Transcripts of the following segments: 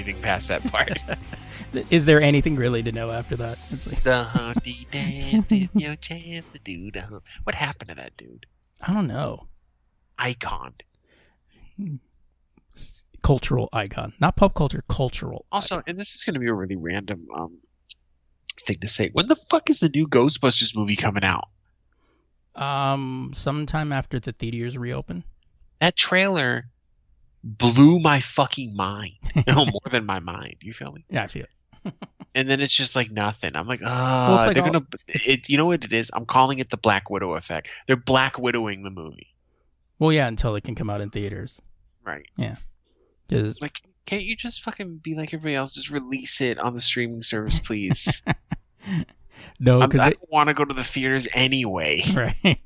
Anything past that part. Is there anything really to know after that? It's like, the Humpty Dance is your chance to do the hump. What happened to that dude? I don't know. Icon. Cultural icon, not pop culture, cultural. Also, and this is going to be a really random um thing to say. When the fuck is the new Ghostbusters movie coming out? Um, sometime after the theaters reopen. That trailer blew my fucking mind. no, more than my mind. You feel me? Yeah, I feel. it. and then it's just like nothing. I'm like, ah, it's like they're all- gonna. It, you know what it is? I'm calling it the Black Widow effect. They're Black Widowing the movie, Well, yeah, until it can come out in theaters. right? 'Cause- Like, can't you just fucking be like everybody else? Just release it on the streaming service, please. no, because I don't want to go to the theaters anyway. right.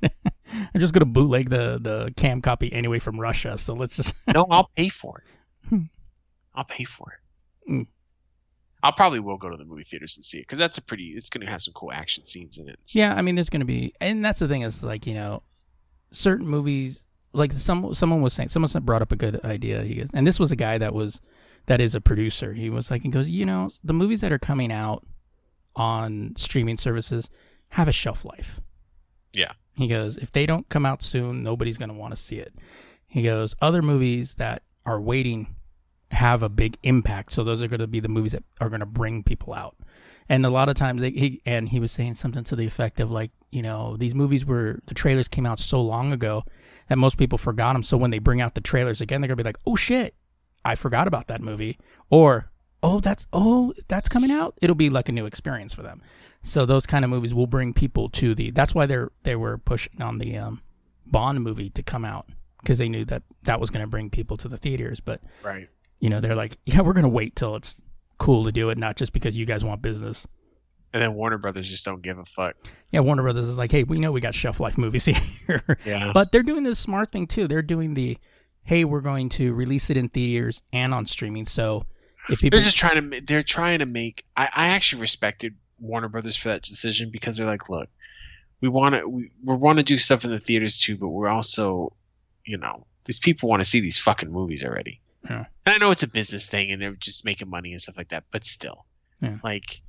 I'm just gonna bootleg the the cam copy anyway from Russia. So let's just. no, I'll pay for Hmm. it. I'll pay for it. Mm. I'll probably will go to the movie theaters and see it because that's a pretty. It's gonna have some cool action scenes in it. Yeah, I mean, there's gonna be, and that's the thing is like you know, certain movies. Like some someone was saying, someone brought up a good idea. He goes, and this was a guy that was that is a producer. He was like, he goes, you know, the movies that are coming out on streaming services have a shelf life. Yeah. He goes, if they don't come out soon, nobody's gonna want to see it. He goes, other movies that are waiting have a big impact. So those are going to be the movies that are going to bring people out. And a lot of times they, he and he was saying something to the effect of like, you know, these movies were the trailers came out so long ago that most people forgot them. So when they bring out the trailers again, they're gonna be like, oh shit, I forgot about that movie, or oh that's oh that's coming out. It'll be like a new experience for them. So those kind of movies will bring people to the. That's why they're they were pushing on the um, Bond movie to come out because they knew that that was going to bring people to the theaters. But Right. you know, they're like, yeah, we're gonna wait till it's cool to do it, not just because you guys want business. And then Warner Brothers just don't give a fuck. Yeah, Warner Brothers is like, hey, we know we got shelf life movies here, Yeah. but they're doing this smart thing too. They're doing the, hey, we're going to release it in theaters and on streaming. So if people, they're just trying to. They're trying to make. I, I actually respected Warner Brothers for that decision because they're like, look, we want to. We, we want to do stuff in the theaters too, but we're also, you know, these people want to see these fucking movies already. Yeah. And I know it's a business thing, and they're just making money and stuff like that, but still, Yeah. like,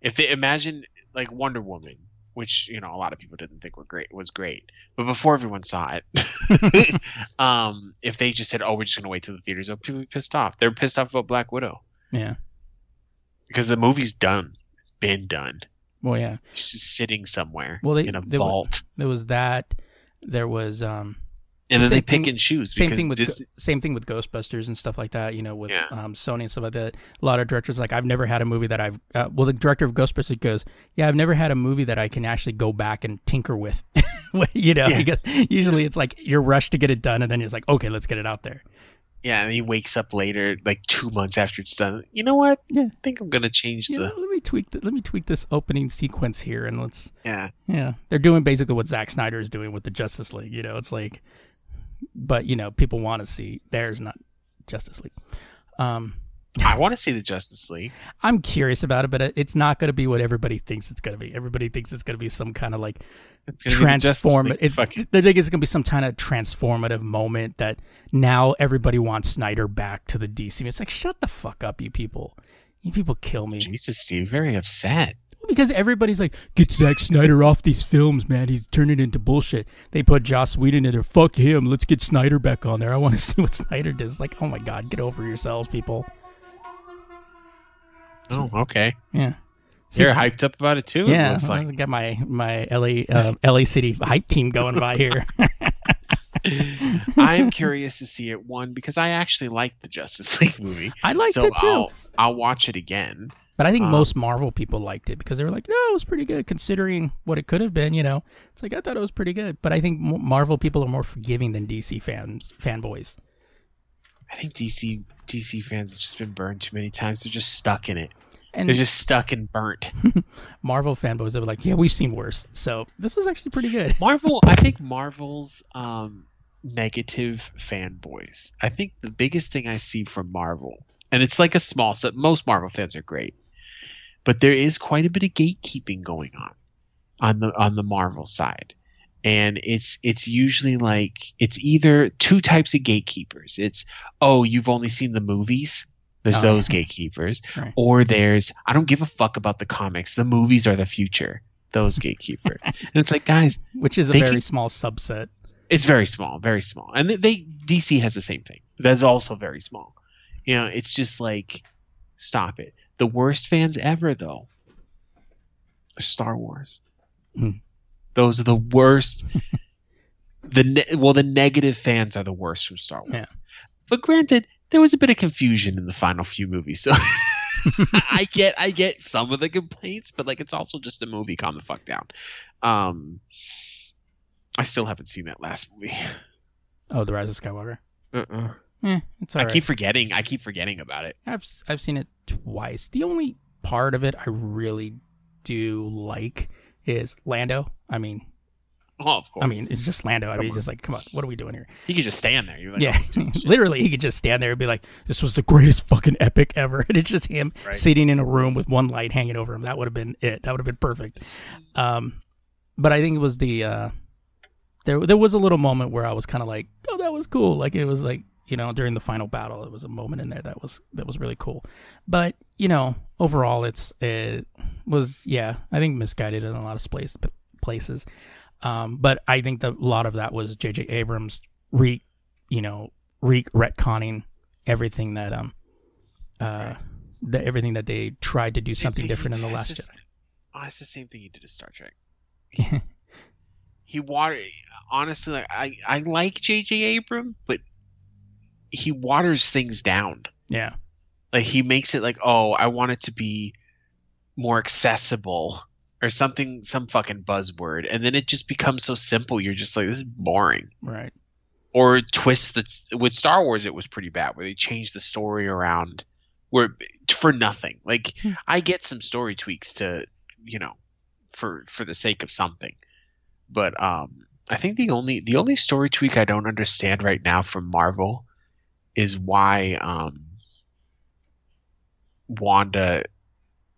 if they imagine like Wonder Woman. Which you know a lot of people didn't think were great was great, but before everyone saw it, um, if they just said, "Oh, we're just gonna wait till the theaters," open, people be pissed off. They're pissed off about Black Widow yeah, because the movie's done. Been done. well, yeah, It's just sitting somewhere Well, they- in a vault. there was that. There was um, and then they pick thing- and choose. same thing with Disney- same thing with Ghostbusters and stuff like that. You know, with Yeah. um, Sony and stuff like that. A lot of directors like I've never had a movie that I've. Uh, well, the director of Ghostbusters goes, "Yeah, I've never had a movie that I can actually go back and tinker with." you know, Yeah. because usually it's like you're rushed to get it done, and then it's like, okay, let's get it out there. Yeah, and he wakes up later, like two months after it's done. You know what? Yeah. I think I'm gonna change Yeah, the. let me tweak. The, let me tweak this opening sequence here, and let's. Yeah, Yeah, they're doing basically what Zack Snyder is doing with the Justice League. You know, it's like, but you know, people want to see theirs, not Justice League. Um, I want to see the Justice League. I'm curious about it, but it's not going to be what everybody thinks it's going to be. Everybody thinks it's going to be some kind of like It's gonna be the Justice transform. League It's fucking- they think it's going to be some kind of transformative moment that now everybody wants Snyder back to the DC. It's like shut the fuck up, you people. You people kill me Jesus, Steve, very upset. because everybody's like, get Zack Snyder off these films, man. He's turning into bullshit. They put Joss Whedon in there. Fuck him. Let's get Snyder back on there. I want to see what Snyder does. Like, oh my god, get over yourselves, people. Oh, okay. Yeah. You're hyped up about it too. it Yeah, looks I got my my LA uh, LA City hype team going by here. I am curious to see it one because I actually liked the Justice League movie. I liked so it too, I'll I'll watch it again. but I think um, most Marvel people liked it because they were like, "No, it was pretty good considering what it could have been." You know, it's like I thought it was pretty good, but I think Marvel people are more forgiving than DC fans fanboys. I think DC DC fans have just been burned too many times. They're just stuck in it. And They're just stuck and burnt. Marvel fanboys they were like, "Yeah, we've seen worse." So this was actually pretty good. Marvel, I think Marvel's um, negative fanboys. I think the biggest thing I see from Marvel, and it's like a small set. Most Marvel fans are great, but there is quite a bit of gatekeeping going on on the on the Marvel side, and it's it's usually like it's either two types of gatekeepers. It's oh, you've only seen the movies. There's Oh, those gatekeepers, Right. or there's I don't give a fuck about the comics. The movies are the future. Those gatekeeper, and it's like guys, Which is a very keep- small subset. it's very small, very small, and they, they DC has the same thing. That's also very small. You know, it's just like, stop it. The worst fans ever, though, are Star Wars. Hmm. Those are the worst. the ne- well, the negative fans are the worst from Star Wars. Yeah. But granted, there was a bit of confusion in the final few movies, so I get I get some of the complaints, but like it's also just a movie. Calm the fuck down. Um, I still haven't seen that last movie. Oh, The Rise of Skywalker. Uh-uh. Eh, it's I alright. keep forgetting. I keep forgetting about it. I've I've seen it twice. The only part of it I really do like is Lando. I mean, Oh, of course. I mean, it's just Lando. I Come mean, on. just like, come on, what are we doing here? he could just stand there. Like, yeah, oh, he's doing shit. literally, he could just stand there and be like, "This was the greatest fucking epic ever," and it's just him Right. sitting in a room with one light hanging over him. That would have been it. That would have been perfect. Um, but I think it was the uh, there there was a little moment where I was kind of like, "Oh, that was cool." Like it was like you know during the final battle, it was a moment in there that was that was really cool. But you know, overall, it's it was yeah, I think misguided in a lot of place, places. Um, but I think that a lot of that was J.J. Abrams re, you know, re retconning everything that um, uh, the, everything that they tried to do Same something thing different in the Last just- Jedi. Oh, it's the same thing he did to Star Trek. He, he water. Honestly, like I, I like J.J. Abrams, but he waters things down. Yeah, Like he makes it like, oh, I want it to be more accessible or something, some fucking buzzword, and then it just becomes so simple. You're just like, this is boring. right. or twist the with Star Wars it was pretty bad where they changed the story around where for nothing. Like Hmm. I get some story tweaks to you know for for the sake of something. But um I think the only the only story tweak I don't understand right now from Marvel is why um Wanda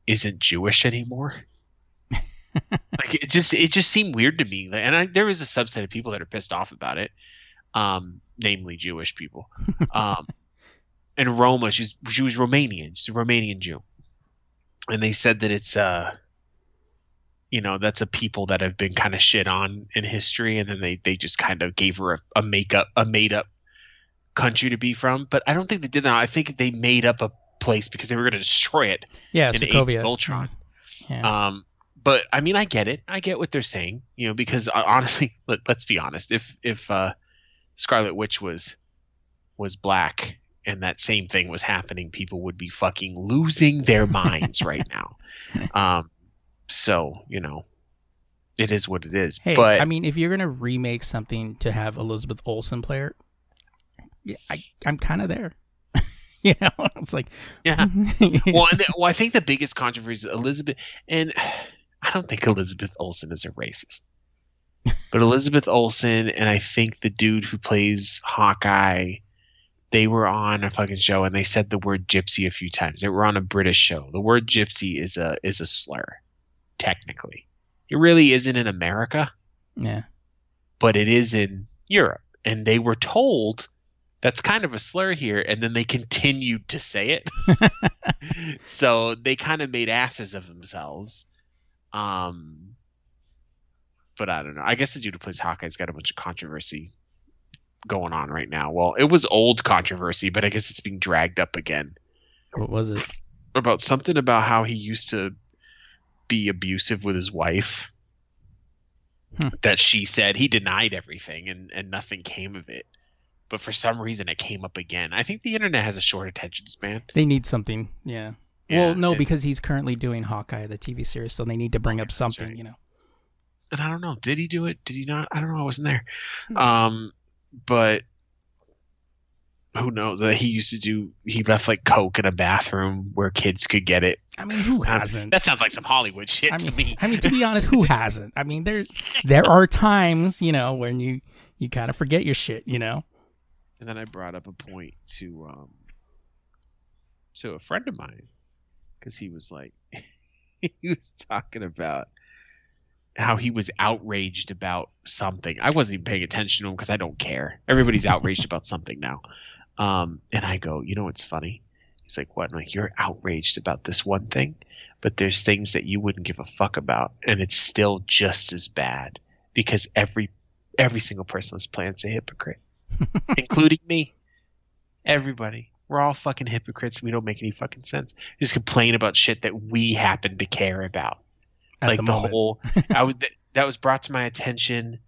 isn't Jewish anymore. like it just it just seemed weird to me. And I, there is a subset of people that are pissed off about it, um, namely Jewish people. Um, and Roma, she's she was Romanian. She's a Romanian Jew, and they said that it's uh, you know, that's a people that have been kind of shit on in history, and then they they just kind of gave her a, a makeup a made up country to be from. But I don't think they did that. I think they made up a place because they were going to destroy it Yeah, in Age of Ultron. Yeah. Um, but I mean, I get it. I get what they're saying. You know, because uh, honestly, let, let's be honest. If if uh, Scarlet Witch was was black and that same thing was happening, people would be fucking losing their minds right now. Um, so you know, it is what it is. Hey, but I mean, if you're gonna remake something to have Elizabeth Olsen play it, yeah, I I'm kind of there. you know, it's like Yeah. well, and the, well, I think the biggest controversy is Elizabeth, and I don't think Elizabeth Olsen is a racist, but Elizabeth Olsen and I think the dude who plays Hawkeye, they were on a fucking show and they said the word gypsy a few times. They were on a British show. The word gypsy is a is a slur, technically. It really isn't in America, yeah. but it is in Europe, and they were told. That's kind of a slur here, and then they continued to say it. so they kind of made asses of themselves. Um, but I don't know. I guess the dude who plays Hawkeye's got a bunch of controversy going on right now. Well, it was old controversy, but I guess it's being dragged up again What was it? about something about how he used to be abusive with his wife. Hmm. That she said he denied everything and, and nothing came of it. But for some reason it came up again. I think the internet has a short attention span. They need something. Yeah. Yeah, well, no, and- because he's currently doing Hawkeye, the TV series, so they need to bring up something. right. You know. and I don't know. Did he do it? Did he not? I don't know. I wasn't there. Hmm. Um, but who knows? Uh, He used to do. He left like coke in a bathroom where kids could get it. I mean, who hasn't? That sounds like some Hollywood shit I to mean, me. I mean, to be honest, who hasn't? I mean, there's there are times, you know, when you you kind of forget your shit, you know. And then I brought up a point to um to a friend of mine because he was like he was talking about how he was outraged about something. I wasn't even paying attention to him because I don't care. Everybody's outraged about something now. Um, and I go, you know what's funny? He's like, what? I'm like, you're outraged about this one thing, but there's things that you wouldn't give a fuck about, and it's still just as bad because every every single person on this planet's a hypocrite, including me. Everybody. We're all fucking hypocrites. And we don't make any fucking sense. Just complain about shit that we happen to care about At like the, the, whole I was that was brought to my attention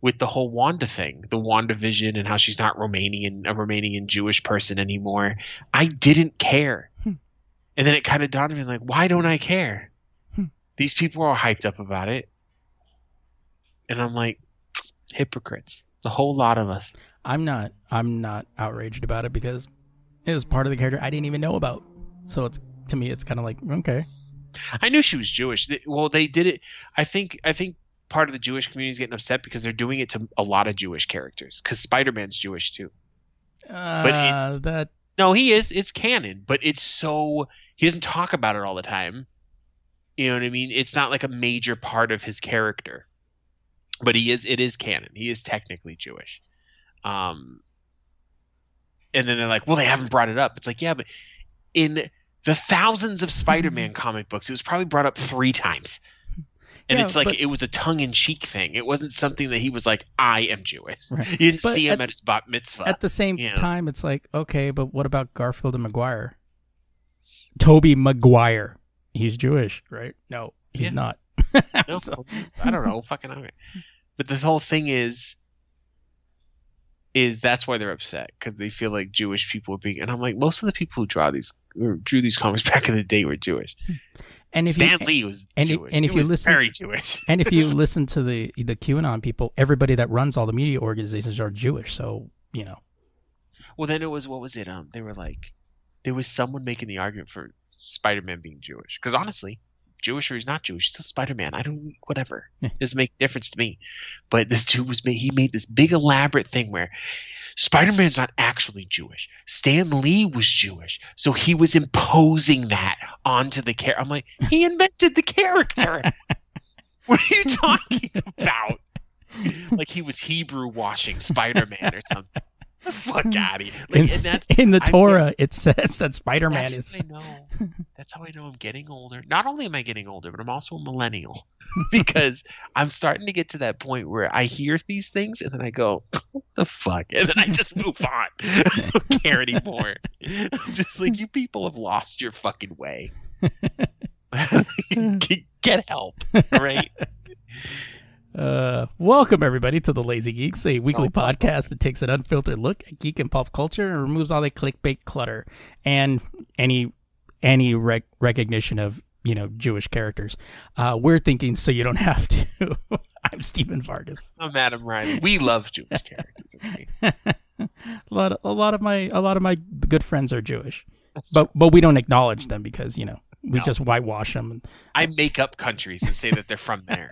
with the whole Wanda thing, the WandaVision and how she's not Romanian a Romanian Jewish person anymore. I didn't care. Hmm. And then it kind of dawned on me like, why don't I care? Hmm. These people are all hyped up about it. And I'm like, hypocrites. The whole lot of us. I'm not. I'm not outraged about it because it was part of the character I didn't even know about. So it's to me, it's kind of like okay. I knew she was Jewish. Well, they did it. I think. I think part of the Jewish community is getting upset because they're doing it to a lot of Jewish characters. Because Spider Man's Jewish too. Uh, it's- that No, he is. It's canon, but it's so he doesn't talk about it all the time. You know what I mean? It's not like a major part of his character. But he is it is canon. He is technically Jewish. Um and then they're like, "Well, they haven't brought it up." It's like, "Yeah, but in the thousands of Spider-Man mm-hmm. comic books, it was probably brought up 3 times." And Yeah, it's like but- it was a tongue-in-cheek thing. It wasn't something that he was like, "I am Jewish." Right. You didn't But see him at- at, his bat mitzvah. at the same yeah. time, it's like okay, but what about Garfield and Maguire? Tobey Maguire, he's Jewish, right? No, he's Yeah. not. No, So- I don't know. Fucking all right. But the whole thing is, is that's why they're upset because they feel like Jewish people are being. And I'm like, most of the people who draw these or drew these comics back in the day were Jewish. and if Stan you, Lee was and if- Jewish. and if He you was listen- very Jewish. and if you listen to the the QAnon people, everybody that runs all the media organizations are Jewish. So you know, well, then it was what was it? Um, they were like, there was someone making the argument for Spider-Man being Jewish because honestly. Jewish or he's not Jewish, he's still Spider Man. I don't whatever. Yeah. doesn't make a difference to me. But this dude was made he made this big elaborate thing where Spider Man's not actually Jewish. Stan Lee was Jewish. So he was imposing that onto the character. I'm like, he invented the character. what are you talking about? Like he was Hebrew washing Spider Man or something. Fuck out of here. Like, in, and that's in the I get- Torah, it says that Spider Man is. how I know. That's how I know I'm getting older. Not only am I getting older, but I'm also a millennial because I'm starting to get to that point where I hear these things and then I go, "What the fuck?" and then I just move on. I don't care anymore. I'm just like you people have lost your fucking way. Get help, right? Uh, welcome everybody to the Lazy Geeks, a weekly podcast that takes an unfiltered look at geek and pop culture and removes all the clickbait clutter and any any rec- recognition of you know Jewish characters. Uh, we're thinking so you don't have to. I'm Steven Vargas. I'm Adam Ryan. We love Jewish characters. Okay? a lot, a lot of my, a lot of my good friends are Jewish, but but we don't acknowledge them because you know we No. just whitewash them. I make up countries and say that they're from there.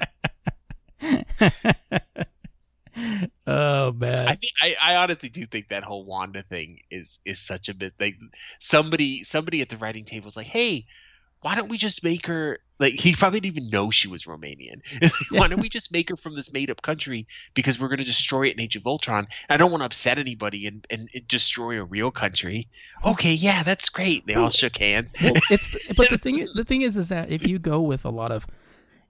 oh man, I think I, I honestly do think that whole Wanda thing is is such a bit like somebody somebody at the writing table was like, hey, why don't we just make her like he probably didn't even know she was Romanian. why don't we just make her from this made up country because we're gonna destroy it in Age of Ultron. I don't want to upset anybody and, and, and destroy a real country. Okay, yeah, that's great. They all shook hands. well, it's but the thing the thing is is that if you go with a lot of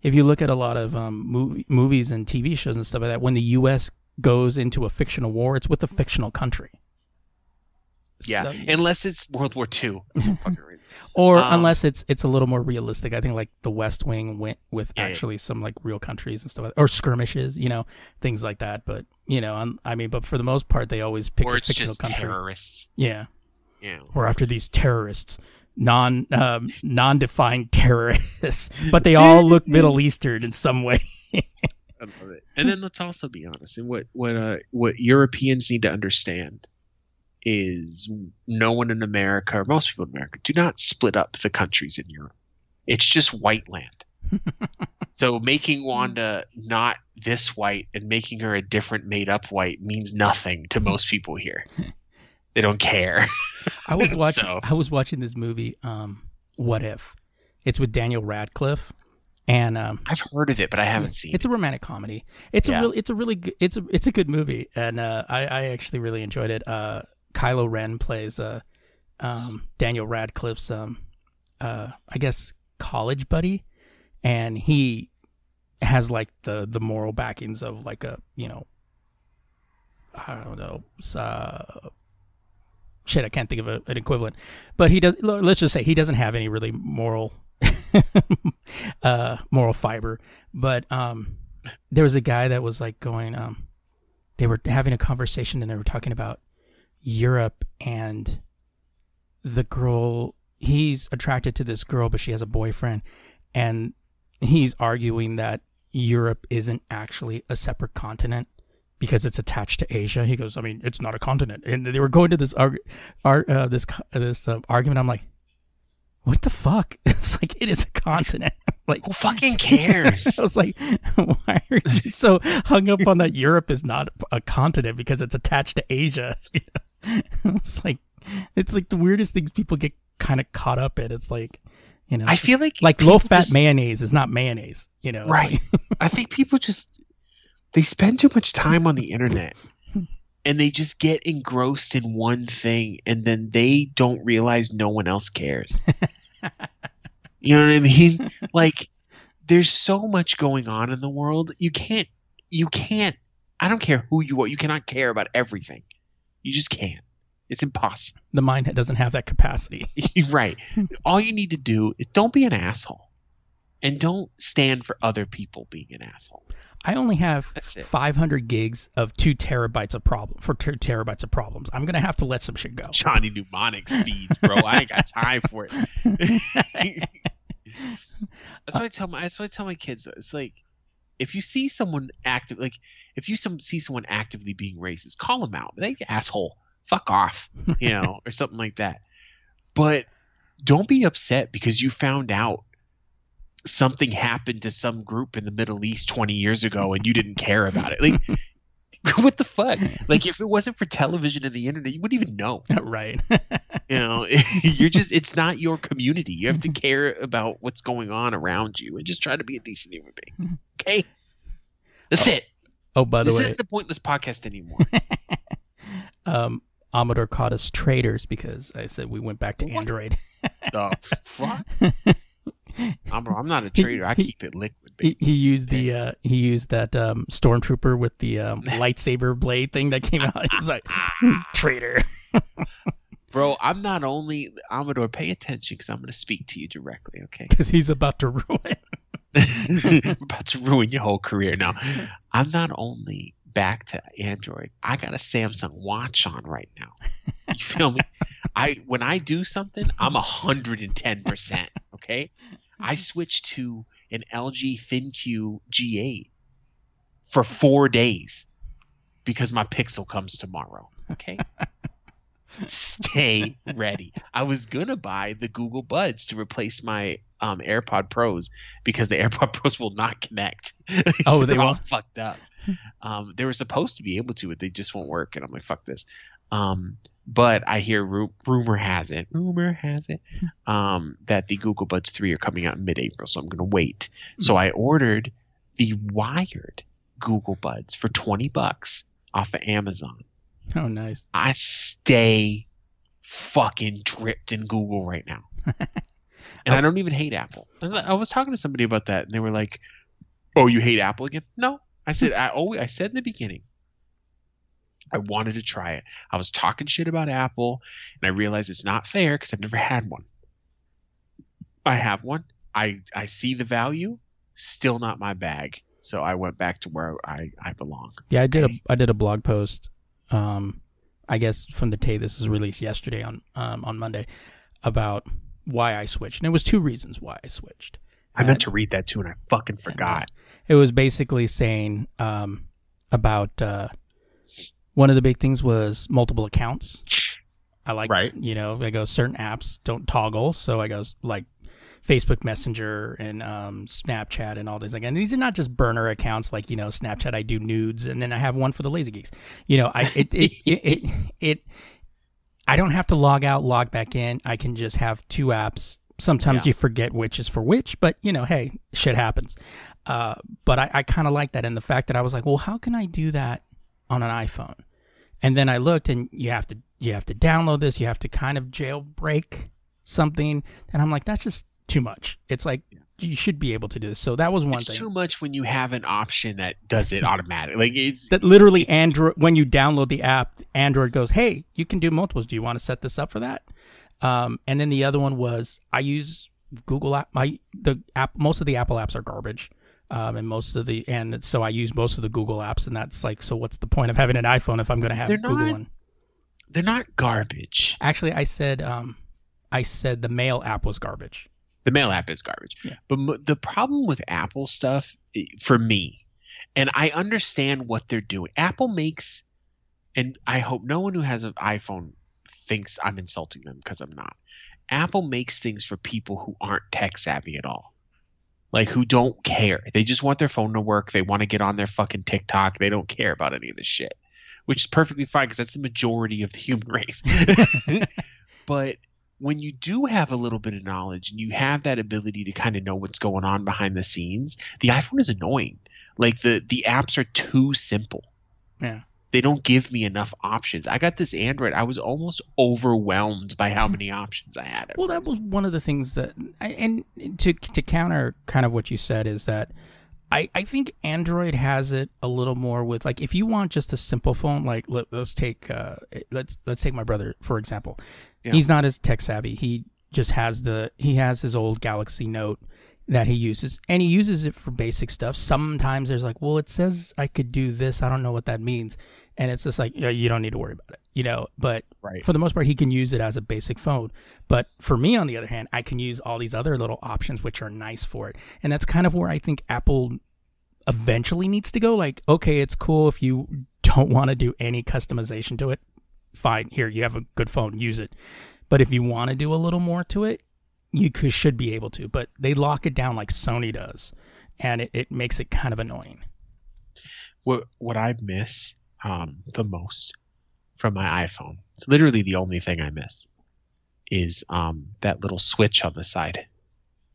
if you look at a lot of um, movie, movies and TV shows and stuff like that, when the U.S. goes into a fictional war, it's with a fictional country. Yeah, So- unless it's World War II. for some fucking reason. or um, unless it's it's a little more realistic. I think like The West Wing went with Yeah, yeah. actually some like real countries and stuff, like or skirmishes, you know, things like that. But you know, um, I mean, but for the most part, they always pick or a it's fictional just country. terrorists. Yeah, know. we're after these terrorists, non um, non-defined terrorists, but they all look Middle Eastern in some way. I love it. And then let's also be honest. And what what uh what Europeans need to understand is no one in America or most people in America do not split up the countries in Europe. It's just white land. so making Wanda not this white and making her a different made up white means nothing to most people here. They don't care. I was watching. So- I was watching this movie. Um, what if? It's with Daniel Radcliffe, and um, I've heard of it, but I haven't seen It's it. a romantic comedy. It's Yeah. a real. It's a really. Good, it's a. It's a good movie, and uh, I I actually really enjoyed it. Uh, Kylo Ren plays uh, um, Daniel Radcliffe's um, uh, I guess college buddy, and he has like the the moral backings of like a you know. I don't know. Uh, shit, I can't think of a, an equivalent, but he does. Let's just say he doesn't have any really moral, uh, moral fiber. But um, there was a guy that was like going. Um, they were having a conversation and they were talking about Europe and the girl. He's attracted to this girl, but she has a boyfriend, and he's arguing that Europe isn't actually a separate continent because it's attached to Asia. He goes, I mean, it's not a continent, and they were going to this arg- ar- uh, this this uh, argument. I'm like, what the fuck? It's like it is a continent. like Who fucking cares? I was like, why are you so hung up on that Europe is not a continent because it's attached to Asia? it's like it's like the weirdest things people get kind of caught up in. It's like, you know, I feel like like low fat just- mayonnaise is not mayonnaise. You know, Right. I think people just they spend too much time on the internet and they just get engrossed in one thing and then they don't realize no one else cares. you know what I mean? Like there's so much going on in the world. You can't you can't I don't care who you are, you cannot care about everything. You just can't. It's impossible. the mind doesn't have that capacity. right. All you need to do is don't be an asshole. And don't stand for other people being an asshole. I only have 500 gigs of two terabytes of problem for two terabytes of problems. I'm gonna have to let some shit go. Johnny Mnemonic speeds, bro. I ain't got time for it. that's what I tell my. That's what I tell my kids. It's like if you see someone active, like if you some see someone actively being racist, call them out. They asshole, fuck off, you know, or something like that. But don't be upset because you found out something happened to some group in the Middle East 20 years ago and you didn't care about it. Like, what the fuck? Like, if it wasn't for television and the internet, you wouldn't even know. right. You know, you're just, it's not your community. You have to care about what's going on around you and just try to be a decent human being. Okay? That's it. oh, by the This way, isn't the pointless podcast anymore. um, Amador caught us traitors because I said we went back to What? Android. the fuck? I'm, I'm not a traitor. I keep it liquid. He, he used the uh, he used that um, stormtrooper with the um, lightsaber blade thing that came out. He's like traitor. Bro, I'm not only, Amador, pay attention because I'm going to speak to you directly, okay? because he's about to ruin. I'm about to ruin your whole career. Now, I'm not only back to Android. I got a Samsung watch on right now. You feel me? I when I do something, I'm hundred and ten percent. Okay. I switched to an LG ThinQ G8 for four days because my Pixel comes tomorrow. Okay. Stay ready. I was gonna buy the Google Buds to replace my um, AirPod Pros because the AirPod Pros will not connect. Oh, they won't? fucked up. Um, they were supposed to be able to, but they just won't work. And I'm like, fuck this. Um, but I hear ru- rumor has it, rumor has it, um, that the Google Buds 3 are coming out in mid-April. So I'm gonna wait. So I ordered the wired Google Buds for 20 bucks off of Amazon. Oh, nice. I stay fucking dripped in Google right now. and I don't even hate Apple. I was talking to somebody about that, and they were like, "Oh, you hate Apple again?" No, I said I always I said in the beginning. I wanted to try it. I was talking shit about Apple, and I realized it's not fair because I've never had one. I have one. I I see the value. Still not my bag. So I went back to where I I belong. Yeah, I did Okay. a I did a blog post. Um, I guess from the day this is released yesterday on um on Monday about why I switched, and it was two reasons why I switched. I meant to read that too, and I fucking forgot. It was basically saying um about uh one of the big things was multiple accounts. I like Right. you know I go certain apps don't toggle, so I go like Facebook Messenger and um, Snapchat and all these again. These are not just burner accounts like you know Snapchat. I do nudes, and then I have one for the lazy geeks. You know, I it it, it, it, it I don't have to log out, log back in. I can just have two apps. Sometimes Yeah. you forget which is for which, but you know, hey, shit happens. Uh, but I, I kind of like that, and the fact that I was like, well, how can I do that on an iPhone? And then I looked, and you have to you have to download this. You have to kind of jailbreak something, and I'm like, that's just too much. It's like you should be able to do this. So that was one it's thing. too much when you have an option that does it automatically. Like it's that literally Android when you download the app, Android goes, "Hey, you can do multiples. Do you want to set this up for that?" Um, and then the other one was I use Google app. My the app most of the Apple apps are garbage, um, and most of the and so I use most of the Google apps, and that's like, so what's the point of having an iPhone if I'm going to have They're Google not- one? they're not garbage. Actually, I said um, I said the Mail app was garbage. The mail app is garbage. Yeah. But m- the problem with Apple stuff eh, for me, and I understand what they're doing. Apple makes, and I hope no one who has an iPhone thinks I'm insulting them because I'm not. Apple makes things for people who aren't tech savvy at all. Like who don't care. They just want their phone to work. They want to get on their fucking TikTok. They don't care about any of this shit. Which is perfectly fine because that's the majority of the human race. but when you do have a little bit of knowledge and you have that ability to kind of know what's going on behind the scenes, the iPhone is annoying. Like the the apps are too simple. Yeah. They don't give me enough options. I got this Android. I was almost overwhelmed by how many options I had. Well, that was one of the things that, I, and to to counter kind of what you said is that I I think Android has it a little more with like if you want just a simple phone, like let, let's take uh let's let's take my brother for example. Yeah. He's not as tech savvy. He just has the he has his old Galaxy Note that he uses and he uses it for basic stuff. Sometimes there's like, well, it says I could do this. I don't know what that means. And it's just like, yeah, you don't need to worry about it, you know. But Right. for the most part, he can use it as a basic phone. But for me, on the other hand, I can use all these other little options which are nice for it. And that's kind of where I think Apple eventually needs to go. Like, okay, it's cool if you don't want to do any customization to it. Fine, here you have a good phone, use it. But if you want to do a little more to it, you could, should be able to. But they lock it down like Sony does, and it, it makes it kind of annoying. what what I miss um, the most from my iPhone. It's literally the only thing I miss is um, that little switch on the side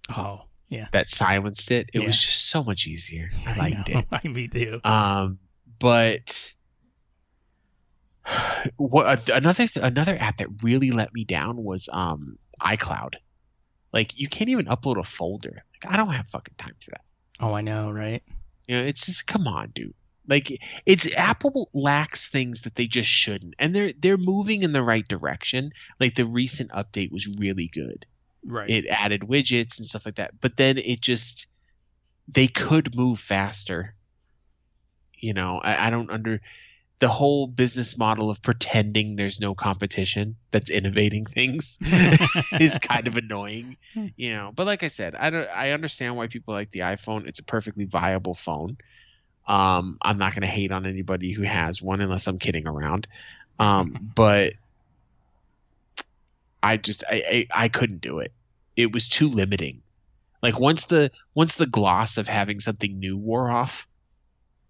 Oh, yeah. that silenced it. It was just so much easier. I liked know. it. I me too. Um, but what another another app that really let me down was um iCloud. Like you can't even upload a folder. Like I don't have fucking time for that. Oh, I know, right? You know, it's just come on, dude. Like it's Apple lacks things that they just shouldn't, and they're they're moving in the right direction. Like the recent update was really good. Right. It added widgets and stuff like that, but then it just they could move faster. You know, I, I don't under the whole business model of pretending there's no competition that's innovating things is kind of annoying, you know. But like I said, I don't. I understand why people like the iPhone. It's a perfectly viable phone. Um, I'm not going to hate on anybody who has one unless I'm kidding around. Um, but I just I, I I couldn't do it. It was too limiting. Like once the once the gloss of having something new wore off,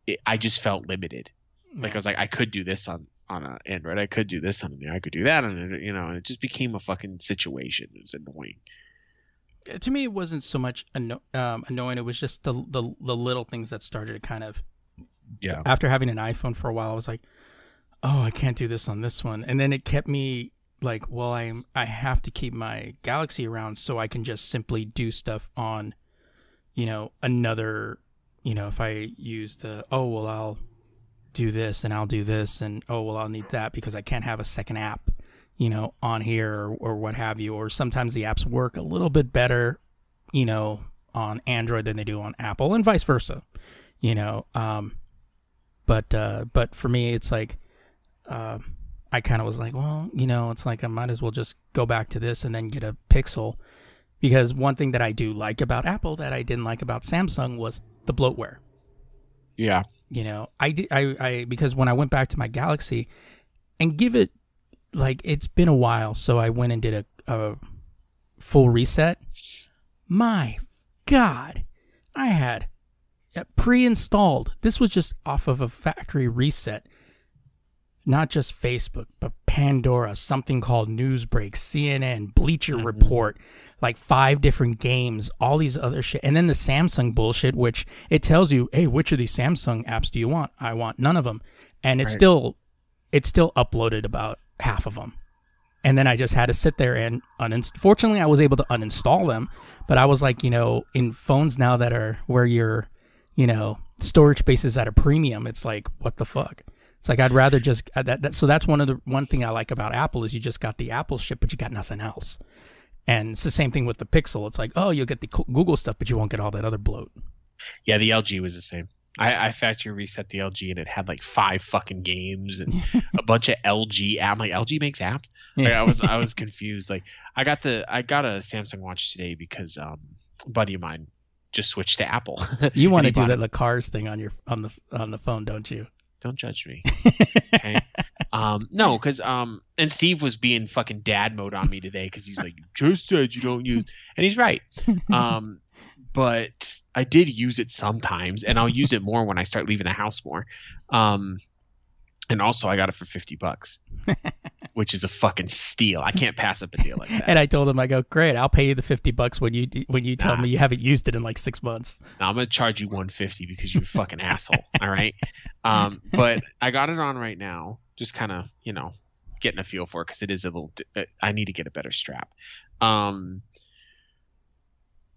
it, I just felt limited. Like I was like, I could do this on on an Android, I could do this on an I could do that on it, you know, and it just became a fucking situation. It was annoying. To me, it wasn't so much anno- um, annoying. It was just the, the the little things that started to kind of. Yeah. After having an iPhone for a while, I was like, "Oh, I can't do this on this one," and then it kept me like, "Well, I am I have to keep my Galaxy around so I can just simply do stuff on, you know, another, you know, if I use the oh well, I'll do this and I'll do this and oh well, I'll need that because I can't have a second app." You know, on here or, or what have you. Or sometimes the apps work a little bit better, you know, on Android than they do on Apple, and vice versa. You know, um, but uh, but for me, it's like uh, I kind of was like, well, you know, it's like I might as well just go back to this and then get a Pixel, because one thing that I do like about Apple that I didn't like about Samsung was the bloatware Yeah. you know i did i i because when i went back to my galaxy and give it like it's been a while so i went and did a, a full reset. My god. I had uh, pre-installed. This was just off of a factory reset. Not just facebook but pandora something called newsbreak cnn bleacher report like five different games all these other shit and then the samsung bullshit which it tells you hey which of these samsung apps do you want? I want none of them and it's Right. still it's still uploaded about half of them and then I just had to sit there and uninst. Fortunately, I was able to uninstall them, but I was like, you know, in phones now that are where your, you know, storage space is at a premium. It's like, what the fuck? It's like I'd rather just uh, that. that so that's one of the one thing I like about Apple is you just got the Apple shit, but you got nothing else. And it's the same thing with the Pixel. It's like, oh, you'll get the Google stuff, but you won't get all that other bloat. Yeah, the LG was the same. I, I factory reset the LG and it had like five fucking games and a bunch of LG app. I'm like, LG makes apps. Like, I was I was confused. Like I got the I got a Samsung Watch today because um a buddy of mine just switched to Apple. You want to do that the cars thing on your on the on the phone, don't you? Don't judge me. Okay. um, no, because um, and Steve was being fucking dad mode on me today because he's like, you just said you don't use, and he's right. Um, but I did use it sometimes, and I'll use it more when I start leaving the house more. Um, and also I got it for fifty bucks, which is a fucking steal. I can't pass up a deal like that. And I told him, I go, great, I'll pay you the fifty bucks when you when you tell Nah. me you haven't used it in like six months. I'm gonna charge you 150 because you're a fucking asshole. All right. Um, but I got it on right now, just kind of you know getting a feel for it because it is a little. uh, I need to get a better strap. Um,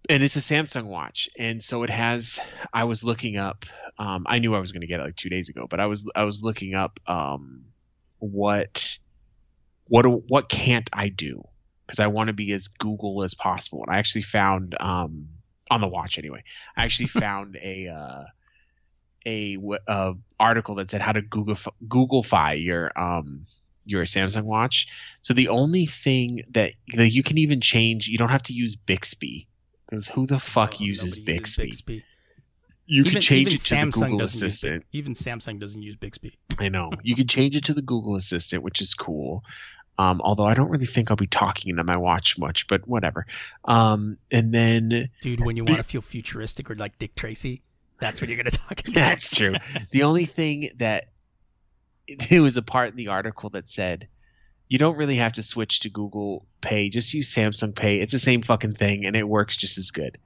and it's a Samsung watch, and so it has. I was looking up. Um, I knew I was gonna get it like two days ago, but I was I was looking up um, what what what can't I do because I want to be as Google as possible. And I actually found um, on the watch anyway. I actually found a uh, a uh, article that said how to Google Googlefy your um your Samsung watch. So the only thing that that you can even change, you don't have to use Bixby because who the fuck Oh, uses Bixby? Bixby. You even, can change it to Samsung the Google Assistant. Even Samsung doesn't use Bixby. I know. You can change it to the Google Assistant, which is cool. Um, although I don't really think I'll be talking into my watch much, but whatever. Um, and then Dude, when you The- want to feel futuristic or like Dick Tracy, that's what you're gonna talk about. That's true. the only thing that there was a part in the article that said you don't really have to switch to Google Pay. Just use Samsung Pay. It's the same fucking thing, and it works just as good.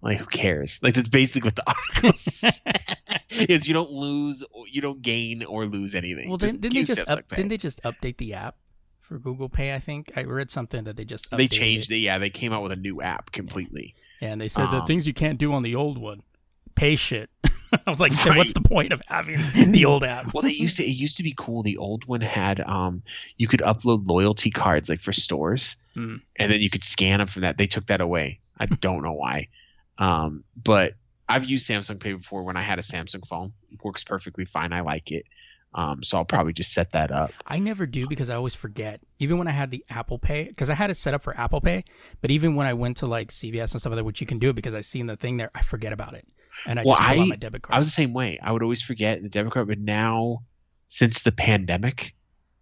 Like who cares? Like that's basically what the article said. is you don't lose, you don't gain or lose anything. Well, didn't, didn't they just up, didn't they just update the app for Google Pay? I think I read something that they just They changed it. Yeah, they came out with a new app completely. and they said the Um, things you can't do on the old one, pay shit. I was like, then what's the point of having the old app? Well, they used to. It used to be cool. The old one had um, you could upload loyalty cards like for stores, Mm. and then you could scan them from that. They took that away. I don't know why, um, but I've used Samsung Pay before when I had a Samsung phone. It works perfectly fine. I like it. Um, so I'll probably just set that up. I never do because I always forget. Even when I had the Apple Pay, because I had it set up for Apple Pay, but even when I went to like CVS and stuff like that, which you can do because I seen the thing there, I forget about it, and I Well, just pull out I- my debit card. I was the same way. I would always forget the debit card, but now since the pandemic,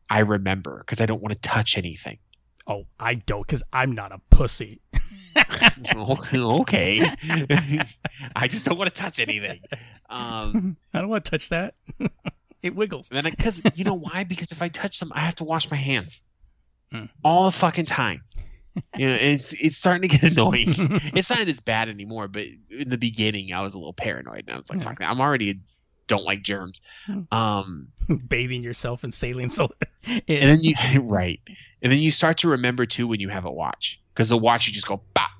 I remember because I don't want to touch anything. Oh, I don't, because I'm not a pussy. okay. I just don't want to touch anything. Um, I don't want to touch that. it wiggles. and because you know why? Because if I touch them, I have to wash my hands Hmm. all the fucking time. You know, it's it's starting to get annoying. it's not as bad anymore, but in the beginning, I was a little paranoid, and I was like. "Fuck that! I'm already don't like germs." Hmm. Um, Bathing yourself in saline salt. and then you right, and then you start to remember too when you have a watch because the watch you just go bop.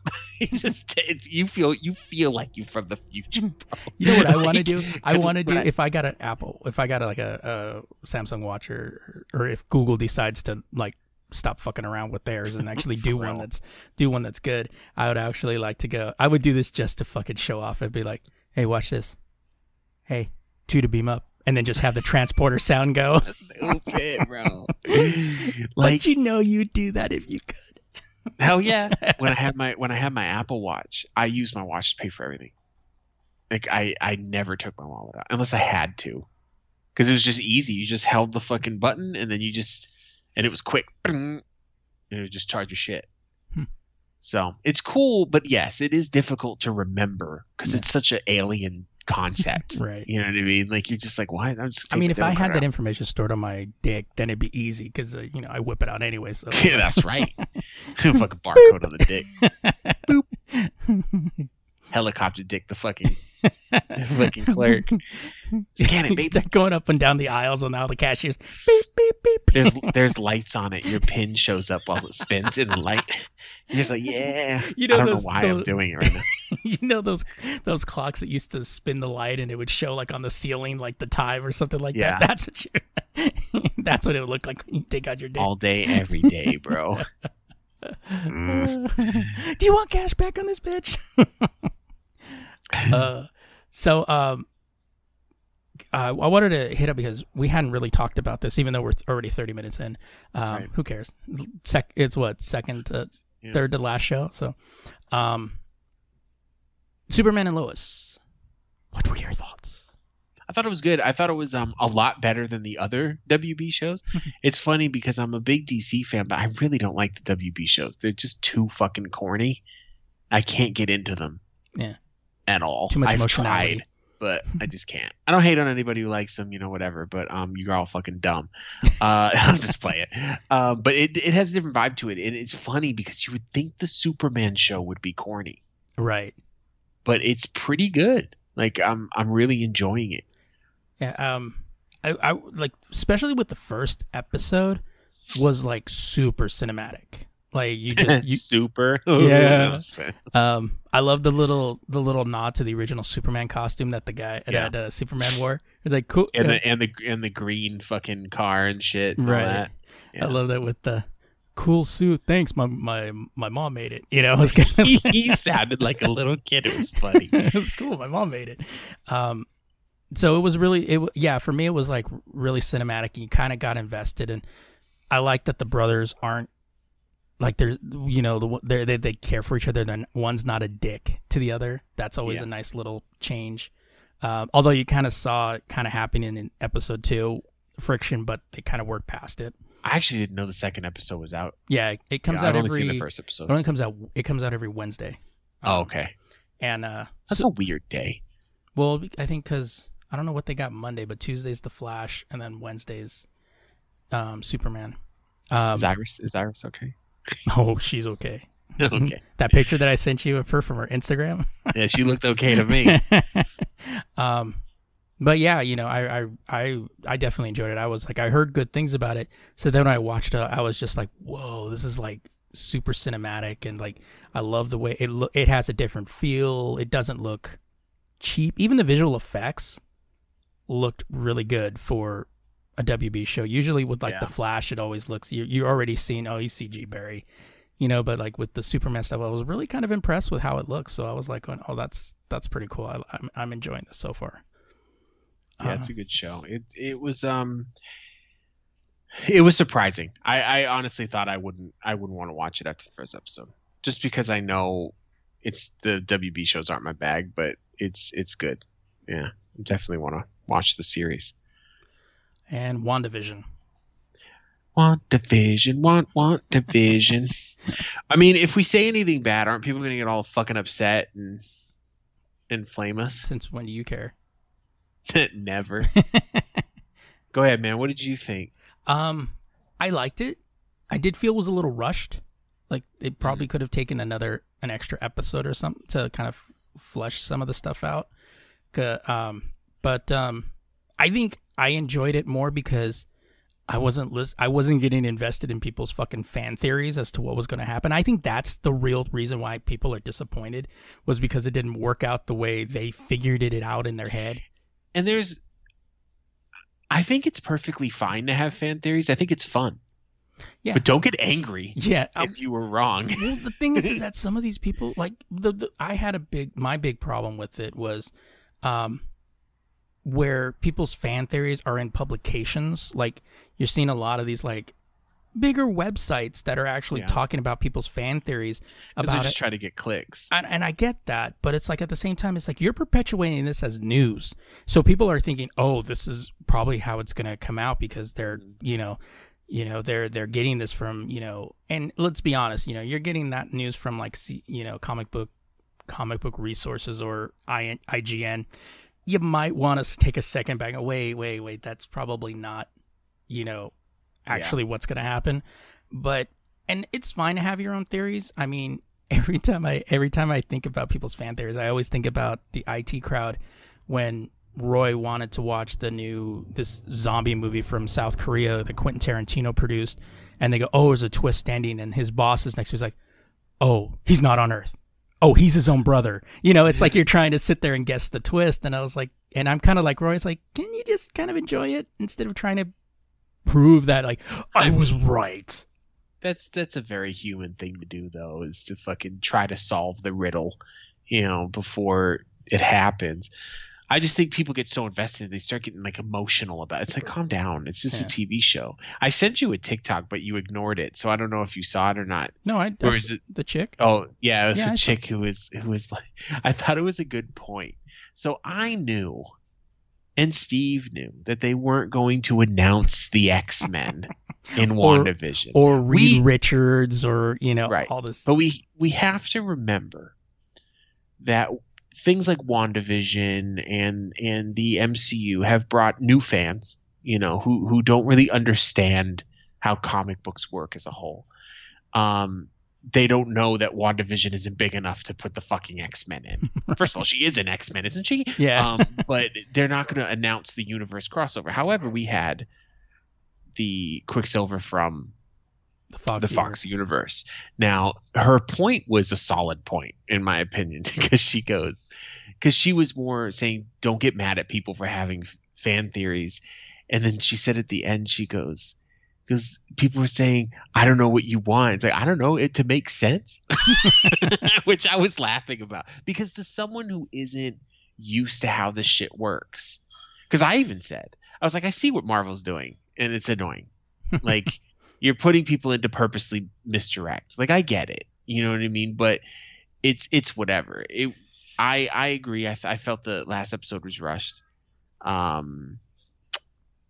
it just it's you feel you feel like you're from the future. Bro. You know what I want to do? I want to do I- if I got an Apple, if I got a, like a, a Samsung watch or or if Google decides to like stop fucking around with theirs and actually do one that's do one that's good, I would actually like to go. I would do this just to fucking show off. I'd be like, "Hey, watch this. Hey, two to beam up." And then just have the transporter sound go. Stupid, bro. Like like you know you'd do that if you could. hell yeah. When I had my when I had my Apple Watch, I used my watch to pay for everything. Like I I never took my wallet out unless I had to, because it was just easy. You just held the fucking button and then you just and it was quick. And it would just charge your shit. Hmm. So it's cool, but yes, it is difficult to remember because it's such an alien concept. Right. You know what I mean? Like you're just like, why? I'm just I mean, if I had card that information stored on my dick, then it'd be easy because uh, you know I whip it out anyway. So yeah, that's right. fucking barcode on the dick. Boop. Helicopter dick, the fucking fucking clerk. Scan it, baby. going up and down the aisles and all the cashiers. Beep beep beep. beep. There's there's lights on it. Your pin shows up while it spins in the light. You're just like, yeah. You know I don't those- know why I'm doing it right now. you know those those clocks that used to spin the light and it would show like on the ceiling like the time or something like Yeah. that. That's what you. that's what it would look like when you take out your day. All day, every day, bro. Mm. Do you want cash back on this bitch? uh, so um, uh, I wanted to hit up because we hadn't really talked about this, even though we're already thirty minutes in. Um, Right. Who cares? Sec- it's what second to Yeah. third to last show. So, um, Superman and Lois. What were your thoughts? I thought it was good. I thought it was um a lot better than the other WB shows. it's funny because I'm a big DC fan, but I really don't like the WB shows. They're just too fucking corny. I can't get into them. Yeah. At all. Too much I've tried, but I just can't. I don't hate on anybody who likes them, you know, whatever. But um, you're all fucking dumb. Uh, I'll just playing. Uh, but it it has a different vibe to it, and it's funny because you would think the Superman show would be corny, Right. but it's pretty good. Like I'm I'm really enjoying it. Yeah. Um, I, I like especially with the first episode was like super cinematic. Like you just you, Super. Yeah. That was fun. Um, I love the little the little nod to the original Superman costume that the guy Yeah. that uh, Superman wore. It's like cool. and the and the and the green fucking car and shit. And Right. Yeah. I love that with the cool suit. Thanks, my my my mom made it. You know, it kind of, he, he sounded like a little kid. It was funny. it was cool. My mom made it. Um, so it was really it. Yeah, for me, it was like really cinematic. And you kind of got invested, and I like that the brothers aren't like there's you know the they they they care for each other. Then one's not a dick to the other. That's always Yeah. a nice little change. Um, although you kind of saw it kind of happening in episode two friction, but they kind of worked past it. I actually didn't know the second episode was out. Yeah, it comes Yeah, out I've only every. seen the first episode. It only comes out. It comes out every Wednesday. Oh, Um, okay. And uh, That's so- a weird day. well, I think because I don't know what they got Monday, but Tuesday's the Flash, and then Wednesday's um, Superman. Um, Is Iris is Iris okay? oh, she's okay. okay. That picture that I sent you of her from her Instagram. Yeah, she looked okay to me. um, but yeah, you know, I, I I I definitely enjoyed it. I was like, I heard good things about it. So then when I watched it, I was just like, whoa, this is like super cinematic, and like I love the way it look. It has a different feel. It doesn't look cheap. Even the visual effects looked really good for a WB show. Usually with like Yeah. the Flash, it always looks you you're already seeing oh he's CG Barry, you know. But like with the Superman stuff, I was really kind of impressed with how it looks. So I was like, oh that's that's pretty cool. I, I'm I'm enjoying this so far. Yeah, Uh, it's a good show. It it was um it was surprising. I, I honestly thought I wouldn't I wouldn't want to watch it after the first episode. Just because I know it's the WB shows aren't my bag, but it's it's good. Yeah. I definitely want to watch the series. And WandaVision. want division, want want division. I mean, if we say anything bad, aren't people going to get all fucking upset and and flame us? Since when do you care? Never. Go ahead, man. What did you think? Um, I liked it. I did feel it was a little rushed. Like it probably could have taken another an extra episode or something to kind of flesh some of the stuff out. Um, but um, I think I enjoyed it more because I wasn't lis- I wasn't getting invested in people's fucking fan theories as to what was going to happen. I think that's the real reason why people are disappointed was because it didn't work out the way they figured it out in their head. And there's, I think it's perfectly fine to have fan theories. I think it's fun. Yeah. But don't get angry Yeah, if you were wrong. well, the thing is, is that some of these people, like the, the, I had a big, my big problem with it was, um, where people's fan theories are in publications. Like you're seeing a lot of these like bigger websites that are actually Yeah. talking about people's fan theories about just it. try to get clicks. And, and I get that, but it's like at the same time, it's like you're perpetuating this as news. So people are thinking, oh, this is probably how it's going to come out because they're, mm-hmm. you know, you know, they're they're getting this from, you know, and let's be honest, you know, you're getting that news from like, you know, comic book, comic book resources or IGN. You might want to take a second back. Wait, wait, wait. That's probably not, you know, actually what's going to happen. But and it's fine to have your own theories. I mean, every time I every time I think about people's fan theories, I always think about the IT crowd when Roy wanted to watch the new this zombie movie from South Korea that Quentin Tarantino produced, and they go, "Oh, there's a twist ending," and his boss is next to. He's like, "Oh, he's not on Earth. Oh, he's his own brother." You know, it's like you're trying to sit there and guess the twist, and I was like, and I'm kind of like Roy's like, "Can you just kind of enjoy it instead of trying to prove that like I was right?" That's that's a very human thing to do, though, is to fucking try to solve the riddle, you know, before it happens. I just think people get so invested, they start getting like emotional about it. It's like, calm down. It's just Yeah. a TV show. I sent you a TikTok, but you ignored it, so I don't know if you saw it or not. No, I. Or is it- the chick? Oh yeah, it was Yeah, I a saw- chick who was who was like I thought it was a good point. So I knew and Steve knew that they weren't going to announce the X Men in Or- WandaVision. or Reed We- Richards or you know Right. all this. But we we have to remember that things like WandaVision and and the MCU have brought new fans, you know, who who don't really understand how comic books work as a whole. Um they don't know that WandaVision isn't big enough to put the fucking X-Men in. First of all, she is an X-Men, isn't she? yeah, Um, but they're not going to announce the universe crossover. However, we had the Quicksilver from the Fox. the Fox universe. Now, her point was a solid point, in my opinion, because she goes, because she was more saying, don't get mad at people for having f- fan theories. And then she said at the end, she goes, because people were saying, I don't know what you want. It's like, I don't know it to make sense, which I was laughing about. Because to someone who isn't used to how this shit works, because I even said, I was like, I see what Marvel's doing, and it's annoying. Like, you're putting people into purposely misdirect. Like I get it, you know what I mean, but it's it's whatever. It I I agree. I, I felt the last episode was rushed, um,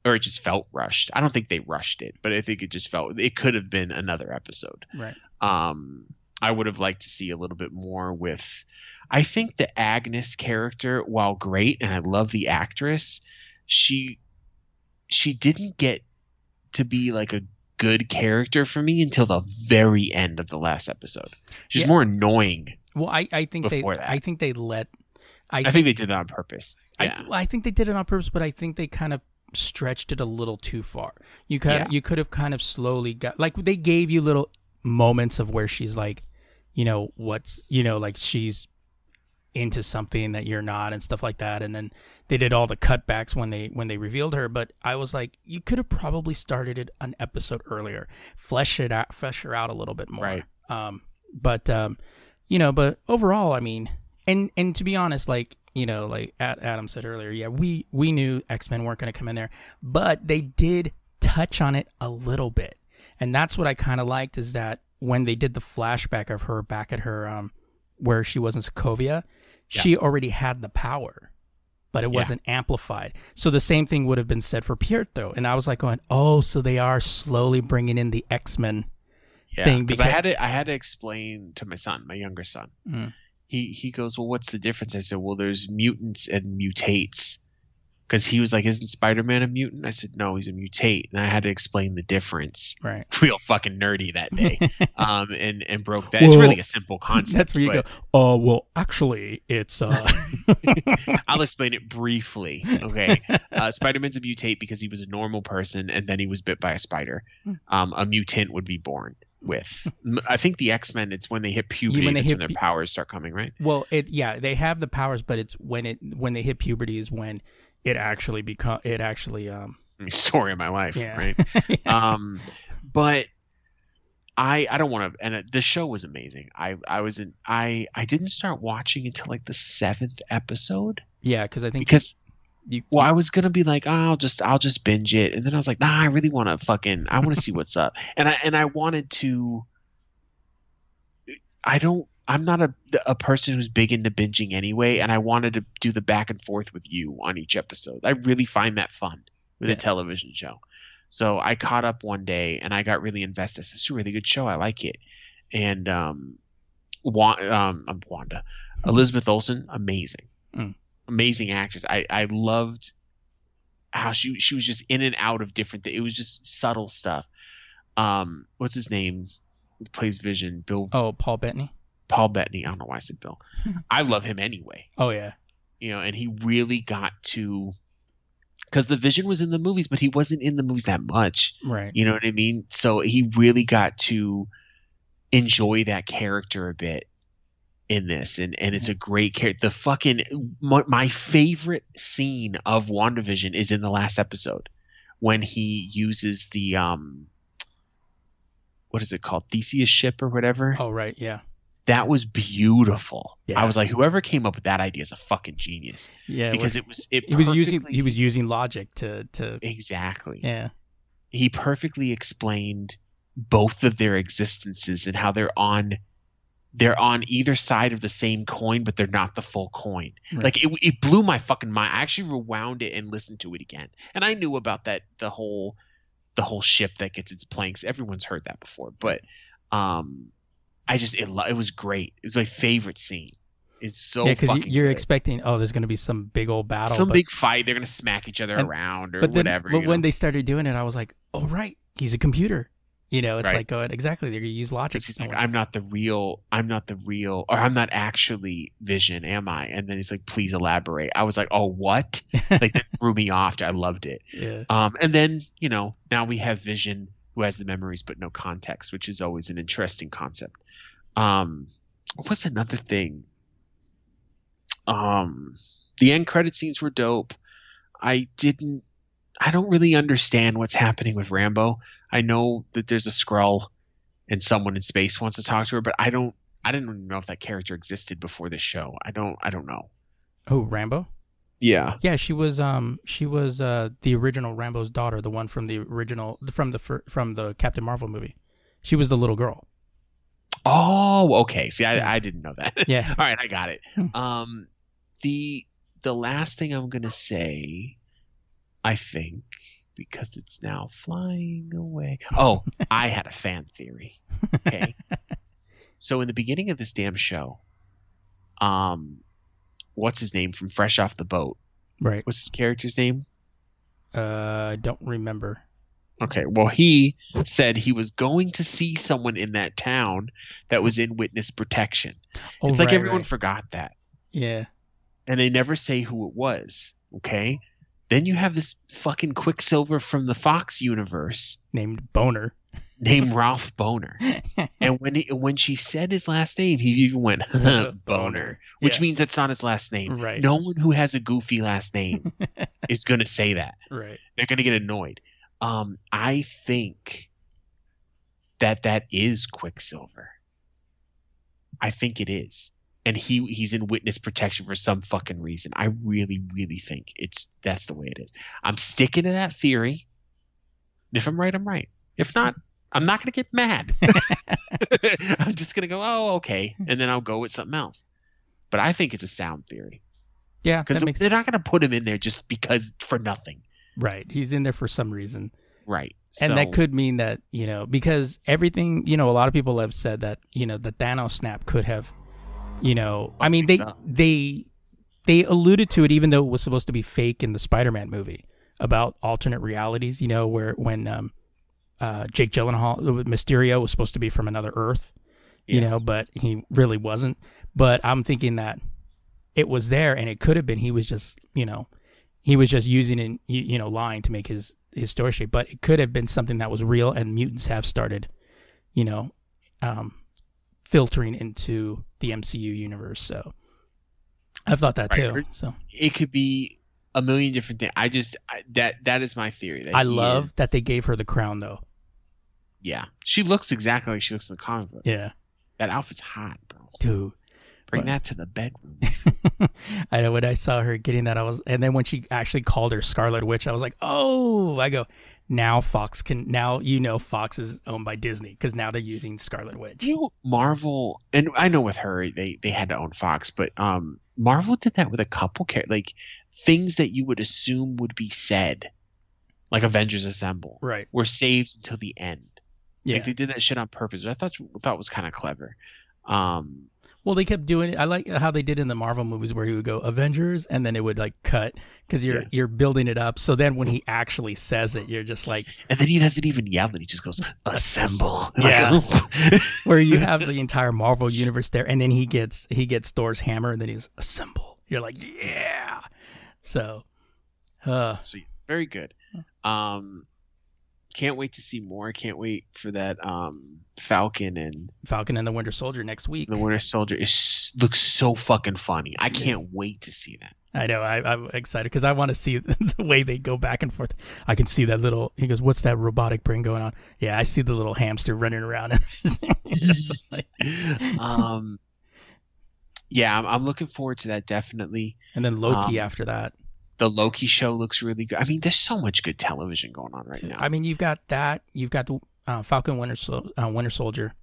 or it just felt rushed. I don't think they rushed it, but I think it just felt it could have been another episode. right. Um, I would have liked to see a little bit more with. I think the Agnes character, while great, and I love the actress, she she didn't get to be like a good character for me until the very end of the last episode. She's Yeah. more annoying. Well, I I think they that. I think they let I, I think they did that on purpose. I, Yeah. well, I think they did it on purpose, but I think they kind of stretched it a little too far. You could Yeah. you could have kind of slowly got like they gave you little moments of where she's like, you know, what's you know like she's into something that you're not and stuff like that, and then they did all the cutbacks when they when they revealed her. But I was like, you could have probably started it an episode earlier, flesh it out, flesh her out a little bit more. Right. Um, but um, you know, but overall, I mean, and and to be honest, like you know, like Adam said earlier, yeah, we we knew X Men weren't going to come in there, but they did touch on it a little bit, and that's what I kind of liked is that when they did the flashback of her back at her um where she was in Sokovia, she already had the power. But it Yeah. wasn't amplified. So the same thing would have been said for Pietro. And I was like going, oh, so they are slowly bringing in the X Men. yeah, thing because I had to I had to explain to my son, my younger son. Mm. He he goes, well, what's the difference? I said, well, there's mutants and mutates. Because he was like, isn't Spider Man a mutant? I said, no, he's a mutate, and I had to explain the difference. Right. Real fucking nerdy that day, um, and and broke that. it's really a simple concept. That's where you go, oh, well, actually, it's. uh I'll explain it briefly. Okay, uh, Spider Man's a mutate because he was a normal person, and then he was bit by a spider. Hmm. Um, a mutant would be born with. I think the X Men. It's when they hit puberty. when they hit when their powers start coming, right? Well, it yeah, they have the powers, but it's when it when they hit puberty is when it actually become it actually um story of my life, yeah right? um, but I I don't want to. And uh, the show was amazing. I I was in. I I didn't start watching until like the seventh episode yeah because I think because you, well I was gonna be like oh, I'll just I'll just binge it, and then I was like nah I really want to fucking I want to see what's up, and I and I wanted to. I don't. I'm not a a person who's big into binging anyway, and I wanted to do the back and forth with you on each episode. I really find that fun with Yeah. a television show. So I caught up one day and I got really invested. It's a really good show. I like it. And um, Wa- um, I'm Wanda, Elizabeth Olsen, amazing, Mm. amazing actress. I I loved how she she was just in and out of different. Th- it was just subtle stuff. Um, what's his name? Plays Vision, Bill oh Paul Bettany Paul Bettany. I don't know why I said Bill. I love him anyway. oh yeah You know, and he really got to because the Vision was in the movies, but he wasn't in the movies that much. right You know what I mean? So he really got to enjoy that character a bit in this, and and it's a great character. The fucking my, my favorite scene of WandaVision is in the last episode when he uses the um what is it called Theseus ship or whatever. oh right yeah That was beautiful. Yeah. I was like, whoever came up with that idea is a fucking genius. Yeah because it was it he was using he was using logic to to exactly. Yeah. He perfectly explained both of their existences and how they're on they're on either side of the same coin but they're not the full coin. Right. like it, it blew my fucking mind. I actually rewound it and listened to it again. And i knew about that the whole the whole ship that gets its planks. Everyone's heard that before. But um i just it, it was great it was my favorite scene it's so yeah because you're good. expecting oh there's gonna be some big old battle some but, big fight they're gonna smack each other And- around or but then whatever but when know? they started doing it I was like oh right he's a computer you know it's Right. like going exactly they're gonna use logic he's like. I'm not the real, I'm not the real, or I'm not actually Vision, am I? And then he's like, please elaborate. I was like, oh, what? like that threw me off. I loved it. yeah Um, and then you know, now we have Vision who has the memories but no context, which is always an interesting concept. Um, what's another thing? Um, the end credit scenes were dope. I didn't. I don't really understand what's happening with Rambeau. I know that there's a Skrull and someone in space wants to talk to her, but I don't. I didn't even know if that character existed before this show. I don't. I don't know. oh Rambeau Yeah. Yeah, she was um she was uh the original Rambeau's daughter, the one from the original from the from the Captain Marvel movie. She was the little girl. Oh, okay. See, I, Yeah. I didn't know that. Yeah. All right, I got it. Hmm. Um, the the last thing I'm gonna say, I think, because it's now flying away. Oh, I had a fan theory. Okay. so in the beginning of this damn show, um, what's his name from Fresh Off the Boat? Right. What's his character's name? Uh I don't remember. Okay, well, he said he was going to see someone in that town that was in witness protection. Oh, it's like right, everyone right. forgot that. Yeah. and they never say who it was. Okay. Then you have this fucking Quicksilver from the Fox universe Named Boner. named Ralph Bohner. And when he, when she said his last name, he even went Boner, which Yeah. means that's not his last name. Right. No one who has a goofy last name is going to say that. Right. They're going to get annoyed. Um, I think that that is Quicksilver. I think it is. And he he's in witness protection for some fucking reason. I really, really think it's that's the way it is. I'm sticking to that theory. If I'm right, I'm right. If not, I'm not gonna get mad. I'm just gonna go, oh, okay, and then I'll go with something else. But I think it's a sound theory. Yeah, because makes, they're not going to put him in there just because for nothing. Right. He's in there for some reason. Right. and so, that could mean that you know because everything you know a lot of people have said that you know the Thanos snap could have you know I mean they they they alluded to it even though it was supposed to be fake in the Spider-Man movie about alternate realities you know where when um uh Jake Gyllenhaal Mysterio was supposed to be from another Earth you Yeah. know but he really wasn't but I'm thinking that it was there and it could have been he was just you know he was just using it, you, you know, lying to make his his story. But it could have been something that was real, and mutants have started, you know, um, filtering into the MCU universe. So I've thought that Right. too. So it could be a million different things. I just I, that that is my theory. That I love is- that they gave her the crown, though. Yeah, she looks exactly like she looks in the comic book. Yeah, That outfit's hot, bro. dude. Bring that to the bedroom. I know when I saw her getting that, I was, and then when she actually called her Scarlet Witch, I was like, oh, I go. Now Fox can now you know Fox is owned by Disney because now they're using Scarlet Witch. you know, Marvel, and I know with her they they had to own Fox, but um, Marvel did that with a couple char- like things that you would assume would be said, like Avengers Assemble, Right. were saved until the end. Yeah. Like they did that shit on purpose. I thought thought was kind of clever. Um, Well, they kept doing it. I like how they did in the Marvel movies where he would go Avengers and then it would like cut because you're Yeah. you're building it up. So then when he actually says it, you're just like and then he doesn't even yell it; he just goes "assemble." Yeah. Like, where you have the entire Marvel universe there, and then he gets he gets Thor's hammer, and then he's assemble. You're like, yeah. So, uh, so it's very good. Um, can't wait to see more. Can't wait for that. Um, Falcon and Falcon and the Winter Soldier next week. the Winter Soldier is looks so fucking funny. I can't wait to see that. I know. I, I'm excited because I want to see the way they go back and forth. I can see that little. He goes, "What's that robotic brain going on?" Yeah, I see the little hamster running around. Like- um, yeah, I'm, I'm looking forward to that definitely. and then Loki Um, after that. The Loki show looks really good. I mean, there's so much good television going on right now. I mean, you've got that. You've got the uh, Falcon Winter Sol- uh, Winter Soldier.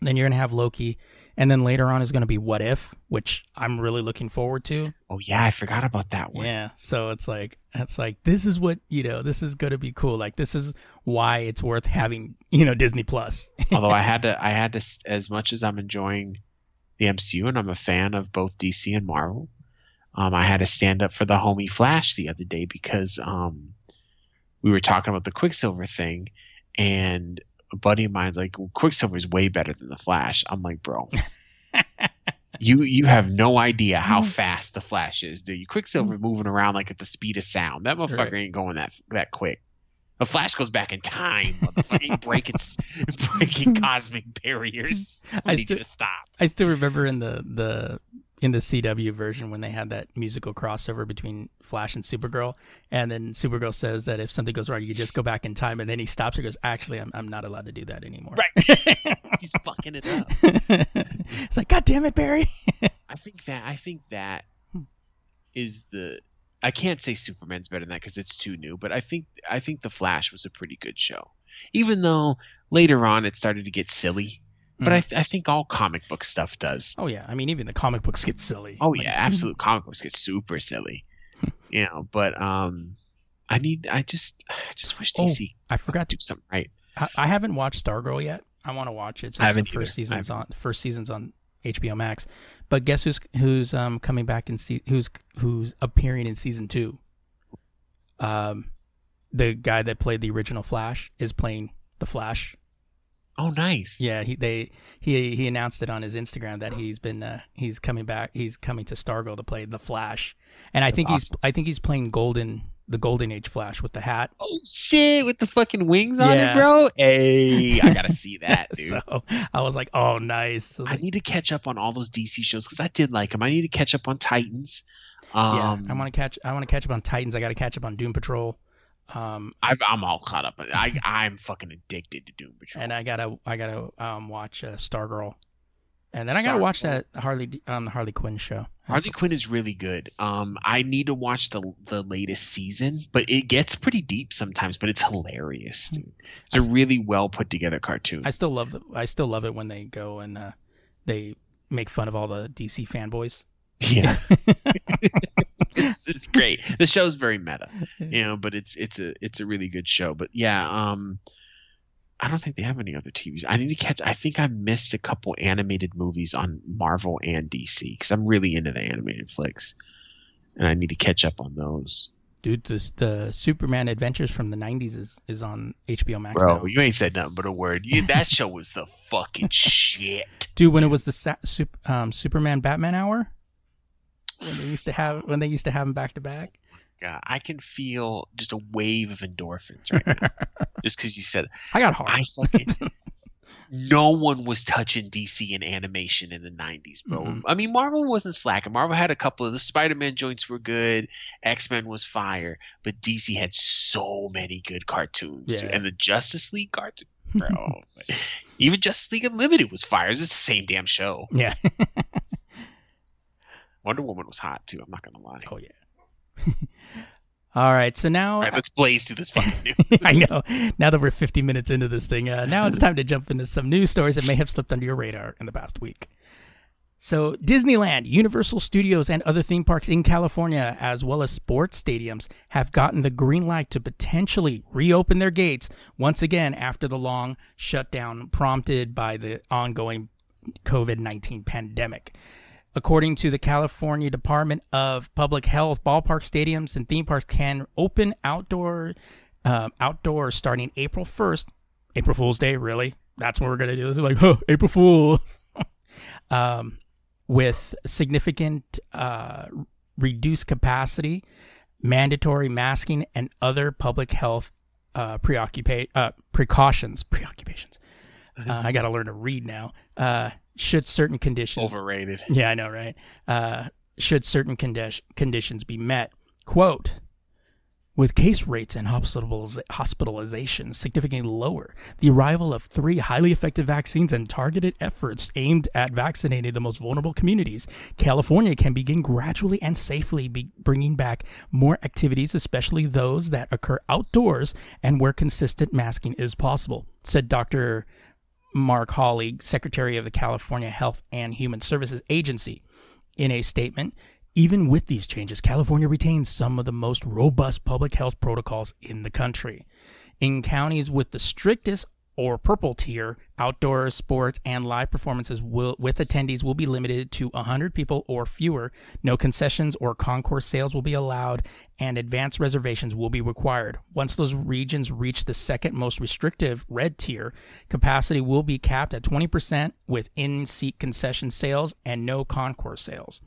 Then you're gonna have Loki, and then later on is gonna be What If, which I'm really looking forward to. oh yeah, I forgot about that one. Yeah. So it's like it's like this is what you know. This is gonna be cool. Like this is why it's worth having you know Disney Plus. Although I had to, I had to, as much as I'm enjoying the MCU and I'm a fan of both DC and Marvel, um, I had to stand up for the homie Flash the other day because um, we were talking about the Quicksilver thing, and a buddy of mine's like, well, Quicksilver is way better than the Flash. I'm like, bro. You you have no idea how fast the Flash is, do you? Quicksilver moving around like at the speed of sound. That motherfucker Right. ain't going that that quick. The Flash goes back in time, motherfucking breaking breaking cosmic barriers. I I need still- you to stop. I still remember in the the in the CW version when they had that musical crossover between Flash and Supergirl, and then Supergirl says that if something goes wrong, you just go back in time, and then he stops her, and goes, "Actually, I'm I'm not allowed to do that anymore." Right. He's fucking it up. it's like, God damn it, Barry. I think that I think that Hmm. the I can't say Superman's better than that because it's too new, but I think I think the Flash was a pretty good show, even though later on it started to get silly. But I, th- I think all comic book stuff does. oh yeah, I mean, even the comic books get silly. Oh Like, yeah, absolute comic books get super silly, you know. But um, I need I just I just wish Oh, DC I forgot to do something right. I, I haven't watched Stargirl yet. I want to watch it. Since I haven't the first either. Season's on. The first season's on HBO Max. But guess who's who's um coming back in se- who's who's appearing in season two? Um, the guy that played the original Flash is playing the Flash. Oh, nice. Yeah, he they he he announced it on his Instagram that he's been uh, he's coming back. He's coming to Stargirl to play the Flash, and I think he's I think he's playing Golden the Golden Age Flash with the hat. Oh shit, with the fucking wings on Yeah. it, bro. Hey, I gotta see that, dude. So I was like, oh, nice. I I like, need to catch up on all those DC shows because I did like them. I need to catch up on Titans. Um, yeah, I want to catch. I want to catch up on Titans. I got to catch up on Doom Patrol. Um, I've, I'm all caught up. I I'm fucking addicted to Doom Patrol. and I gotta I gotta um watch uh, Stargirl, and then I gotta Stargirl. watch that Harley um the Harley Quinn show. Harley Quinn is really good. Um, I need to watch the the latest season, but it gets pretty deep sometimes. But it's hilarious, dude. It's a really well put together cartoon. I still love the I still love it when they go and uh, they make fun of all the DC fanboys. Yeah, it's it's great. The show's very meta, you know, but it's it's a it's a really good show. But yeah, um, I don't think they have any other TVs. I need to catch. I think I missed a couple animated movies on Marvel and DC because I'm really into the animated flicks, and I need to catch up on those. Dude, this the Superman Adventures from the '90s is is on HBO Max Bro, now. you ain't said nothing but a word. You, that show was the fucking shit. Dude, when it was the sa- Sup- um, Superman Batman hour, when they used to have when they used to have them back to back. God, I can feel just a wave of endorphins right now, just because you said I got hard. I fucking. no one was touching DC in animation in the 90s, bro. Mhm. I mean, Marvel wasn't slacking. Marvel had a couple of the Spider Man joints were good, X Men was fire, but DC had so many good cartoons. Yeah. And the Justice League cartoon, bro. Even Justice League Unlimited was fire. It's the same damn show. yeah. Wonder Woman was hot too, I'm not going to lie. oh yeah. All right, so now All right, let's blaze through this fucking news. I know. Now that we're 50 minutes into this thing, uh, now it's time to jump into some news stories that may have slipped under your radar in the past week. So, Disneyland, Universal Studios, and other theme parks in California, as well as sports stadiums, have gotten the green light to potentially reopen their gates once again after the long shutdown prompted by the ongoing COVID 19 pandemic. According to the California Department of Public Health, ballpark stadiums and theme parks can open outdoor um, outdoors starting April 1st. April Fool's Day, really? That's what we're going to do. This is like, huh, April Fool. um, with significant uh, reduced capacity, mandatory masking, and other public health uh, preoccupa- uh, precautions. Preoccupations. Uh, I got to learn to read now. Should certain conditions Overrated. yeah, I know, right? Uh, should certain condi- conditions be met. Quote With case rates and hospitaliz- hospitalizations significantly lower, the arrival of three highly effective vaccines and targeted efforts aimed at vaccinating the most vulnerable communities, California can begin gradually and safely be bringing back more activities, especially those that occur outdoors and where consistent masking is possible, said Dr. Mark Ghaly, Secretary of the California Health and Human Services Agency. In a statement, even with these changes, California retains some of the most robust public health protocols in the country. In counties with the strictest or purple tier, outdoor sports and live performances will, with attendees will be limited to 100 people or fewer. No concessions or concourse sales will be allowed, and advance reservations will be required. Once those regions reach the second most restrictive red tier, capacity will be capped at 20% with in seat concession sales and no concourse sales.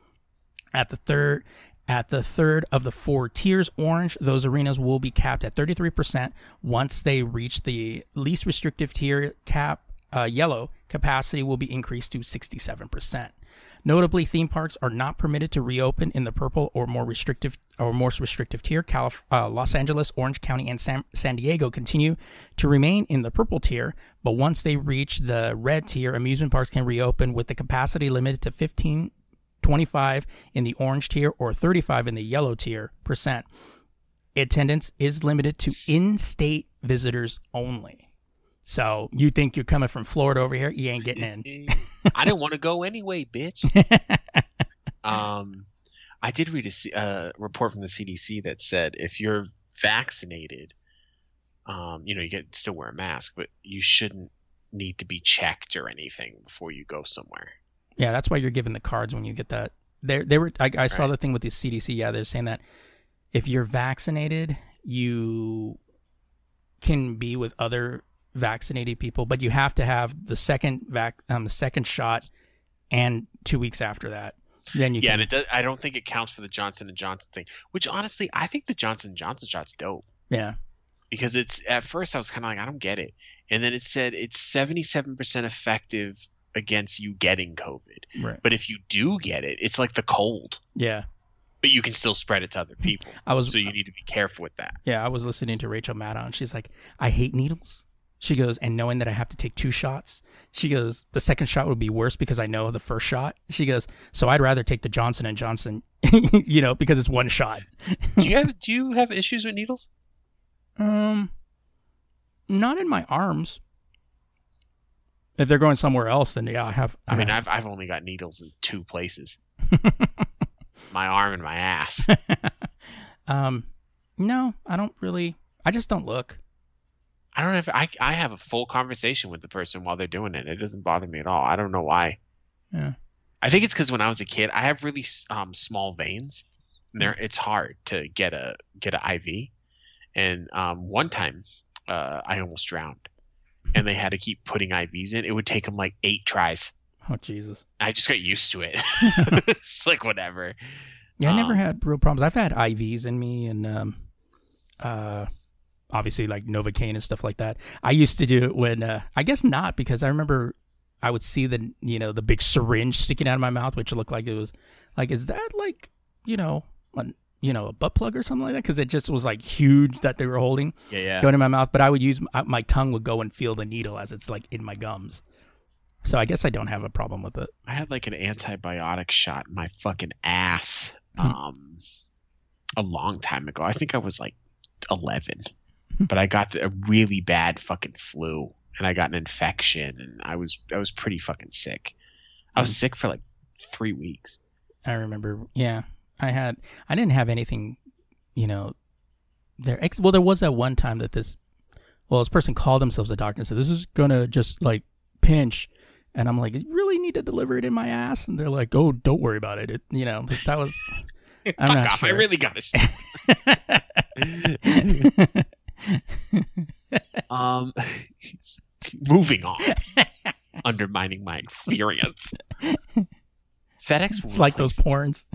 At the third at the third of the four tiers orange, those arenas will be capped at 33%. Once they reach the least restrictive tier cap uh, yellow, capacity will be increased to 67%. Notably, theme parks are not permitted to reopen in the purple or more restrictive or more restrictive tier. Calif- uh, Los Angeles, Orange County, and San-, San Diego continue to remain in the purple tier, but once they reach the red tier, amusement parks can reopen with the capacity limited to 15 25 in the orange tier or 35 in the yellow tier percent. Attendance is limited to in-state visitors only. So you think you're coming from Florida over here? You ain't getting in. I didn't want to go anyway, bitch. um, I did read a C- uh, report from the CDC that said if you're vaccinated, um, you know, you get still wear a mask, but you shouldn't need to be checked or anything before you go somewhere. Yeah, that's why you're given the cards when you get that. They they were. I, I saw Right. the thing with the CDC. Yeah, they're saying that if you're vaccinated, you can be with other vaccinated people, but you have to have the second vac, um, the second shot, and two weeks after that. Then you yeah, can. and it does, I don't think it counts for the Johnson and Johnson thing. Which honestly, I think the Johnson and Johnson shot's dope yeah, because it's at first I was kind of like I don't get it, and then it said it's seventy seven percent effective against you getting COVID. right. But if you do get it, it's like the cold, Yeah, but you can still spread it to other people. I was. So you need to be careful with that. Yeah, I was listening to Rachel Maddow, and she's like, "I hate needles." She goes, and knowing that I have to take two shots, she goes, the second shot would be worse because I know the first shot. She goes, so I'd rather take the Johnson and Johnson, you know, because it's one shot. do you have do you have issues with needles? Um, not in my arms. If they're going somewhere else, then yeah, I have. I mean, have- I've I've only got needles in two places. It's my arm and my ass. um, no, I don't really. I just don't look. I don't have. I I have a full conversation with the person while they're doing it. It doesn't bother me at all. I don't know why. Yeah. I think it's because when I was a kid, I have really um, small veins. And there, it's hard to get a get an IV. And um, one time, uh, I almost drowned, and they had to keep putting IVs in. It would take them like eight tries. Oh Jesus. I just got used to it. it's like whatever. Yeah, I never Um, had real problems. I've had IVs in me and um, uh, obviously like Novocaine and stuff like that. I used to do it when uh, I guess not because I remember I would see the you know the big syringe sticking out of my mouth, which looked like it was like is that like you know a, you know a butt plug or something like that because it just was like huge that they were holding Yeah, yeah. going in my mouth. But I would use my, my tongue would go and feel the needle as it's like in my gums. So I guess I don't have a problem with it. I had like an antibiotic shot in my fucking ass Hmm. um a long time ago. I think I was like 11. But I got a really bad fucking flu and I got an infection and I was I was pretty fucking sick. I was sick for like 3 weeks. I remember. Yeah, I had. I didn't have anything. You know, there. Ex- well, there was that one time that this. Well, this person called themselves a doctor and said, "This is gonna just like pinch," and I'm like, "You really need to deliver it in my ass?" And they're like, "Oh, don't worry about it." it you know, that was. I'm Fuck not off. I really got this. um moving on. Undermining my experience. FedEx it's like those porns.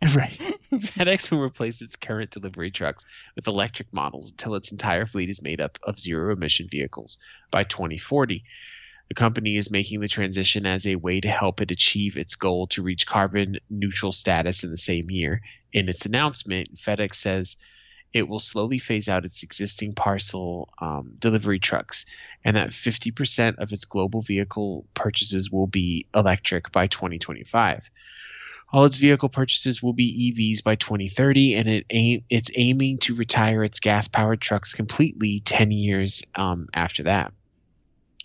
Right. FedEx will replace its current delivery trucks with electric models until its entire fleet is made up of zero emission vehicles by 2040. The company is making the transition as a way to help it achieve its goal to reach carbon neutral status in the same year. In its announcement, FedEx says it will slowly phase out its existing parcel um, delivery trucks and that 50% of its global vehicle purchases will be electric by 2025. All its vehicle purchases will be EVs by 2030, and it aim, it's aiming to retire its gas powered trucks completely 10 years um, after that.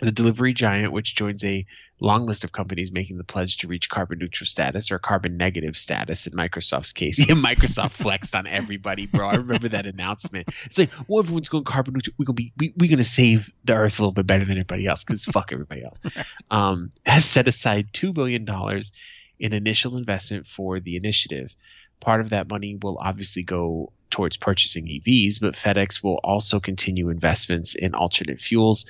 The delivery giant, which joins a long list of companies making the pledge to reach carbon neutral status or carbon negative status in Microsoft's case. Yeah, Microsoft flexed on everybody, bro. I remember that announcement. It's like, well, everyone's going carbon neutral. We're gonna be, we, we're gonna save the earth a little bit better than everybody else because fuck everybody else. Um, has set aside two billion dollars in initial investment for the initiative. Part of that money will obviously go towards purchasing EVs, but FedEx will also continue investments in alternate fuels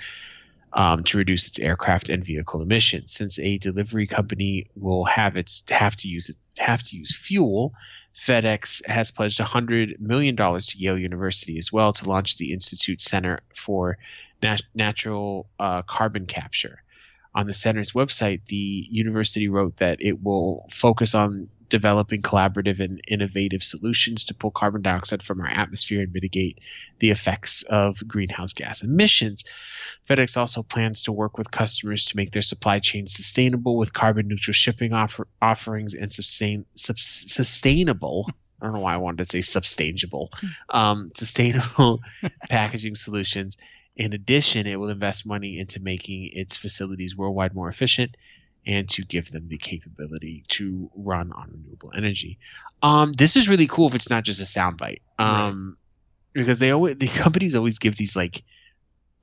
um, to reduce its aircraft and vehicle emissions. Since a delivery company will have its have to use have to use fuel, FedEx has pledged $100 million to Yale University as well to launch the Institute Center for Nat- Natural uh, Carbon Capture. On the center's website, the university wrote that it will focus on developing collaborative and innovative solutions to pull carbon dioxide from our atmosphere and mitigate the effects of greenhouse gas emissions. FedEx also plans to work with customers to make their supply chain sustainable with carbon neutral shipping offer- offerings and sustain sub- sustainable. I don't know why I wanted to say sustainable. Um, sustainable packaging solutions. In addition, it will invest money into making its facilities worldwide more efficient and to give them the capability to run on renewable energy. Um, this is really cool if it's not just a soundbite. Um, because they always the companies always give these like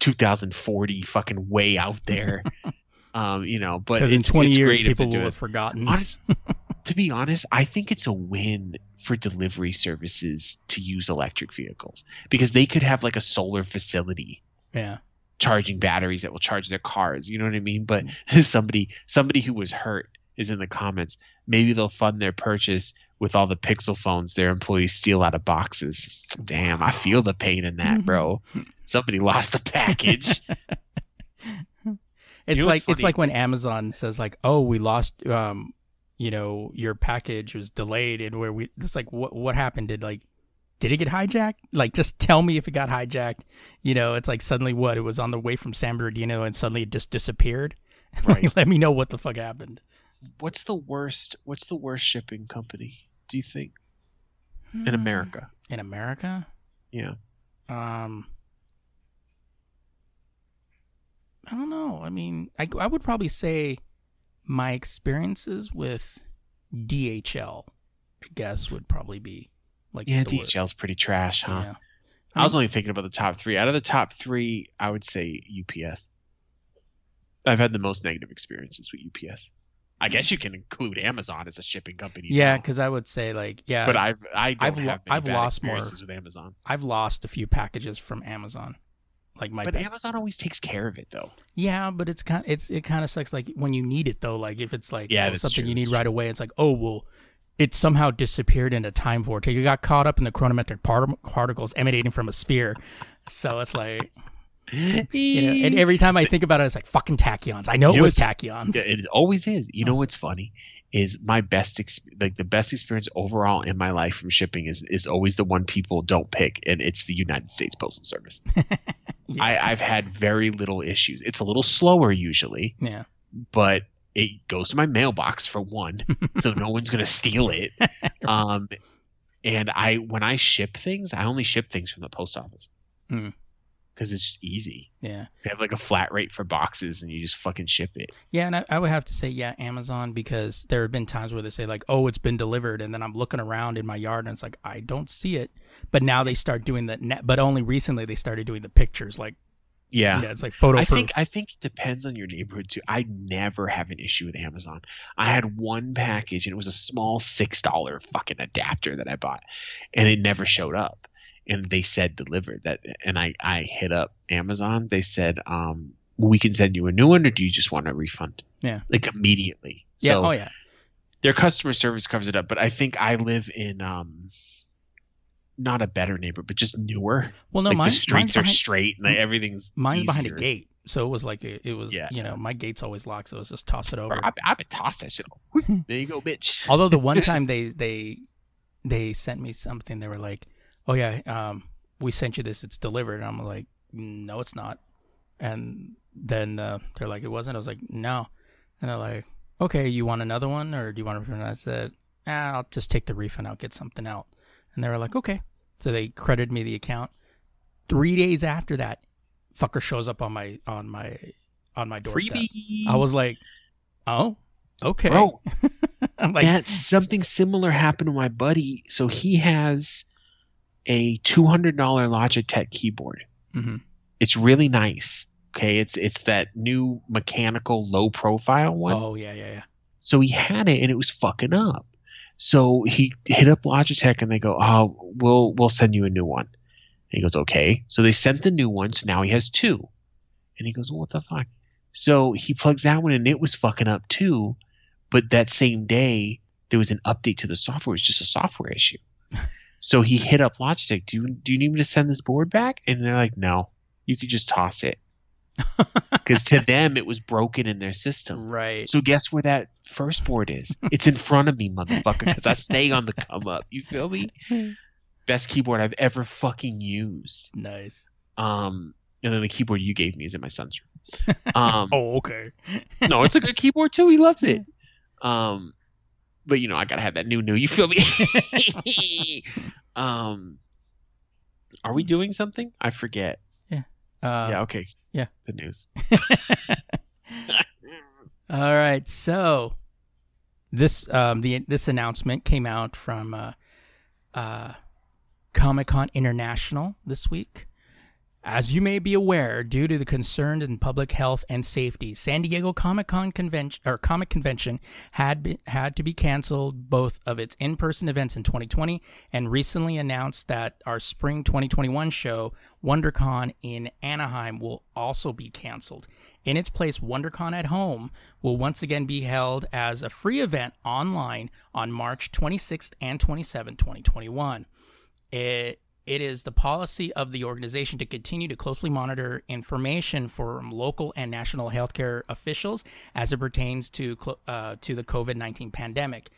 2040 fucking way out there. um, you know, but in 20 it's years, people will have forgotten. Honest, to be honest, I think it's a win for delivery services to use electric vehicles because they could have like a solar facility yeah. charging batteries that will charge their cars. You know what I mean? But somebody somebody who was hurt is in the comments. Maybe they'll fund their purchase with all the Pixel phones their employees steal out of boxes. Damn, I feel the pain in that, bro. Somebody lost a package. It's know like it's like when Amazon says like, "Oh, we lost um, you know, your package was delayed and where we it's like what what happened did like did it get hijacked? Like just tell me if it got hijacked. You know, it's like suddenly what? It was on the way from San Bernardino and suddenly it just disappeared. Right. like, let me know what the fuck happened. what's the worst what's the worst shipping company, do you think? In America. In America? Yeah. Um I don't know. I mean, I I would probably say my experiences with DHL I guess would probably be like Yeah. DHL's pretty trash, huh? Yeah. I was only thinking about the top three. Out of the top three, I would say UPS. I've had the most negative experiences with UPS. I guess mm. you can include Amazon as a shipping company. Yeah, because I would say like yeah, but I've I don't I've have I've lost more- with Amazon. I've lost a few packages from Amazon. Like my But Amazon always takes care of it though. yeah, but it's kind it's it kind of sucks like when you need it though. Like if it's like Yeah, oh, something true, you need right away, it's like oh well, it somehow disappeared in a time vortex. You got caught up in the chronometric part- particles emanating from a sphere. So it's like you know, and every time I think about it, it's like fucking tachyons. I know You it know was tachyons. Yeah, it always is. You know oh. what's funny is my best exp- like the best experience overall in my life from shipping is is always the one people don't pick, and it's the United States Postal Service. Yeah. I, I've had very little issues. It's a little slower usually, yeah. but it goes to my mailbox for one, so no one's gonna steal it. Um, and I when I ship things, I only ship things from the post office Hmm. because it's easy. Yeah. They have like a flat rate for boxes, and you just fucking ship it. Yeah, and I, I would have to say, yeah, Amazon, because there have been times where they say, like, oh, it's been delivered. And then I'm looking around in my yard and it's like, I don't see it. But now they start doing the net, but only recently they started doing the pictures. Like, Yeah. yeah, it's like photo I think I think it depends on your neighborhood too. I never have an issue with Amazon. I had one package and it was a small six dollar fucking adapter that I bought, and it never showed up. And they said delivered that, and I I hit up Amazon. They said um we can send you a new one, or do you just want a refund? Yeah. like immediately. yeah. So oh, yeah. their customer service covers it up. But I think I live in um not a better neighborhood, but just newer. Well, no, like mine, the streets are behind, straight and everything's mine's behind a gate. So it was like, it, it was, Yeah. you know, my gate's always locked. So it's just toss it over. I, I been tossed that shit. There you go, bitch. Although the one time they they they sent me something, they were like, "Oh yeah, um, we sent you this. It's delivered." And I'm like, "No, it's not." And then uh, they're like, "It wasn't." I was like, "No," and they're like, "Okay, you want another one, or do you want a refund?" I said, ah, "I'll just take the refund. I'll get something out." And they were like, "Okay." So they credited me the account. Three days after that, fucker shows up on my on my on my doorstep. Freebie. I was like, "Oh, okay." Bro, like, that something similar happened to my buddy. So he has a two hundred dollar Logitech keyboard. mhm. It's really nice. Okay, it's it's that new mechanical low profile one. "Oh yeah, yeah, yeah." So he had it and it was fucking up. So he hit up Logitech and they go, "Oh, we'll we'll send you a new one." And he goes, "Okay." So they sent the new one. So now he has two. And he goes, well, "What the fuck?" So he plugs that one and it was fucking up too. But that same day there was an update to the software. It's just a software issue. So he hit up Logitech. Do you do you need me to send this board back? And they're like, "No, you could just toss it." Because to them it was broken in their system. Right. So guess where that first board is? It's in front of me, motherfucker, because I stay on the come up. You feel me? Best keyboard I've ever fucking used. Nice. Um, and then the keyboard you gave me is in my son's room. Um, Oh, okay. no, it's a good keyboard too. He loves it. Um, but you know, I gotta have that new new. You feel me? um, are we doing something? I forget. Uh, yeah. Okay. Yeah. The news. All right. So this um the this announcement came out from uh, uh, Comic Con International this week. As you may be aware, due to the concern in public health and safety, San Diego Comic Con convention or Comic Convention had had to be canceled both of its in-person events in 2020 and recently announced that our spring 2021 show WonderCon in Anaheim will also be canceled. In its place, WonderCon at Home will once again be held as a free event online on March 26th and 27th, 2021. It it is the policy of the organization to continue to closely monitor information from local and national healthcare officials as it pertains to uh, to the COVID nineteen pandemic.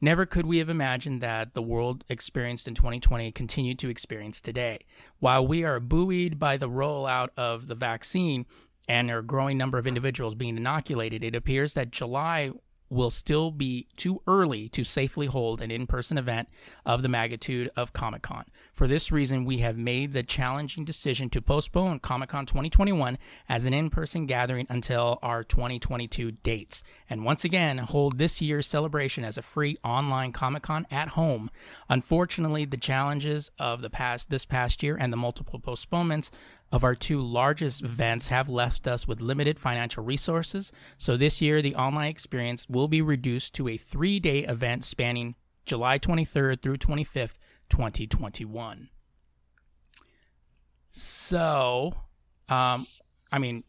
Never could we have imagined that the world experienced in 2020 continued to experience today. While we are buoyed by the rollout of the vaccine and a growing number of individuals being inoculated, it appears that July will still be too early to safely hold an in person event of the magnitude of Comic Con. For this reason, we have made the challenging decision to postpone Comic Con 2021 as an in person gathering until our 2022 dates. And once again, hold this year's celebration as a free online Comic Con at home. Unfortunately, the challenges of the past this past year and the multiple postponements of our two largest events have left us with limited financial resources. So this year, the online experience will be reduced to a three day event spanning July 23rd through 25th, 2021. So, um, I mean,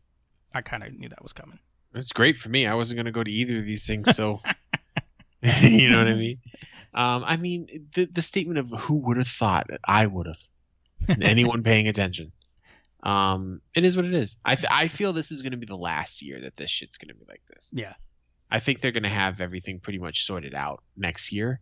I kind of knew that was coming. It's great for me. I wasn't going to go to either of these things, so you know what I mean. Um, I mean, the the statement of who would have thought I would have, anyone paying attention. Um, it is what it is. I, f- I feel this is going to be the last year that this shit's going to be like this. Yeah. I think they're going to have everything pretty much sorted out next year.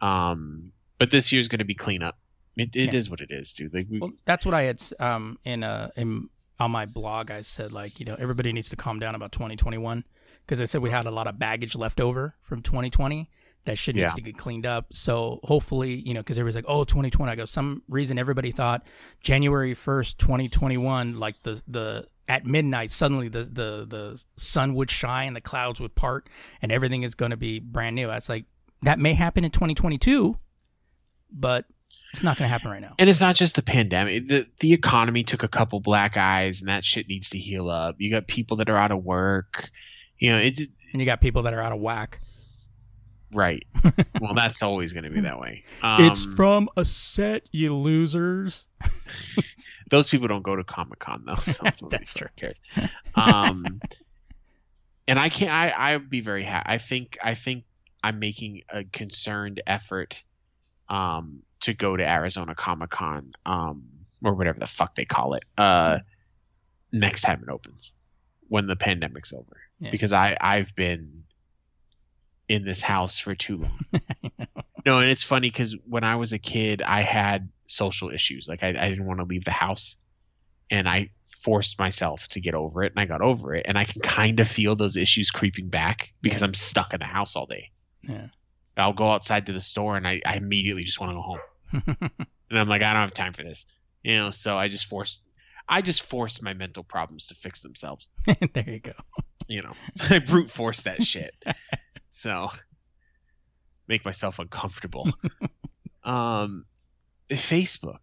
Um, but this year's going to be cleanup. It, it Yeah. is what it is, dude. Like we, Well, that's what I had um in uh in on my blog. I said like you know everybody needs to calm down about 2021 because I said we had a lot of baggage left over from 2020 that shit needs Yeah. to get cleaned up. So hopefully you know because everybody's like oh 2020. I go some reason everybody thought January 1st 2021 like the the at midnight suddenly the the the sun would shine the clouds would part and everything is going to be brand new. That's like that may happen in 2022, but it's not going to happen right now. and it's not just the pandemic. The the economy took a couple black eyes, and that shit needs to heal up. You got people that are out of work. You know, it And you got people that are out of whack. Right. well, that's always going to be that way. Um, it's from a set, you losers. those people don't go to Comic Con though. So That's true. Cares. Um, and I can't. I I would be very happy. I think I think I'm making a concerned effort, um, to go to Arizona Comic Con, um, or whatever the fuck they call it, uh, next time it opens, when the pandemic's over, Yeah. because I I've been in this house for too long. No, and it's funny because when I was a kid, I had social issues. Like I, I didn't want to leave the house, and I forced myself to get over it, and I got over it. And I can kind of feel those issues creeping back because I'm stuck in the house all day. Yeah. I'll go outside to the store, and I, I immediately just want to go home. And I'm like, I don't have time for this, you know. So I just forced, I just forced my mental problems to fix themselves. there you go. You know, I brute force that shit. So make myself uncomfortable. um, Facebook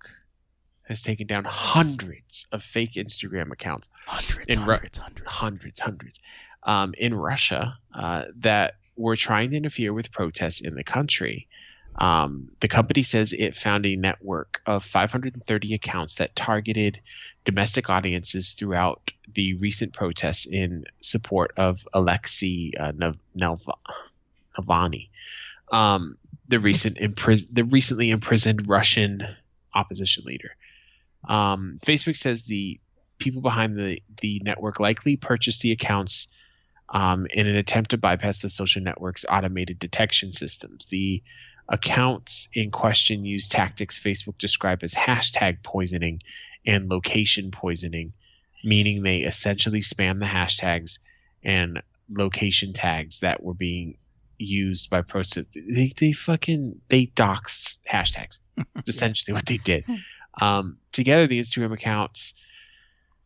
has taken down hundreds of fake Instagram accounts, Hundreds, In Ru- hundreds, hundreds. hundreds, hundreds, um, in Russia uh, that were trying to interfere with protests in the country. Um, the company says it found a network of 530 accounts that targeted domestic audiences throughout the recent protests in support of Alexei uh, Navalny, um, the recent the recently imprisoned Russian opposition leader. Um, Facebook says the people behind the the network likely purchased the accounts um, in an attempt to bypass the social network's automated detection systems. The accounts in question use tactics Facebook described as hashtag poisoning and location poisoning, meaning they essentially spam the hashtags and location tags that were being used by protest. They, they fucking they doxed hashtags. It's essentially what they did. Um, together, the Instagram accounts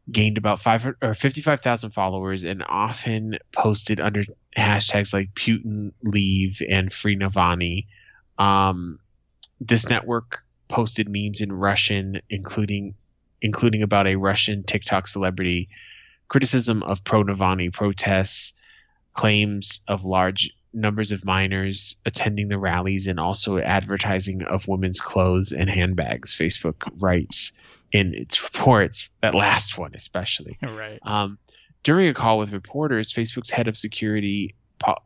gained about five or fifty-five thousand followers, and often posted under hashtags like Putin leave and Free Navalny. Um, this network posted memes in Russian, including including about a Russian TikTok celebrity, criticism of pro Navalny protests, claims of large numbers of minors attending the rallies, and also advertising of women's clothes and handbags. Facebook writes in its reports, that last one especially. right. Um, during a call with reporters, Facebook's head of security po-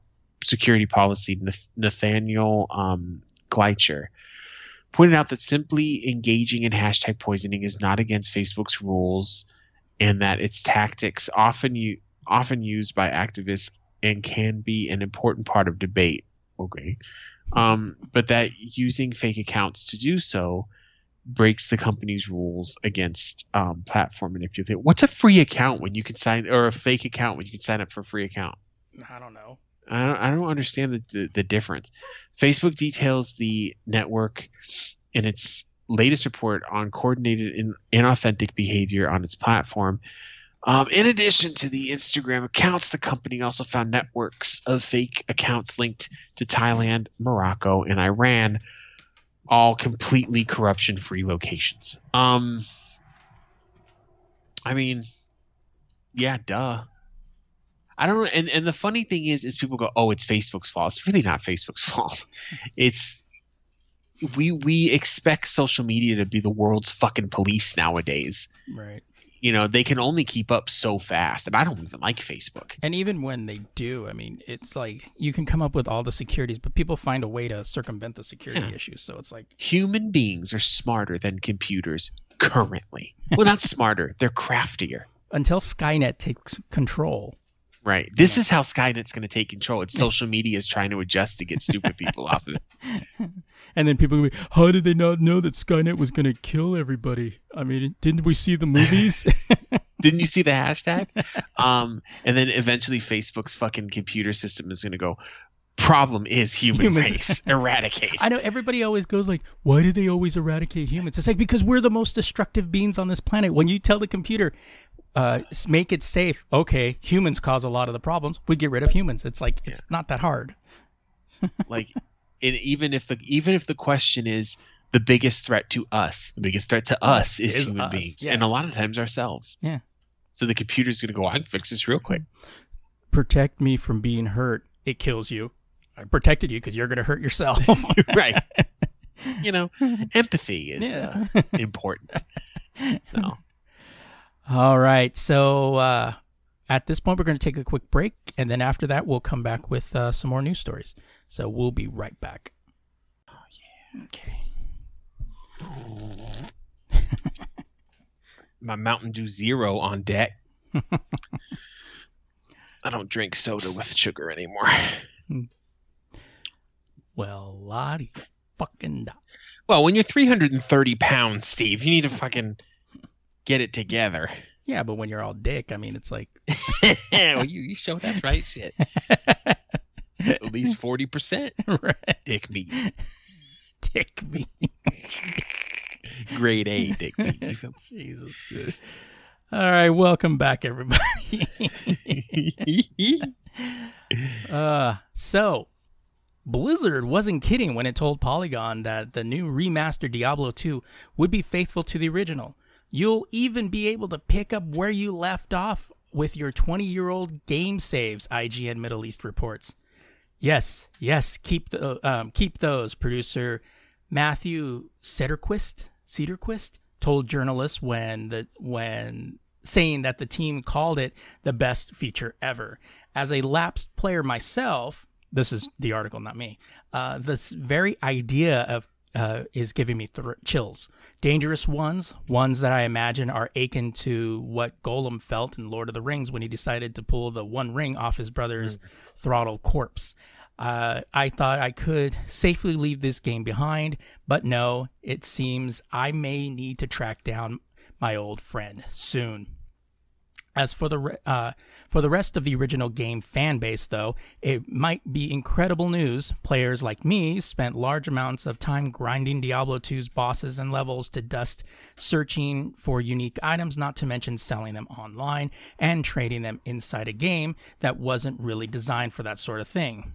security policy, Nathaniel um, Gleicher, pointed out that simply engaging in hashtag poisoning is not against Facebook's rules, and that its tactics often u- often used by activists and can be an important part of debate. Okay, um, but that using fake accounts to do so breaks the company's rules against um, platform manipulation. What's a free account when you can sign or a fake account when you can sign up for a free account? I don't know. I don't, I don't understand the, the, the difference. Facebook details the network in its latest report on coordinated in, inauthentic behavior on its platform. Um, in addition to the Instagram accounts, the company also found networks of fake accounts linked to Thailand, Morocco, and Iran, all completely corruption-free locations. Um, I mean, yeah, duh. I don't know. And, and the funny thing is, is people go, "Oh, it's Facebook's fault." It's really not Facebook's fault. It's we we expect social media to be the world's fucking police nowadays. Right. You know, they can only keep up so fast, and I don't even like Facebook. And even when they do, I mean, it's like you can come up with all the securities, but people find a way to circumvent the security Yeah. issues. So it's like, Human beings are smarter than computers currently. Well, not smarter; they're craftier. until Skynet takes control, Right. This is how Skynet's going to take control. It's social media is trying to adjust to get stupid people off of it. and then people will be, how did they not know that Skynet was going to kill everybody? I mean, didn't we see the movies? Didn't you see the hashtag? Um, and then eventually Facebook's fucking computer system is going to go. Problem is human Humans. race. Eradicate. I know everybody always goes like, why do they always eradicate humans? It's like because we're the most destructive beings on this planet. When you tell the computer, uh, make it safe, okay, humans cause a lot of the problems. We get rid of humans. It's like it's not that hard. like and even if the even if the question is the biggest threat to us the biggest threat to us is, Is human us, beings yeah. and a lot of times ourselves Yeah. so the computer's going to go i can fix this real quick Protect me from being hurt. It kills you. I protected you because you're going to hurt yourself. right you know empathy is Yeah. uh, important so All right. So uh, at this point, we're going to take a quick break, and then after that, we'll come back with uh, some more news stories. So we'll be right back. Oh yeah. Okay. my mountain dew zero on deck i don't drink soda with sugar anymore Well, Lottie, fucking. da- well when you're 330 pounds steve you need to fucking get it together Yeah, but when you're all dick, I mean, it's like. well, you, you show that's right shit at least 40% right. dick meat Dick me. grade A dick meat. Jesus. All right, welcome back, everybody. Uh, so Blizzard wasn't kidding when it told Polygon that the new remastered Diablo 2 would be faithful to the original. You'll even be able to pick up where you left off with your 20 year old game saves, IGN Middle East reports. Yes, yes, keep the um, keep those. Producer Matthew Cederquist, Cedarquist told journalists when the when saying that the team called it the best feature ever. As a lapsed player myself, this is the article, not me. Uh, this very idea of uh, is giving me thr chills. Dangerous ones, ones that I imagine are akin to what Gollum felt in Lord of the Rings when he decided to pull the one ring off his brother's throttled corpse. Uh, I thought I could safely leave this game behind, but no, it seems I may need to track down my old friend soon. As for the re- uh, for the rest of the original game fan base, though, it might be incredible news. Players like me spent large amounts of time grinding Diablo 2's bosses and levels to dust, searching for unique items, not to mention selling them online and trading them inside a game that wasn't really designed for that sort of thing.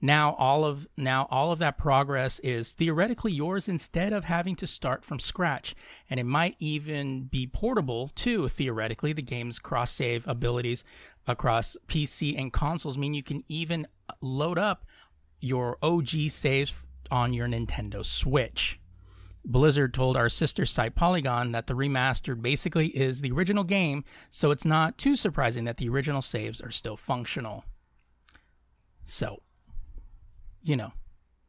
Now all of now all of that progress is theoretically yours instead of having to start from scratch, and it might even be portable too. Theoretically, the game's cross save abilities across PC and consoles mean you can even load up your OG saves on your Nintendo Switch. Blizzard told our sister site Polygon that the remastered basically is the original game, so it's not too surprising that the original saves are still functional. So, you know,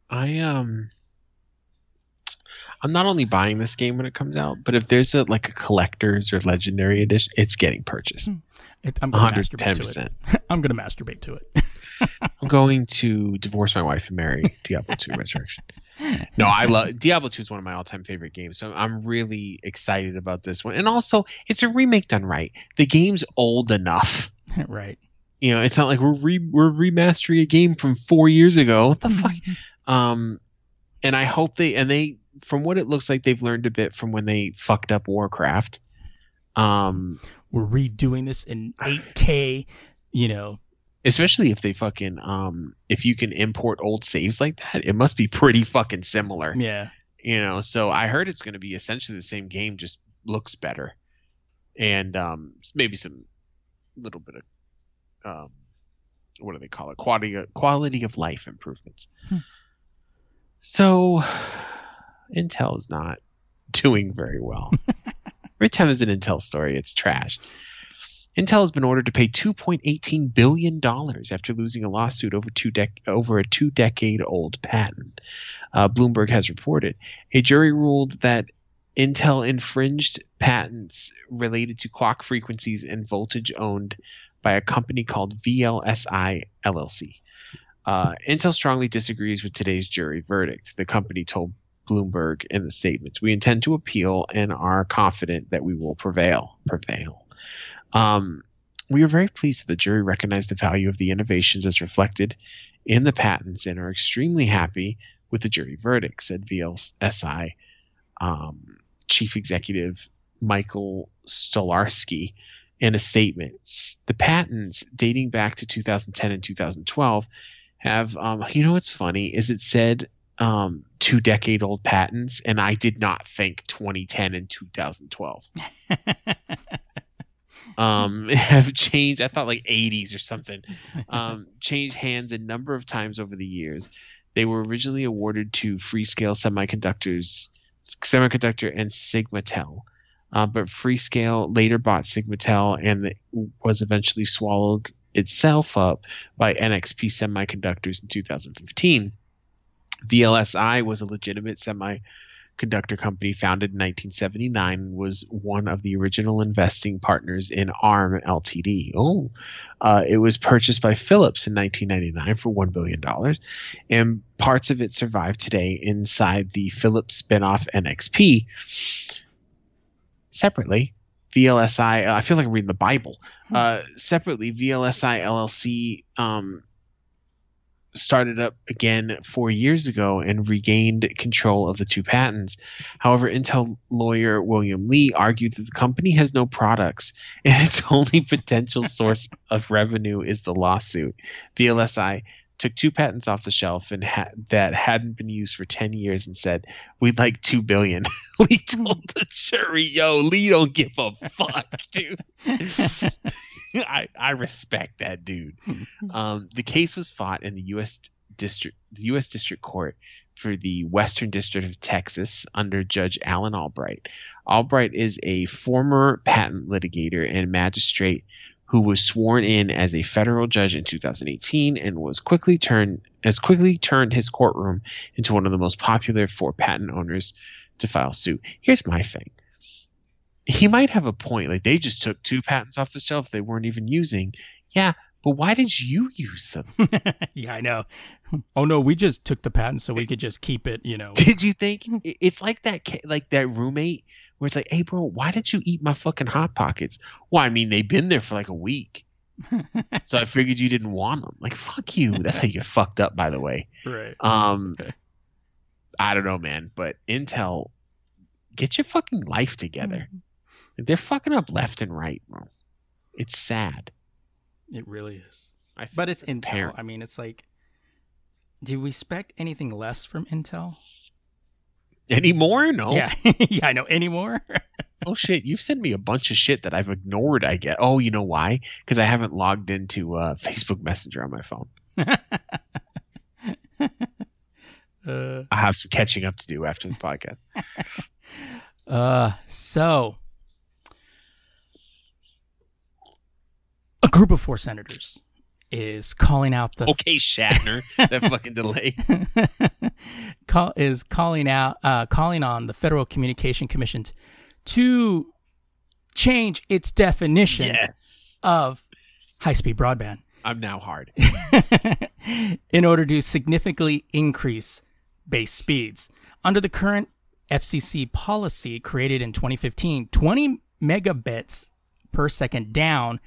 I um I'm not only buying this game when it comes out, but if there's a like a collector's or legendary edition, it's getting purchased. it, I'm going to masturbate to 110%. it. I'm going to masturbate to it. I'm going to divorce my wife and marry Diablo 2 Resurrection. No, I love Diablo 2 is one of my all-time favorite games. So I'm really excited about this one. And also, it's a remake done right. The game's old enough. right. You know, it's not like we're re- we're remastering a game from four years ago. What the fuck? Um, and I hope they and they from what it looks like they've learned a bit from when they fucked up Warcraft. Um, We're redoing this in 8K. You know, especially if they fucking um if you can import old saves like that, it must be pretty fucking similar. yeah. you know so i heard it's going to be essentially the same game just looks better and um maybe some little bit of um what do they call it? Quality quality of life improvements. Hmm. so intel is not doing very well. Every time there's an intel story it's trash. Intel has been ordered to pay 2.18 billion dollars after losing a lawsuit over two dec- over a two decade old patent. Uh, Bloomberg has reported. A jury ruled that Intel infringed patents related to clock frequencies and voltage owned by a company called VLSI LLC. Uh, Intel strongly disagrees with today's jury verdict. The company told Bloomberg in the statement, "We intend to appeal and are confident that we will prevail." Prevail. Um, we are very pleased that the jury recognized the value of the innovations as reflected in the patents and are extremely happy with the jury verdict, said VLSI um, chief executive Michael Stolarski in a statement. The patents dating back to 2010 and 2012 have, um, you know what's funny is it said um, two decade old patents, and I did not think 2010 and 2012 um, have changed. I thought like 80s or something. Um, changed hands a number of times over the years. They were originally awarded to Freescale Semiconductors, Semiconductor, and Sigmatel. Uh, but Freescale later bought Sigmatel and was eventually swallowed itself up by NXP Semiconductors in 2015. VLSI was a legitimate semiconductor company founded in 1979 and was one of the original investing partners in ARM Ltd. Oh, uh, it was purchased by Philips in 1999 for $1 billion, and parts of it survive today inside the Philips spinoff NXP. Separately, VLSI, uh, I feel like I'm reading the Bible. Uh, separately, VLSI LLC um, started up again four years ago and regained control of the two patents. However, Intel lawyer William Lee argued that the company has no products and its only potential source of revenue is the lawsuit. VLSI took two patents off the shelf and ha- that hadn't been used for 10 years and said, We'd like two billion. Lee told the jury, Yo, Lee don't give a fuck, dude. I, I respect that dude. Um, the case was fought in the U.S. district, the U.S. District Court for the Western District of Texas under Judge Alan Albright. Albright is a former patent litigator and magistrate who was sworn in as a federal judge in 2018 and was quickly turned as quickly turned his courtroom into one of the most popular for patent owners to file suit. Here's my thing he might have a point. Like they just took two patents off the shelf they weren't even using. Yeah, but why did you use them? yeah, I know. Oh no, we just took the patent so we could just keep it. You know. Did you think it's like that? Like that roommate where it's like, "Hey, bro, why did you eat my fucking hot pockets?" Well, I mean, they've been there for like a week, so I figured you didn't want them. Like, fuck you. That's how you get fucked up, by the way. right. Um, Okay. I don't know, man, but Intel, get your fucking life together. Like, they're fucking up left and right, bro. It's sad. It really is. I feel But it's Intel. parent. I mean, it's like, do we expect anything less from Intel? Anymore. No. Yeah, yeah, I know. Anymore? Oh shit, you've sent me a bunch of shit that I've ignored. I get. Oh, you know why? Because I haven't logged into uh, Facebook Messenger on my phone. uh, I have some catching up to do after the podcast. uh, so a group of four senators is calling out the Okay, Shatner, that fucking delay. call, is calling out uh, calling on the Federal Communication Commission to change its definition Yes, of high-speed broadband I'm now hard. in order to significantly increase base speeds. Under the current FCC policy created in 2015, 20 megabits per second down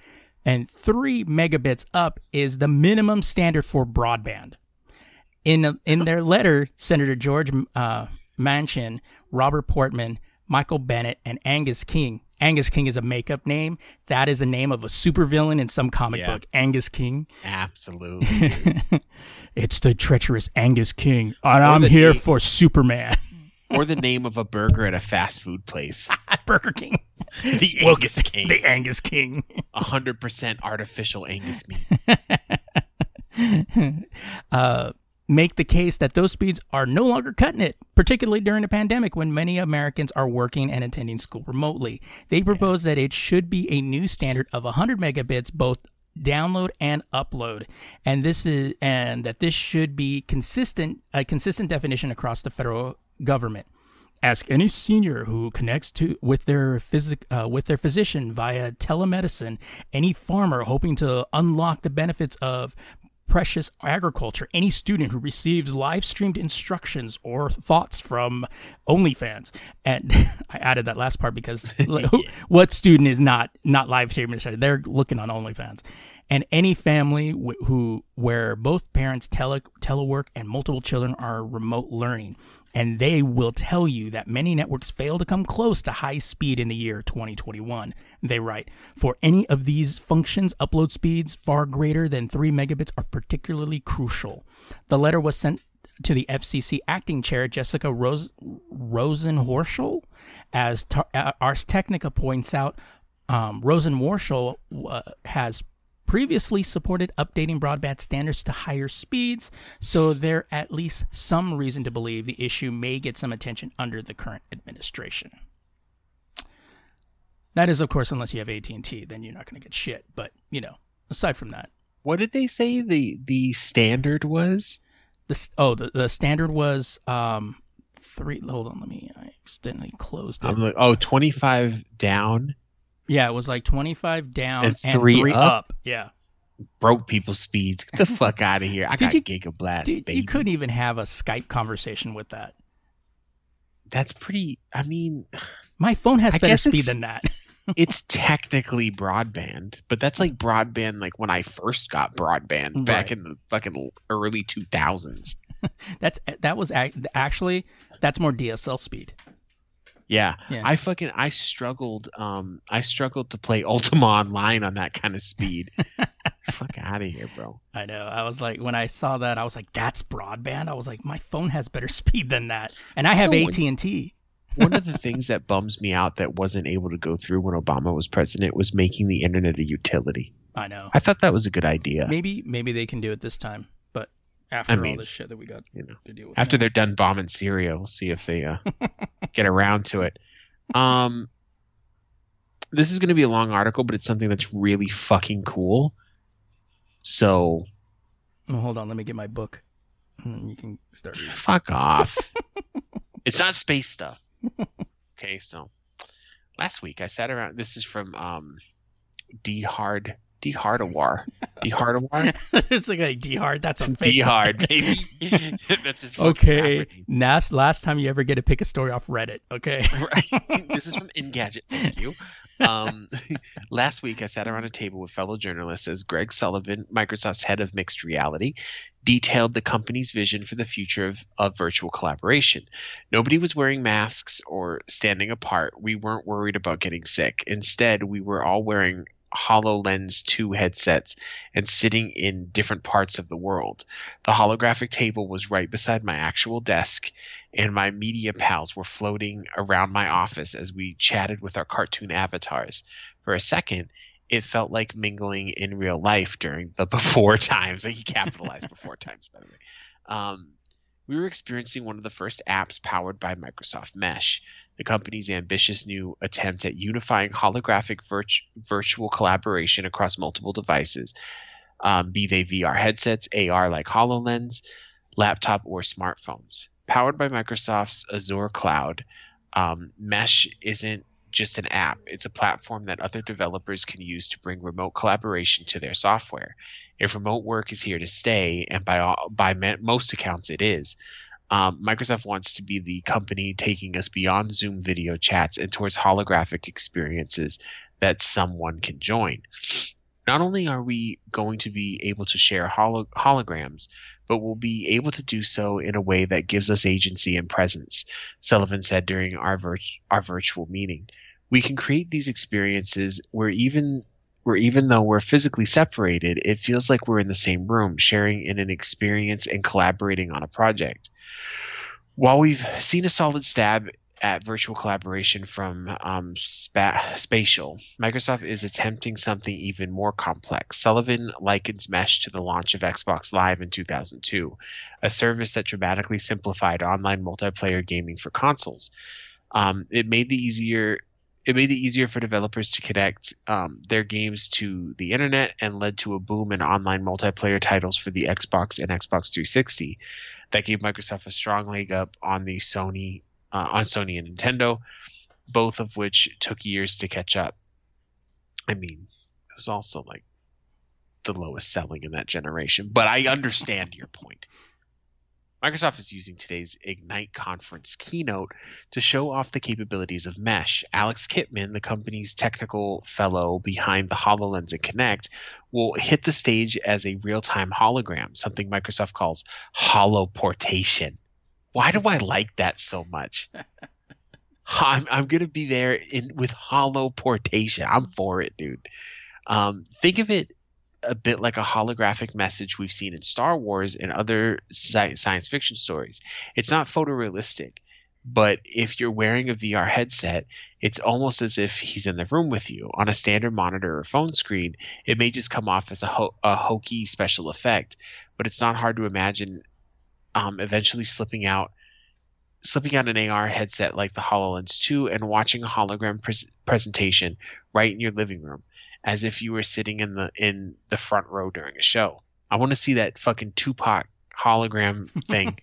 and 3 megabits up is the minimum standard for broadband. In in their letter, Senator George uh, Manchin, Robert Portman, Michael Bennet, and Angus King. Angus King is a makeup name. That is the name of a supervillain in some comic Yeah. book. Angus King. Absolutely. it's the treacherous Angus King, and I'm here for Superman. Or the name of a burger at a fast food place. Burger King. The Well, Angus King. The Angus King. 100% artificial Angus meat. uh, make the case that those speeds are no longer cutting it, particularly during a pandemic when many Americans are working and attending school remotely. They propose that it should be a new standard of 100 megabits both download and upload and this is and that this should be consistent a consistent definition across the federal government Ask any senior who connects to with their physic uh, with their physician via telemedicine. Any farmer hoping to unlock the benefits of precious agriculture. Any student who receives live streamed instructions or thoughts from OnlyFans. And I added that last part because who- what student is not not live streaming? They're looking on OnlyFans. And any family wh- who where both parents tele telework and multiple children are remote learning and they will tell you that many networks fail to come close to high speed in the year 2021. They write, for any of these functions, upload speeds far greater than 3 megabits are particularly crucial. The letter was sent to the FCC acting chair, Jessica Rose, Rosenhorschel. As uh, Ars Technica points out, um, Rosenworcel uh, has previously supported updating broadband standards to higher speeds, so there at least some reason to believe the issue may get some attention under the current administration. That is, of course, unless you have AT and T, then you're not going to get shit. But you know, aside from that, What did they say the the standard was? the oh the, the standard was um three. Hold on, let me. I accidentally closed it. I'm like, oh, 25 down, yeah, it was like 25 down and, And three three, up? up. Yeah. broke people's speeds. Get the fuck out of here. I Did got you- Giga Blast, Dude, baby. you couldn't even have a Skype conversation with that. That's pretty. I mean, My phone has I better speed than that. it's technically broadband, but that's like broadband like when I first got broadband back in the fucking early 2000s. That's that was actually that's more DSL speed. Yeah. Yeah. I fucking I struggled um I struggled to play Ultima online on that kind of speed. Fuck out of here, bro. I know. I was like when I saw that, I was like, "That's broadband." I was like, "My phone has better speed than that," and I have So AT and T. One of the things that bums me out that wasn't able to go through when Obama was president was making the internet a utility. I know. I thought that was a good idea. Maybe maybe they can do it this time, after mean, all this shit that we got you know, to deal with. after now. they're done bombing Syria, we'll see if they uh, get around to it. Um, this is going to be a long article, but it's something that's really fucking cool. So Oh, hold on, let me get my book. Mm, You can start. reading. fuck off. it's not space stuff. Okay, so last week I sat around. This is from um, D Hard D Hardawar. D Hardawar. it's like a D hard. That's a D Hard, baby. that's his. fucking Okay, rapper name. last last time you ever get to pick a story off Reddit. Okay. right? this is from Engadget. Thank you. Um, last week, I sat around a table with fellow journalists as Greg Sullivan, Microsoft's head of mixed reality, detailed the company's vision for the future of, of virtual collaboration. Nobody was wearing masks or standing apart. We weren't worried about getting sick. Instead, we were all wearing HoloLens 2 headsets and sitting in different parts of the world. The holographic table was right beside my actual desk, and my media pals were floating around my office as we chatted with our cartoon avatars. For a second, it felt like mingling in real life during the before times. Like he capitalized before times, by the way. Um, we were experiencing one of the first apps powered by Microsoft Mesh, the company's ambitious new attempt at unifying holographic virt- virtual collaboration across multiple devices, um, be they VR headsets, AR like HoloLens, laptop, or smartphones. Powered by Microsoft's Azure cloud, um, Mesh isn't just an app, it's a platform that other developers can use to bring remote collaboration to their software. If remote work is here to stay, and by, all, by most accounts it is, um, Microsoft wants to be the company taking us beyond Zoom video chats and towards holographic experiences that someone can join. Not only are we going to be able to share holo- holograms, but we'll be able to do so in a way that gives us agency and presence, Sullivan said during our, vir- our virtual meeting. We can create these experiences where even where even though we're physically separated, it feels like we're in the same room, sharing in an experience and collaborating on a project. While we've seen a solid stab at virtual collaboration from um, spa- Spatial, Microsoft is attempting something even more complex. Sullivan likens Mesh to the launch of Xbox Live in 2002, a service that dramatically simplified online multiplayer gaming for consoles. Um, it made the easier it made it easier for developers to connect um, their games to the internet and led to a boom in online multiplayer titles for the Xbox and Xbox 360 that gave Microsoft a strong leg up on the Sony uh, on Sony and Nintendo, both of which took years to catch up. I mean, it was also like the lowest selling in that generation, but I understand your point. Microsoft is using today's Ignite conference keynote to show off the capabilities of Mesh. Alex Kipman, the company's technical fellow behind the HoloLens and Kinect, will hit the stage as a real time hologram, something Microsoft calls holoportation. Why do I like that so much? I'm, I'm going to be there in with holoportation. I'm for it, dude. Um, think of it a bit like a holographic message we've seen in Star Wars and other sci- science fiction stories. It's not photorealistic, but if you're wearing a VR headset, it's almost as if he's in the room with you. On a standard monitor or phone screen, it may just come off as a, ho- a hokey special effect, but it's not hard to imagine um, eventually slipping out slipping out an AR headset like the HoloLens 2 and watching a hologram pres- presentation right in your living room as if you were sitting in the in the front row during a show. I want to see that fucking Tupac hologram thing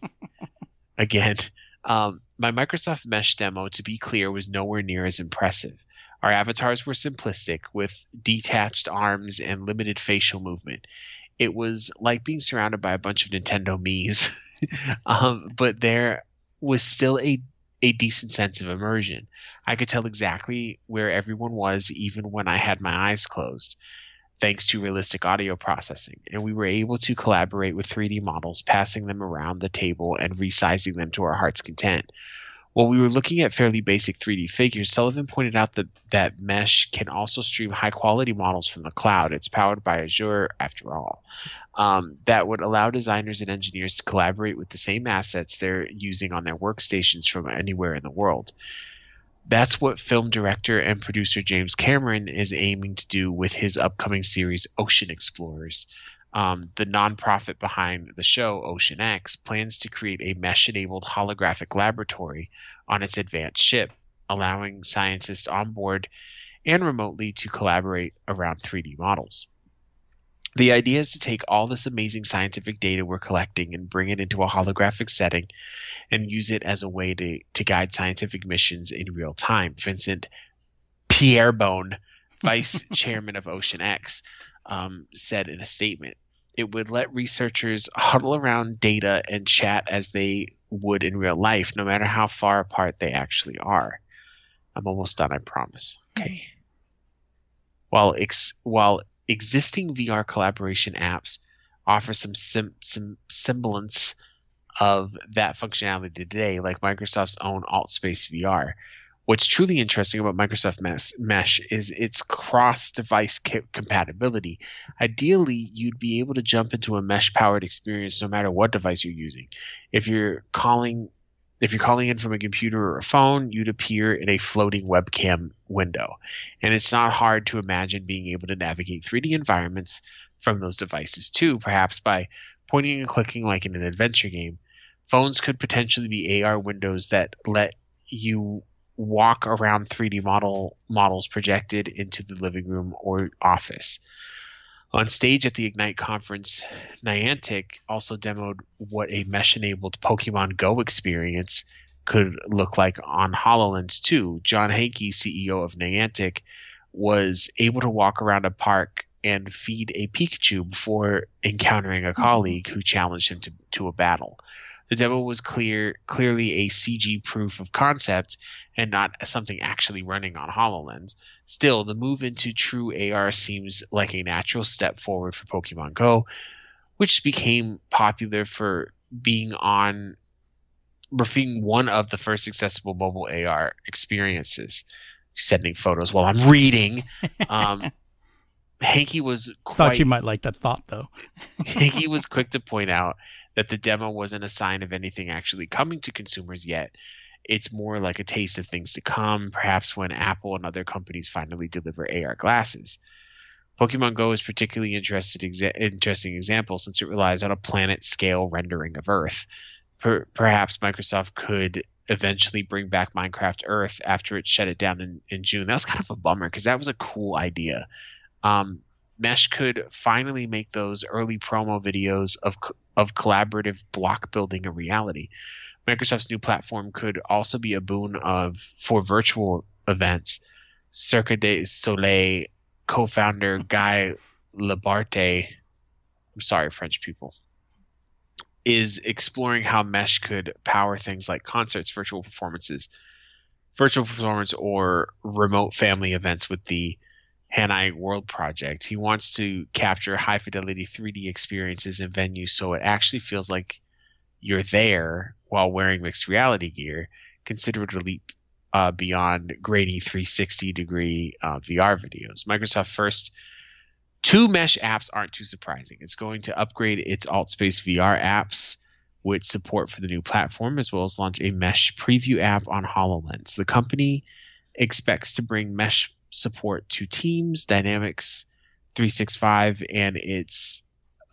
again. Um, my Microsoft Mesh demo, to be clear, was nowhere near as impressive. Our avatars were simplistic with detached arms and limited facial movement. It was like being surrounded by a bunch of Nintendo Mii's, um, but there was still a a decent sense of immersion. I could tell exactly where everyone was even when I had my eyes closed, thanks to realistic audio processing. And we were able to collaborate with 3D models, passing them around the table and resizing them to our heart's content. While we were looking at fairly basic 3D figures, Sullivan pointed out that, that Mesh can also stream high quality models from the cloud. It's powered by Azure, after all. Um, that would allow designers and engineers to collaborate with the same assets they're using on their workstations from anywhere in the world. That's what film director and producer James Cameron is aiming to do with his upcoming series Ocean Explorers. Um, the nonprofit behind the show, Ocean X, plans to create a mesh enabled holographic laboratory on its advanced ship, allowing scientists on board and remotely to collaborate around 3D models. The idea is to take all this amazing scientific data we're collecting and bring it into a holographic setting and use it as a way to, to guide scientific missions in real time. Vincent Pieribone, vice chairman of Ocean X, um, said in a statement. It would let researchers huddle around data and chat as they would in real life, no matter how far apart they actually are. I'm almost done, I promise. Okay. While ex- while existing VR collaboration apps offer some sim- some semblance of that functionality today, like Microsoft's own AltSpace VR. What's truly interesting about Microsoft Mesh, Mesh is its cross-device ca- compatibility. Ideally, you'd be able to jump into a mesh-powered experience no matter what device you're using. If you're calling if you're calling in from a computer or a phone, you'd appear in a floating webcam window. And it's not hard to imagine being able to navigate 3D environments from those devices too, perhaps by pointing and clicking like in an adventure game. Phones could potentially be AR windows that let you walk around 3D model models projected into the living room or office. On stage at the Ignite conference, Niantic also demoed what a mesh enabled Pokemon Go experience could look like on HoloLens 2. John Hanke, CEO of Niantic, was able to walk around a park and feed a Pikachu before encountering a mm-hmm. colleague who challenged him to, to a battle. The demo was clear, clearly a CG proof of concept and not something actually running on HoloLens. Still, the move into true AR seems like a natural step forward for Pokemon Go, which became popular for being on being one of the first accessible mobile AR experiences. Sending photos while I'm reading. Um, Hanke was quite Thought you might like that thought though. he was quick to point out that the demo wasn't a sign of anything actually coming to consumers yet. It's more like a taste of things to come, perhaps when Apple and other companies finally deliver AR glasses. Pokemon Go is particularly exa- interesting example since it relies on a planet scale rendering of Earth. Per- perhaps Microsoft could eventually bring back Minecraft Earth after it shut it down in, in June. That was kind of a bummer because that was a cool idea. Um, Mesh could finally make those early promo videos of of collaborative block building a reality. Microsoft's new platform could also be a boon of for virtual events. Cirque du Soleil co-founder Guy Labarte, I'm sorry, French people, is exploring how Mesh could power things like concerts, virtual performances, virtual performance, or remote family events with the Hanai World Project. He wants to capture high fidelity 3D experiences in venues so it actually feels like you're there while wearing mixed reality gear. Consider it a leap uh, beyond grainy 360 degree uh, VR videos. Microsoft first two mesh apps aren't too surprising. It's going to upgrade its AltSpace VR apps with support for the new platform, as well as launch a mesh preview app on HoloLens. The company expects to bring mesh support to Teams, Dynamics 365, and its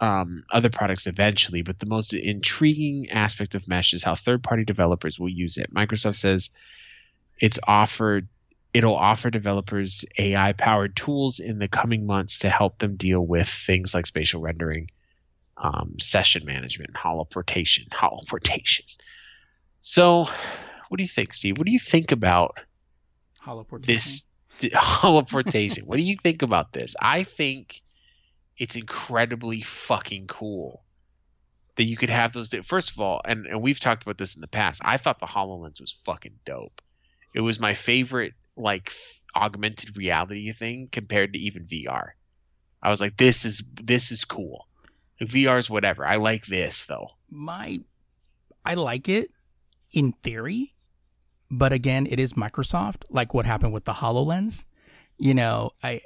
um, other products eventually. But the most intriguing aspect of Mesh is how third-party developers will use it. Microsoft says it's offered it'll offer developers AI-powered tools in the coming months to help them deal with things like spatial rendering, um, session management, holoportation, holoportation. So, what do you think, Steve? What do you think about Holoportation. this th- holoportation. what do you think about this? I think it's incredibly fucking cool that you could have those. Th- First of all, and, and we've talked about this in the past. I thought the Hololens was fucking dope. It was my favorite like f- augmented reality thing compared to even VR. I was like, this is this is cool. VR is whatever. I like this though. my I like it in theory, but again, it is Microsoft, like what happened with the HoloLens. You know, I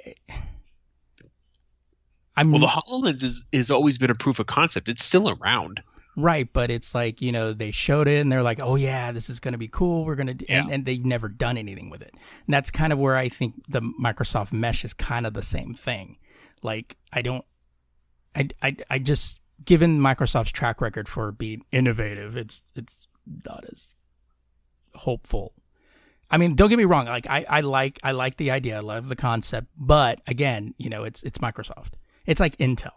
I'm Well, the Hololens is is always been a proof of concept. It's still around. right, but it's like, you know, they showed it and they're like, "Oh yeah, this is going to be cool. We're going to do and, and they've never done anything with it. And that's kind of where I think the Microsoft Mesh is kind of the same thing. Like, I don't I I I just given Microsoft's track record for being innovative, it's it's not as hopeful. I mean, don't get me wrong. Like I, I like I like the idea. I love the concept. But again, you know, it's it's Microsoft. It's like Intel.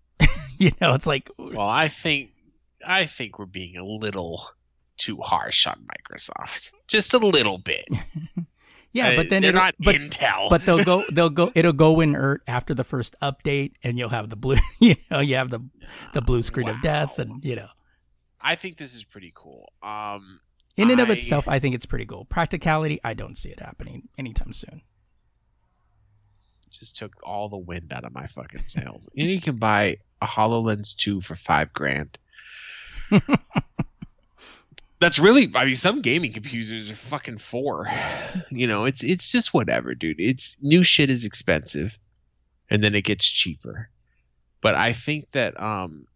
you know, it's like Well, I think I think we're being a little too harsh on Microsoft. Just a little bit. yeah, Uh, but then they're not but, Intel. but they'll go they'll go it'll go inert after the first update, and you'll have the blue. You know, you have the the blue screen of death, and you know, I think this is pretty cool. Um, in and of I- itself, I think it's pretty cool. Practicality, I don't see it happening anytime soon. just took all the wind out of my fucking sails. and you can buy a Hololens two for five grand. That's really, I mean, some gaming computers are fucking four. You know, it's it's just whatever, dude. It's new shit is expensive, and then it gets cheaper. But I think that um,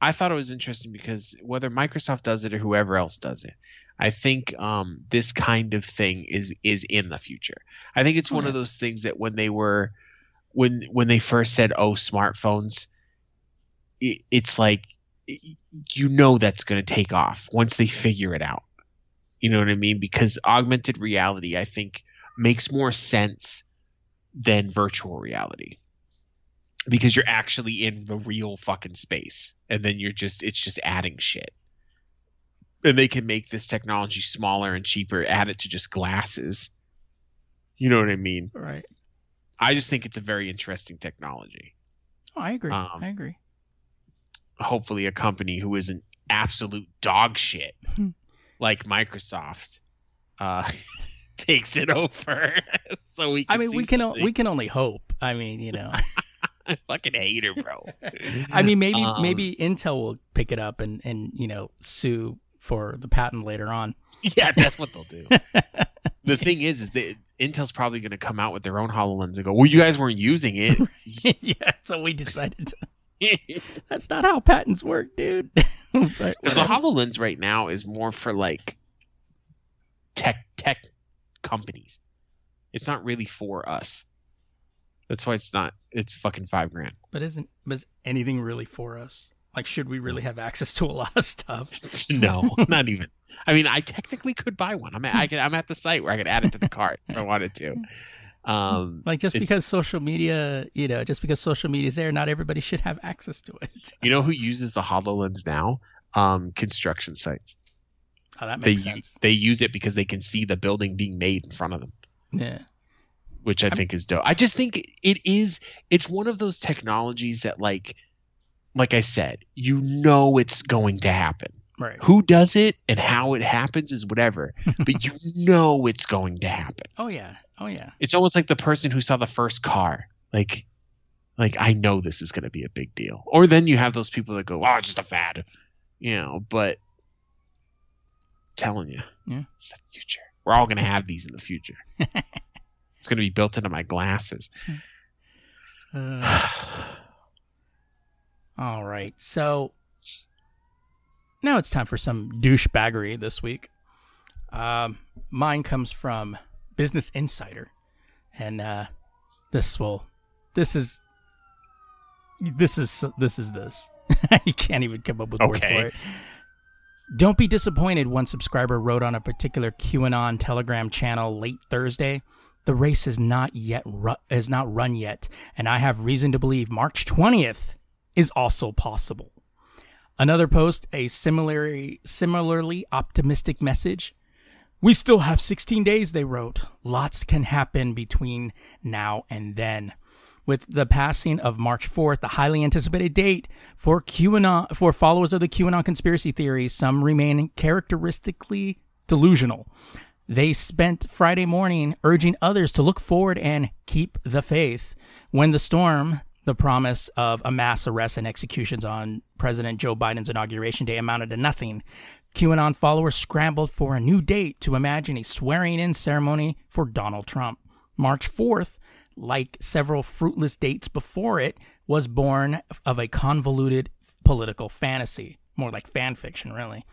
I thought it was interesting because whether Microsoft does it or whoever else does it, I think um, this kind of thing is is in the future. I think it's one of those things that when they were when when they first said oh smartphones it, it's like you know that's going to take off once they figure it out. You know what i mean? Because augmented reality i think makes more sense than virtual reality. Because you're actually in the real fucking space and then you're just it's just adding shit and they can make this technology smaller and cheaper add it to just glasses you know what i mean Right. I just think it's a very interesting technology. Oh, I agree. Um, I agree. Hopefully, a company who isn't absolute dog shit, like Microsoft, uh, takes it over. so we. Can I mean, we can o- we can only hope. I mean, you know, I fucking hate her, bro. I mean, maybe Um, maybe Intel will pick it up and and you know sue for the patent later on. Yeah, that's what they'll do. the thing is, is that Intel's probably going to come out with their own Hololens and go, "Well, you guys weren't using it." yeah, so we decided to. That's not how patents work, dude. Because the. Hololens right now is more for like tech tech companies. It's not really for us. That's why it's not. It's fucking five grand. but isn't was anything really for us? Like, should we really have access to a lot of stuff? No, not even. I mean, I technically could buy one. I'm at, I can, I'm at the site where I could add it to the cart if I wanted to. Um, Like, just because social media, you know, just because social media is there, not everybody should have access to it. you know who uses the Hololens now? Um, construction sites. Oh, that makes u- sense. they use it because they can see the building being made in front of them. Yeah. which I I'm- think is dope. I just think it is it's one of those technologies that like like I said, you know it's going to happen. Right. Who does it and how it happens is whatever, but you know it's going to happen. Oh yeah. Oh yeah. It's almost like the person who saw the first car. Like like I know this is going to be a big deal. Or then you have those people that go, "Oh, it's just a fad." You know, but telling you. Yeah. It's the future. We're all going to have these in the future. it's going to be built into my glasses. Uh, all right. So now it's time for some douchebaggery this week. Um, mine comes from Business Insider, and uh, this will, this is, this is this is this. you can't even come up with words for it. Don't be disappointed. One subscriber wrote on a particular QAnon Telegram channel late Thursday. The race is not yet ru- is not run yet, and I have reason to believe March 20th is also possible. Another post, a similarly similarly optimistic message. We still have 16 days, they wrote. Lots can happen between now and then. With the passing of March 4th, the highly anticipated date for QAnon for followers of the QAnon conspiracy theories, some remain characteristically delusional. They spent Friday morning urging others to look forward and keep the faith. When the storm, the promise of a mass arrest and executions on President Joe Biden's inauguration day amounted to nothing, QAnon followers scrambled for a new date to imagine a swearing in ceremony for Donald Trump. March 4th, like several fruitless dates before it, was born of a convoluted political fantasy. More like fan fiction, really.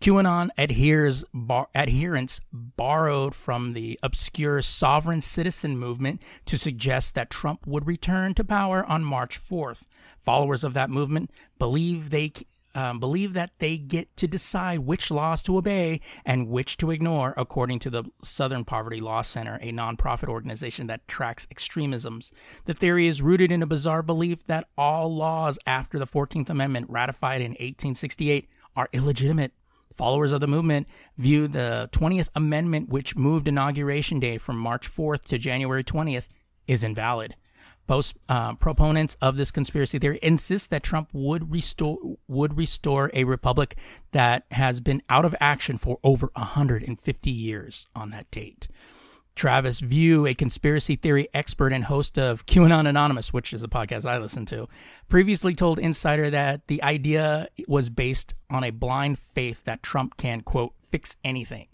QAnon adheres bar, adherents borrowed from the obscure sovereign citizen movement to suggest that Trump would return to power on March 4th. Followers of that movement believe they um, believe that they get to decide which laws to obey and which to ignore, according to the Southern Poverty Law Center, a nonprofit organization that tracks extremisms. The theory is rooted in a bizarre belief that all laws after the 14th Amendment, ratified in 1868, are illegitimate. Followers of the movement view the 20th Amendment, which moved Inauguration Day from March 4th to January 20th, is invalid. Post, uh, proponents of this conspiracy theory insist that Trump would restore would restore a republic that has been out of action for over 150 years on that date. Travis View, a conspiracy theory expert and host of QAnon Anonymous, which is the podcast I listen to, previously told Insider that the idea was based on a blind faith that Trump can, quote, fix anything.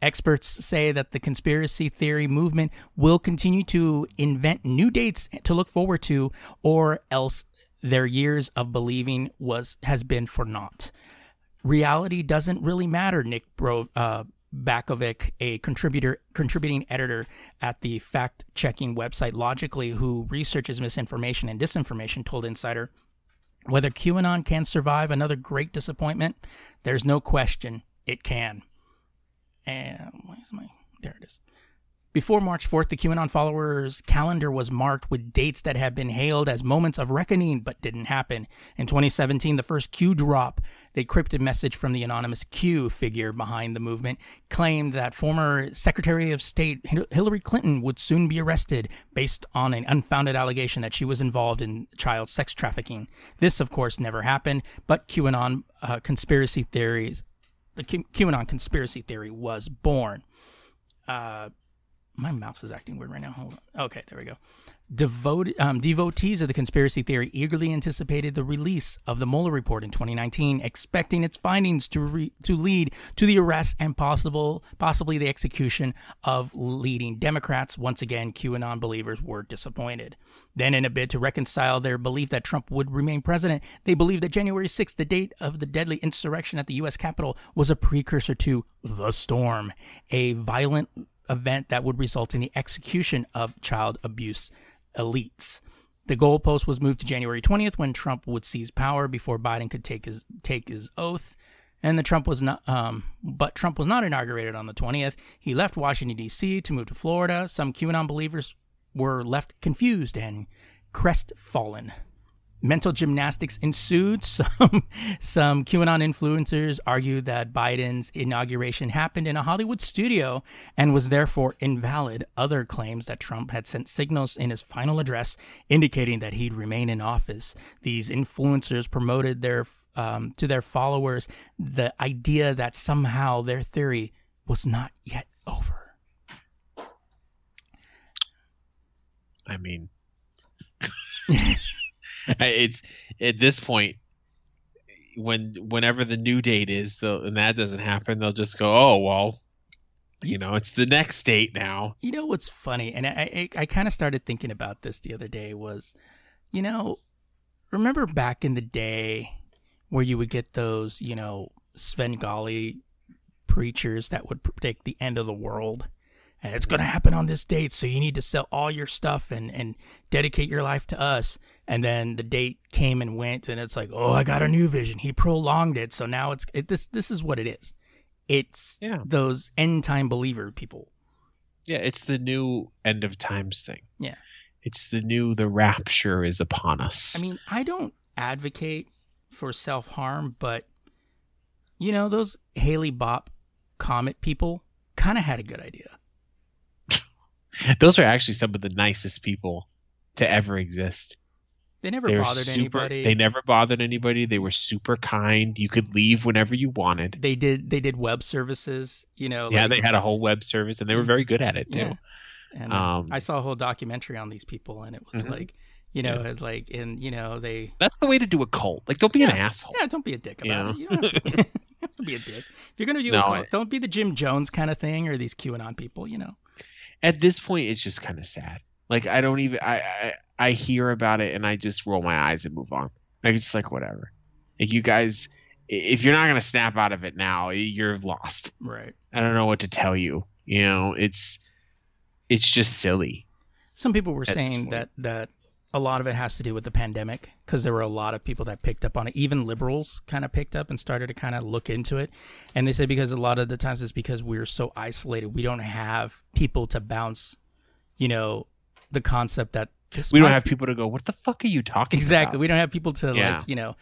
Experts say that the conspiracy theory movement will continue to invent new dates to look forward to, or else their years of believing was has been for naught reality doesn't really matter. Nick Bro, uh, Backovic, a contributor, contributing editor at the fact-checking website Logically, who researches misinformation and disinformation, told Insider, whether QAnon can survive another great disappointment, there's no question it can. And where's my? There it is. Before March 4th, the QAnon followers' calendar was marked with dates that had been hailed as moments of reckoning but didn't happen. In 2017, the first Q drop, the encrypted message from the anonymous Q figure behind the movement, claimed that former Secretary of State Hillary Clinton would soon be arrested based on an unfounded allegation that she was involved in child sex trafficking. This, of course, never happened, but QAnon uh, conspiracy theories, the Q- QAnon conspiracy theory was born. Uh, my mouse is acting weird right now. Hold on. Okay, there we go. Devoted, um, devotees of the conspiracy theory eagerly anticipated the release of the Mueller report in 2019, expecting its findings to re- to lead to the arrest and possible possibly the execution of leading Democrats. Once again, QAnon believers were disappointed. Then, in a bid to reconcile their belief that Trump would remain president, they believed that January 6th, the date of the deadly insurrection at the U.S. Capitol, was a precursor to the storm, a violent event that would result in the execution of child abuse elites. The goalpost was moved to January 20th when Trump would seize power before Biden could take his take his oath. And the Trump was not um but Trump was not inaugurated on the 20th. He left Washington D.C. to move to Florida. Some QAnon believers were left confused and crestfallen. Mental gymnastics ensued. Some some QAnon influencers argued that Biden's inauguration happened in a Hollywood studio and was therefore invalid. Other claims that Trump had sent signals in his final address indicating that he'd remain in office. These influencers promoted their um, to their followers the idea that somehow their theory was not yet over. I mean, it's at this point when whenever the new date is, and that doesn't happen, they'll just go, "Oh well, you know, it's the next date now." You know what's funny, and I I, I kind of started thinking about this the other day was, you know, remember back in the day where you would get those, you know, Svengali preachers that would predict the end of the world, and it's going to happen on this date, so you need to sell all your stuff and and dedicate your life to us. And then the date came and went, and it's like, oh, I got a new vision. He prolonged it, so now it's it, this. This is what it is. It's Yeah. those end time believer people. Yeah, it's the new end of times thing. Yeah. It's the new the rapture is upon us. I mean, I don't advocate for self harm, but you know, those Haley Bopp Comet people kind of had a good idea. those are actually some of the nicest people to ever exist. They never They bothered super, anybody. They never bothered anybody. They were super kind. You could leave whenever you wanted. They did. They did web services. You know. yeah, like- they had a whole web service, and they were very good at it too. Yeah. And uh, Um, I saw a whole documentary on these people, and it was Mhm. like, you know, Yeah. it's like, and you know, they. That's the way to do a cult. Like, don't be an asshole. Yeah, don't be a dick You about know? it. You don't have to, you have to be a dick. If you're gonna do No, a I- cult, don't be the Jim Jones kind of thing or these QAnon people. You know. At this point, it's just kind of sad. Like, I don't even. I, I I hear about it, and I just roll my eyes and move on. Like, it's just like whatever. Like, you guys, if you're not gonna snap out of it now, you're lost. Right. I don't know what to tell you. You know, it's it's just silly. Some people were saying that that a lot of it has to do with the pandemic because there were a lot of people that picked up on it. Even liberals kind of picked up and started to kind of look into it. And they said because a lot of the times it's because we're so isolated, we don't have people to bounce, you know, the concept that this We don't have people to go. What the fuck are you talking exactly. about? We don't have people to Yeah. like, you know,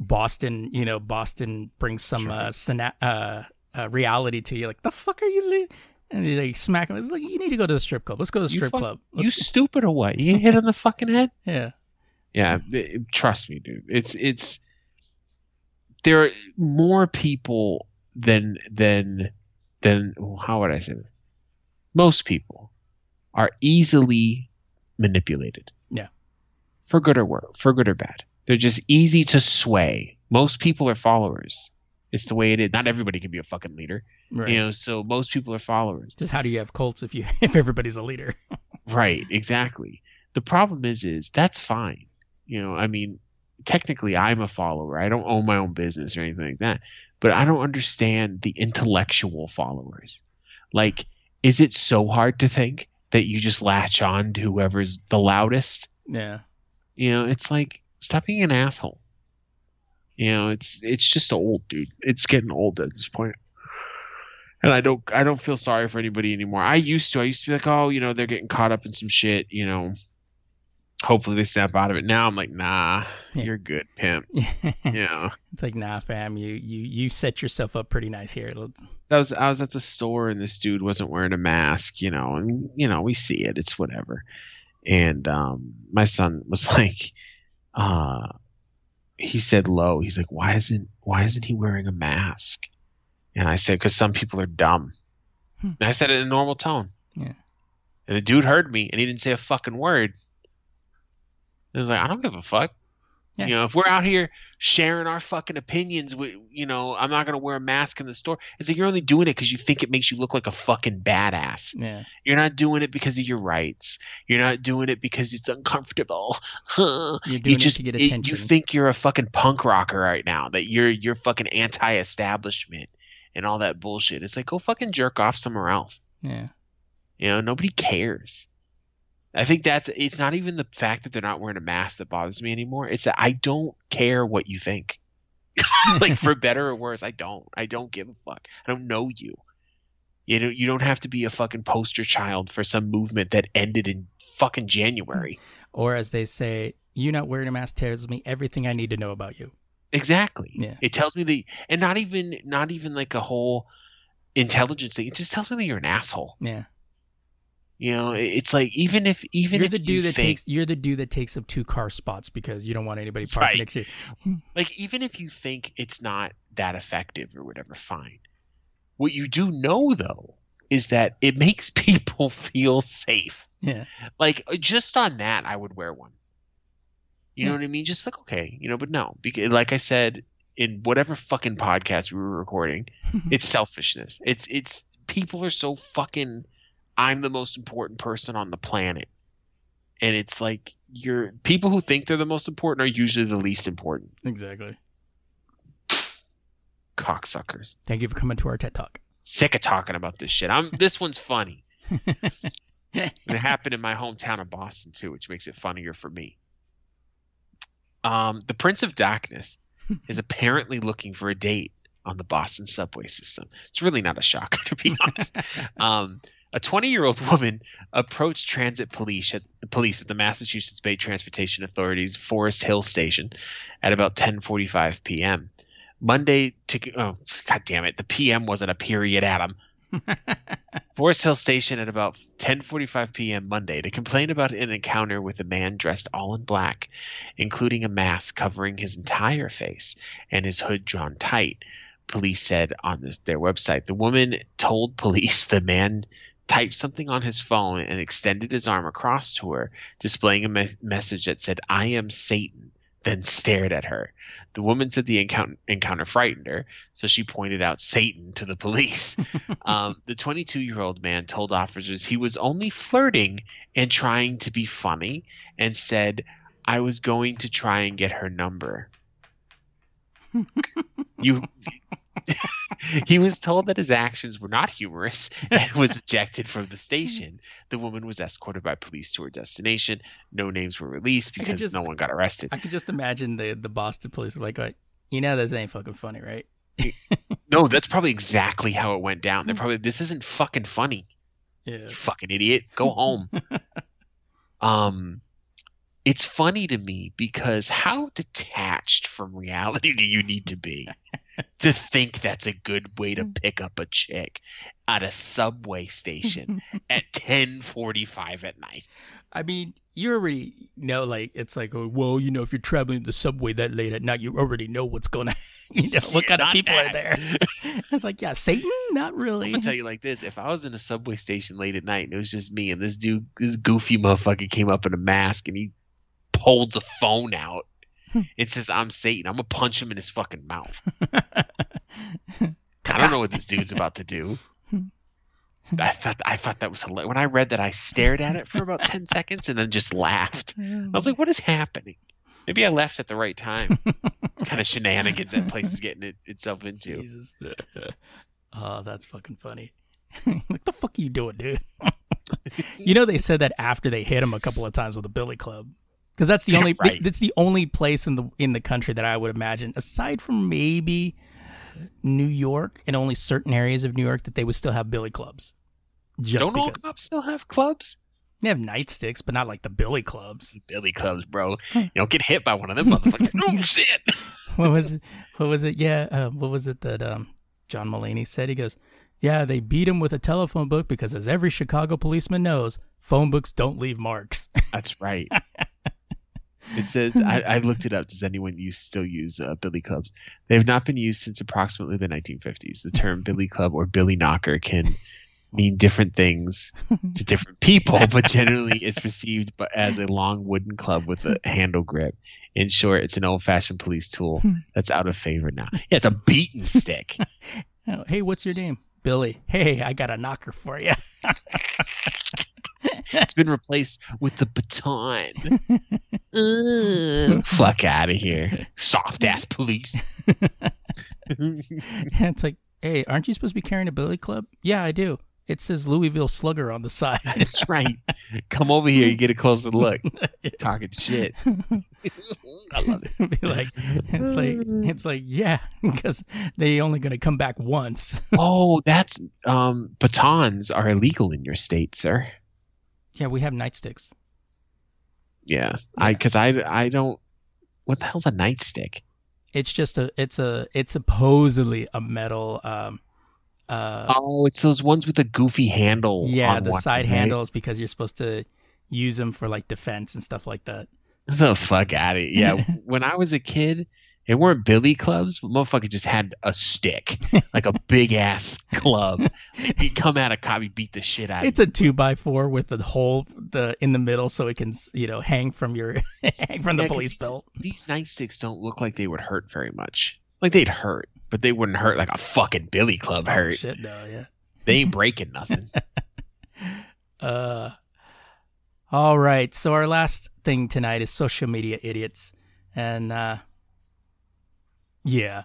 Boston. You know, Boston brings some Sure. uh, uh, uh, reality to you. Like the fuck are you? Li-? And they like, smack them. It's like you need to go to the strip club. Let's go to the You strip fuck- club. You Let's- stupid or what? You hit on the fucking head? yeah. Yeah, it- trust me, dude. It's it's there are more people than than than how would I say this? Most people are easily manipulated. Yeah. For good or worse, for good or bad. They're just easy to sway. Most people are followers. It's the way it is. Not everybody can be a fucking leader. Right. You know, so most people are followers. Just how do you have cults if you if everybody's a leader? Right, exactly. The problem is is that's fine. You know, I mean, technically I'm a follower. I don't own my own business or anything like that. But I don't understand the intellectual followers. Like, is it so hard to think that you just latch on to whoever's the loudest? yeah. You know, it's like stop being an asshole. You know, it's it's just old, dude. It's getting old at this point. and I don't I don't feel sorry for anybody anymore. I used to. I used to be like, oh, you know, they're getting caught up in some shit. You know, hopefully they snap out of it. Now I'm like, nah, Yeah. you're good, pimp. Yeah. It's like, nah, fam, you you you set yourself up pretty nice here. Let's, I was I was at the store and this dude wasn't wearing a mask, you know, and you know we see it, it's whatever. And um, my son was like, uh, he said low. He's like, why isn't why isn't he wearing a mask? And I said, because some people are dumb. Hmm. And I said it in a normal tone. Yeah. And the dude heard me and he didn't say a fucking word. And I was like, I don't give a fuck. Yeah. You know, if we're out here sharing our fucking opinions, with, you know, I'm not gonna wear a mask in the store. It's like you're only doing it because you think it makes you look like a fucking badass. yeah, You're not doing it because of your rights. You're not doing it because it's uncomfortable. you're doing you just it to get it- attention. you think you're a fucking punk rocker right now. That you're you're fucking anti-establishment and all that bullshit. It's like go fucking jerk off somewhere else. yeah, You know, nobody cares. I think that's it's not even the fact that they're not wearing a mask that bothers me anymore. It's that I don't care what you think. like for better or worse, I don't. I don't give a fuck. I don't know you. You know, you don't have to be a fucking poster child for some movement that ended in fucking January. or as they say, you not wearing a mask tells me everything I need to know about you. Exactly. Yeah. It tells me the and not even not even like a whole intelligence thing. It just tells me that you're an asshole. Yeah, You know, it's like even if even you're if the you dude that think, takes you're the dude that takes up two car spots because you don't want anybody parking right. next to you. like even if you think it's not that effective or whatever, fine. What you do know though is that it makes people feel safe. Yeah, Like uh, just on that, I would wear one. You know what I mean? Just like okay, you know, but no, because like I said in whatever fucking podcast we were recording, it's selfishness. It's it's people are so fucking. I'm the most important person on the planet, and it's like you're people who think they're the most important are usually the least important. exactly. Cocksuckers. Thank you for coming to our TED Talk. Sick of talking about this shit. I'm. This one's funny. And it happened in my hometown of Boston too, which makes it funnier for me. Um, the Prince of Darkness is apparently looking for a date on the Boston subway system. It's really not a shocker, to be honest. Um, a 20-year-old woman approached transit police at the police at the Massachusetts Bay Transportation Authority's Forest Hill station at about 10:45 p.m. Monday to oh god damn it, the PM wasn't a period, Adam. Forest Hill Station at about 10:45 p.m. Monday to complain about an encounter with a man dressed all in black, including a mask covering his entire face and his hood drawn tight. Police said on this, their website. The woman told police the man typed something on his phone and extended his arm across to her, displaying a mes- message that said "I am Satan." Then stared at her. The woman said the encounter, encounter frightened her, so she pointed out Satan to the police. um, the 22 year old man told officers he was only flirting and trying to be funny and said, I was going to try and get her number. you. He was told that his actions were not humorous and was ejected from the station. The woman was escorted by police to her destination. No names were released because just- no one got arrested. I could just imagine the the Boston police like, like, you know, this ain't fucking funny, right? No, that's probably exactly how it went down. They're probably this isn't fucking funny. Yeah. You fucking idiot. Go home. um it's funny to me because how detached from reality do you need to be to think that's a good way to mm. pick up a chick at a subway station at 10:45 at night? I mean, you already know, like, it's like, oh, well, you know, if you're traveling the subway that late at night, you already know what's going to, you know, what Yeah, kind of not people are that. there. it's like, yeah, Satan? Not really. I'm gonna tell you like this: if I was in a subway station late at night and it was just me and this dude, this goofy motherfucker came up in a mask and he holds a phone out, it says "I'm Satan," I'm gonna punch him in his fucking mouth. I don't know what this dude's about to do. I thought I thought that was hilarious. When I read that, I stared at it for about ten seconds and then just laughed. I was like, "What is happening?" Maybe I left at the right time. It's kind of shenanigans that place is getting it, itself into. Jesus. oh, that's fucking funny. what the fuck are you doing, dude? you know they said that after they hit him a couple of times with a billy club, because that's the only right. that's the only place in the in the country that I would imagine, aside from maybe New York and only certain areas of New York that they would still have billy clubs. Just Don't all because clubs still have clubs? they have nightsticks, but not like the billy clubs. Billy clubs, bro. You don't get hit by one of them motherfuckers. oh shit! what was it? What was it? Yeah, uh, what was it that um, John Mulaney said? He goes, "Yeah, they beat him with a telephone book because, as every Chicago policeman knows, phone books don't leave marks." That's right. It says I, I looked it up. Does anyone use still use uh, billy clubs? They have not been used since approximately the 1950s. The term billy club or billy knocker can mean different things to different people, but generally it's perceived as a long wooden club with a handle grip. In short, it's an old-fashioned police tool that's out of favor now. Yeah, it's a beating stick. Oh, hey, what's your name? Billy. Hey, I got a knocker for you. It's been replaced with the baton. Ugh, fuck out of here, soft ass police. it's like, hey, aren't you supposed to be carrying a billy club? Yeah, I do. It says Louisville Slugger on the side. That's right. Come over here. You get a closer look. Talking shit. I love it. be like, it's like, it's like, yeah, because they only going to come back once. Oh, that's um batons are illegal in your state, sir. yeah, we have nightsticks. Yeah, I because I I don't. What the hell's a nightstick? It's just a, it's a, it's supposedly a metal, um, uh, Oh, it's those ones with the goofy handle. yeah, the one, side right? handles because you're supposed to use them for like defense and stuff like that. The fuck out of it. Yeah, when I was a kid, it weren't billy clubs, but motherfucker just had a stick, like a big ass club. He'd come out of cop, he'd beat the shit out It's a two by four with the hole the in the middle so it can you know hang from your hang from the police these, belt. These nightsticks don't look like they would hurt very much. Like they'd hurt, but they wouldn't hurt like a fucking billy club Oh, hurt. shit, no, yeah. They ain't breaking nothing. Uh, all right. So our last thing tonight is social media idiots, and uh, yeah.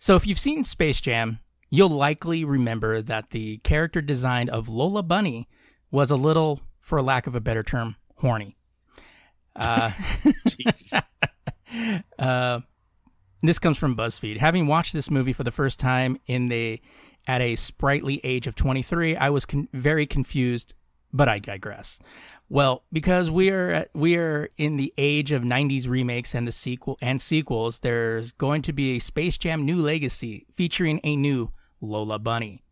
So if you've seen Space Jam, you'll likely remember that the character design of Lola Bunny was a little, for lack of a better term, horny. Uh, Jesus. uh, this comes from BuzzFeed. Having watched this movie for the first time in the at a sprightly age of 23, I was con- very confused, but I digress. Well, because we are at, we are in the age of 90s remakes and the sequel and sequels, there's going to be a Space Jam New Legacy featuring a new Lola Bunny.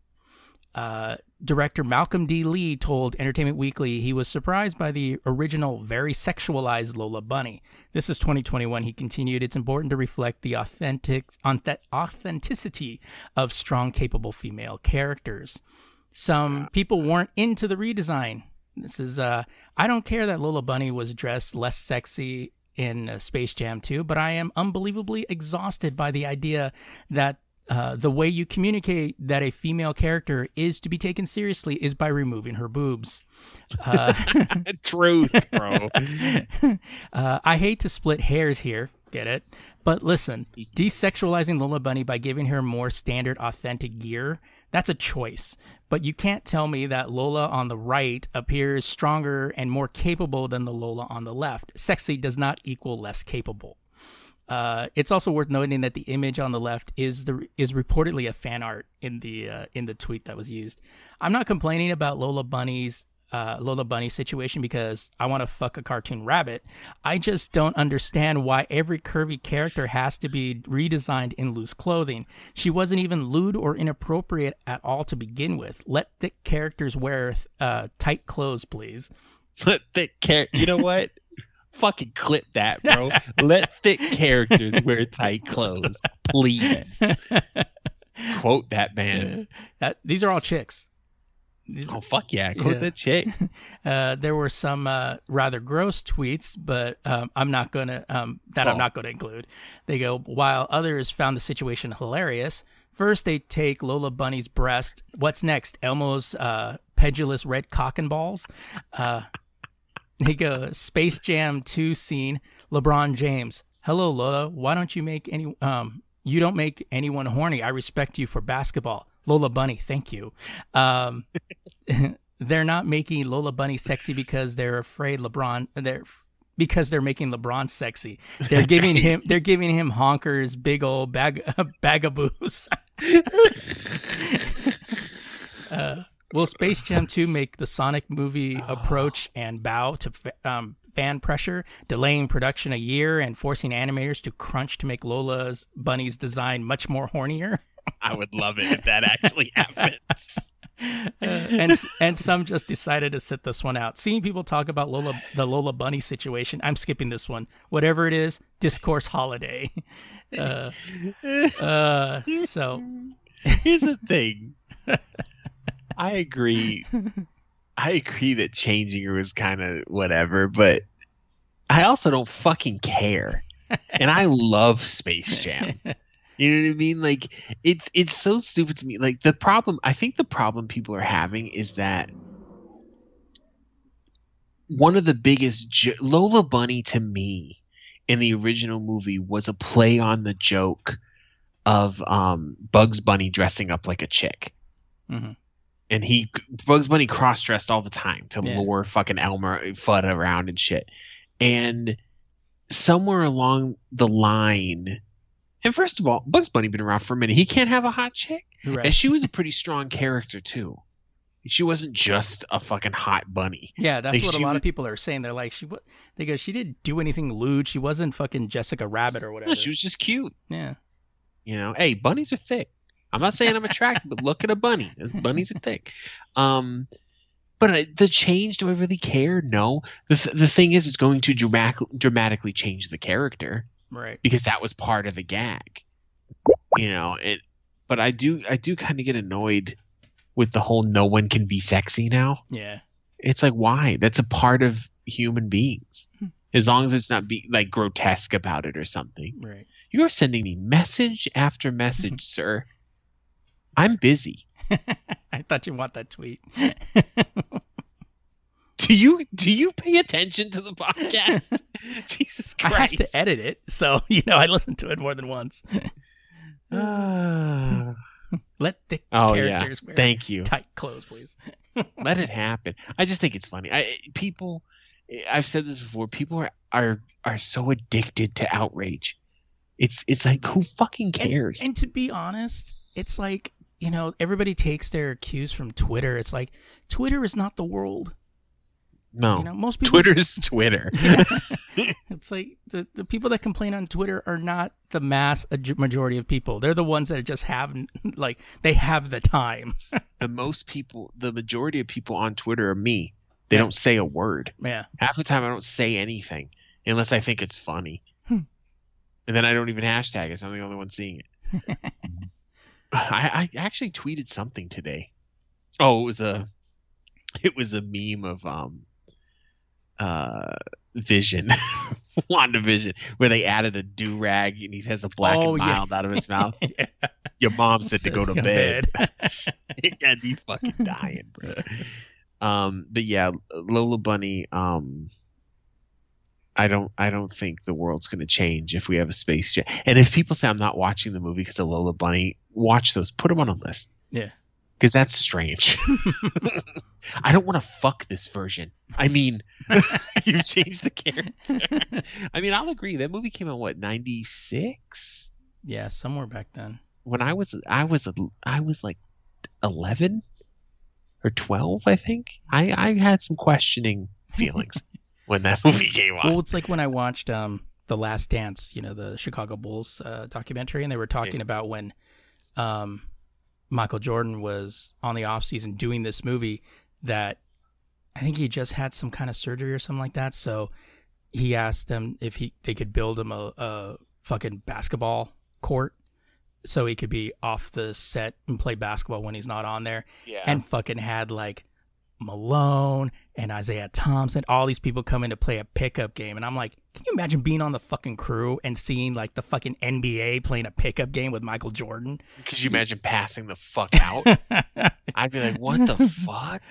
Uh, director Malcolm D. Lee told Entertainment Weekly he was surprised by the original, very sexualized Lola Bunny. This is 2021. He continued, It's important to reflect the authentic, auth- authenticity of strong, capable female characters. Some people weren't into the redesign. This is, uh, I don't care that Lola Bunny was dressed less sexy in uh, Space Jam 2, but I am unbelievably exhausted by the idea that uh, the way you communicate that a female character is to be taken seriously is by removing her boobs. Uh, Truth, bro. uh, I hate to split hairs here, get it? But listen, desexualizing Lola Bunny by giving her more standard, authentic gear, that's a choice. But you can't tell me that Lola on the right appears stronger and more capable than the Lola on the left. Sexy does not equal less capable. Uh, it's also worth noting that the image on the left is the is reportedly a fan art in the uh, in the tweet that was used. I'm not complaining about Lola Bunny's uh, Lola Bunny situation because I want to fuck a cartoon rabbit. I just don't understand why every curvy character has to be redesigned in loose clothing. She wasn't even lewd or inappropriate at all to begin with. Let thick characters wear uh, tight clothes, please. Let thick char- You know what? Fucking clip that, bro. Let thick characters wear tight clothes, please. Quote that man. That, these are all chicks. These Oh fuck yeah! Quote Yeah. that chick. Uh, there were some uh, rather gross tweets, but um, I'm not gonna um, that I'm Oh. not gonna include. They go while others found the situation hilarious. First, they take Lola Bunny's breast. What's next? Elmo's uh, pedulous red cock and balls. Uh, they go Space Jam 2 scene. LeBron James. Hello, Lola. Why don't you make any? Um, you don't make anyone horny. I respect you for basketball. Lola Bunny, thank you. Um, they're not making Lola Bunny sexy because they're afraid LeBron. They're because they're making LeBron sexy. They're giving him. They're giving him honkers, big old bag bag of booze. Uh, will Space Jam 2 make the Sonic movie approach and bow to um, fan pressure, delaying production a year and forcing animators to crunch to make Lola's Bunny's design much more hornier? I would love it if that actually happened. Uh, and and some just decided to sit this one out. Seeing people talk about Lola the Lola Bunny situation, I'm skipping this one. Whatever it is, discourse holiday. Uh, uh, so Here's the thing. I agree. I agree that changing her was kind of whatever, but I also don't fucking care. And I love Space Jam. You know what I mean? Like it's it's so stupid to me. Like the problem, I think the problem people are having is that one of the biggest jo- Lola Bunny to me in the original movie was a play on the joke of um, Bugs Bunny dressing up like a chick. Mhm. And he Bugs Bunny cross dressed all the time to Yeah. lure fucking Elmer Fudd around and shit. And somewhere along the line, and first of all, Bugs Bunny been around for a minute. He can't have a hot chick, right. and she was a pretty strong character too. She wasn't just a fucking hot bunny. Yeah, that's Like, what a lot was- of people are saying. They're like, she? They go, she didn't do anything lewd. She wasn't fucking Jessica Rabbit or whatever. No, she was just cute. yeah, You know, hey, bunnies are thick. I'm not saying I'm attracted, but look at a bunny. Bunnies are thick. Um, but I, the change, do I really care? No. The, th- the thing is, it's going to dramatic- dramatically change the character right. because that was part of the gag. You know, it. But I do, I do kind of get annoyed with the whole "no one can be sexy" now. Yeah, It's like why? That's a part of human beings. Hmm. As long as it's not be like grotesque about it or something. right. You are sending me message after message, sir. I'm busy. I thought you want that tweet. Do you do you pay attention to the podcast? Jesus Christ! I have to edit it, so you know I listen to it more than once. Let the oh yeah. wear Thank you. tight clothes, please. Let it happen. I just think it's funny. I people I've said this before, people are are are so addicted to outrage. It's it's like who fucking And- cares? And, to be honest, it's like you know everybody takes their cues from Twitter. It's like Twitter is not the world. no. You know, most people. Twitter's Twitter. It's like the, the people that complain on Twitter are not the mass majority of people. They're the ones that just have like they have the time. the most people the majority of people on Twitter are me. They Yeah. don't say a word. Yeah. half the time I don't say anything unless I think it's funny. Hmm. And then I don't even hashtag it, so I'm the only one seeing it. I, I actually tweeted something today. Oh, it was a it was a meme of um uh Vision. WandaVision, where they added a do rag and he has a black Oh, and yeah. mild out of his mouth. yeah. Your mom said to go to bed. it got me fucking dying, bro. Um, but yeah, Lola Bunny. Um, I don't, I don't think the world's going to change if we have a space jam. And if people say I'm not watching the movie because of Lola Bunny, watch those. Put them on a list. Yeah. Because that's strange. I don't want to fuck this version. I mean, you changed the character. I mean, I'll agree. That movie came out what ninety six yeah, somewhere back then. when I was I was I was like eleven or twelve, I think. I I had some questioning feelings when that movie came on. Well, it's like when I watched um The Last Dance, you know, the Chicago Bulls uh, documentary, and they were talking Yeah. about when um Michael Jordan was on the off season doing this movie that I think he just had some kind of surgery or something like that. So he asked them if he they could build him a, a fucking basketball court so he could be off the set and play basketball when he's not on there yeah, and fucking had like Malone and Isaiah Thompson, all these people coming to play a pickup game. And I'm like, can you imagine being on the fucking crew and seeing like the fucking NBA playing a pickup game with Michael Jordan? could you imagine passing the fuck out? I'd be like, what the fuck?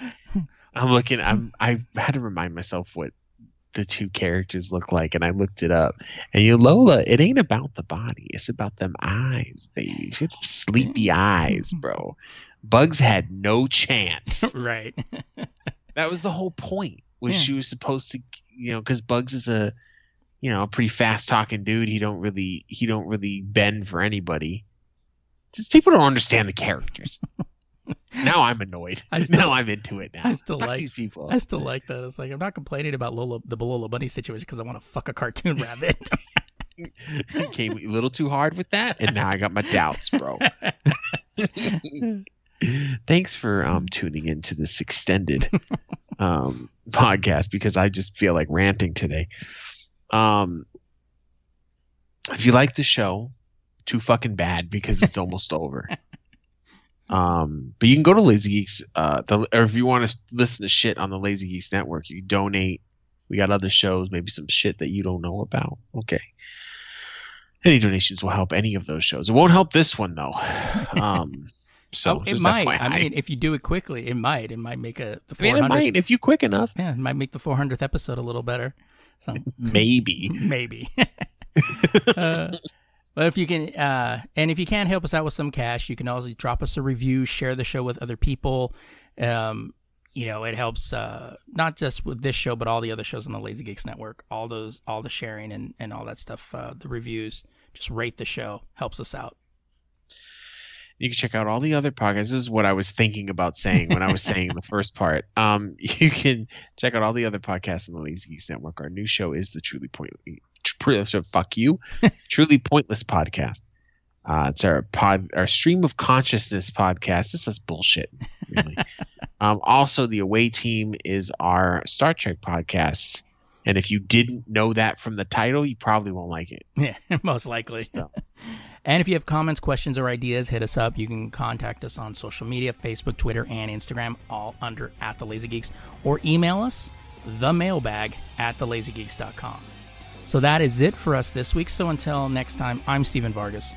I'm looking. I'm. I had to remind myself what the two characters look like, and I looked it up. And you, Lola, it ain't about the body. It's about them eyes, baby. She had sleepy eyes, bro. Bugs had no chance. right. That was the whole point. Was Yeah. she was supposed to, you know, because Bugs is a, you know, a pretty fast talking dude. He don't really, he don't really bend for anybody. Just people don't understand the characters. now I'm annoyed. I still- now I'm into it now. I still Fuck like- these people. I still like that. It's like I'm not complaining about Lola, the Lola Bunny situation because I want to fuck a cartoon rabbit. Came a little too hard with that, and now I got my doubts, bro. Thanks for um, tuning into this extended um, podcast because I just feel like ranting today. Um, if you like the show, too fucking bad because it's almost over. Um, but you can go to Lazy Geeks, uh, the, or if you want to listen to shit on the Lazy Geeks Network, you can donate. We got other shows, maybe some shit that you don't know about. Okay. Any donations will help any of those shows. It won't help this one though. Um, so oh, it might. FYI. I mean, if you do it quickly, it might. It might make a the I mean, it might if you quick enough. Yeah, it might make the 400th episode a little better. So Maybe. maybe. uh, but if you can, uh, and if you can't help us out with some cash, you can also drop us a review, share the show with other people. Um, you know, it helps uh, not just with this show, but all the other shows on the Lazy Geeks Network. All those, all the sharing and and all that stuff, uh, the reviews. Just rate the show, helps us out. You can check out all the other podcasts. This is what I was thinking about saying when I was saying the first part. Um, you can check out all the other podcasts on the Lazy Geeks Network. Our new show is the Truly Point. Tr- fuck you, Truly Pointless podcast. Uh, it's our pod, our stream of consciousness podcast. This is bullshit, really. um, also, the away team is our Star Trek podcast. And if you didn't know that from the title, you probably won't like it. Yeah, most likely. So. And if you have comments, questions, or ideas, hit us up. You can contact us on social media Facebook, Twitter, and Instagram, all under at the Lazy Geeks, or email us the mailbag at thelazygeeks.com. So that is it for us this week. So until next time, I'm Steven Vargas.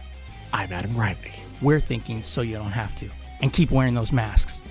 I'm Adam Riley. We're thinking so you don't have to. And keep wearing those masks.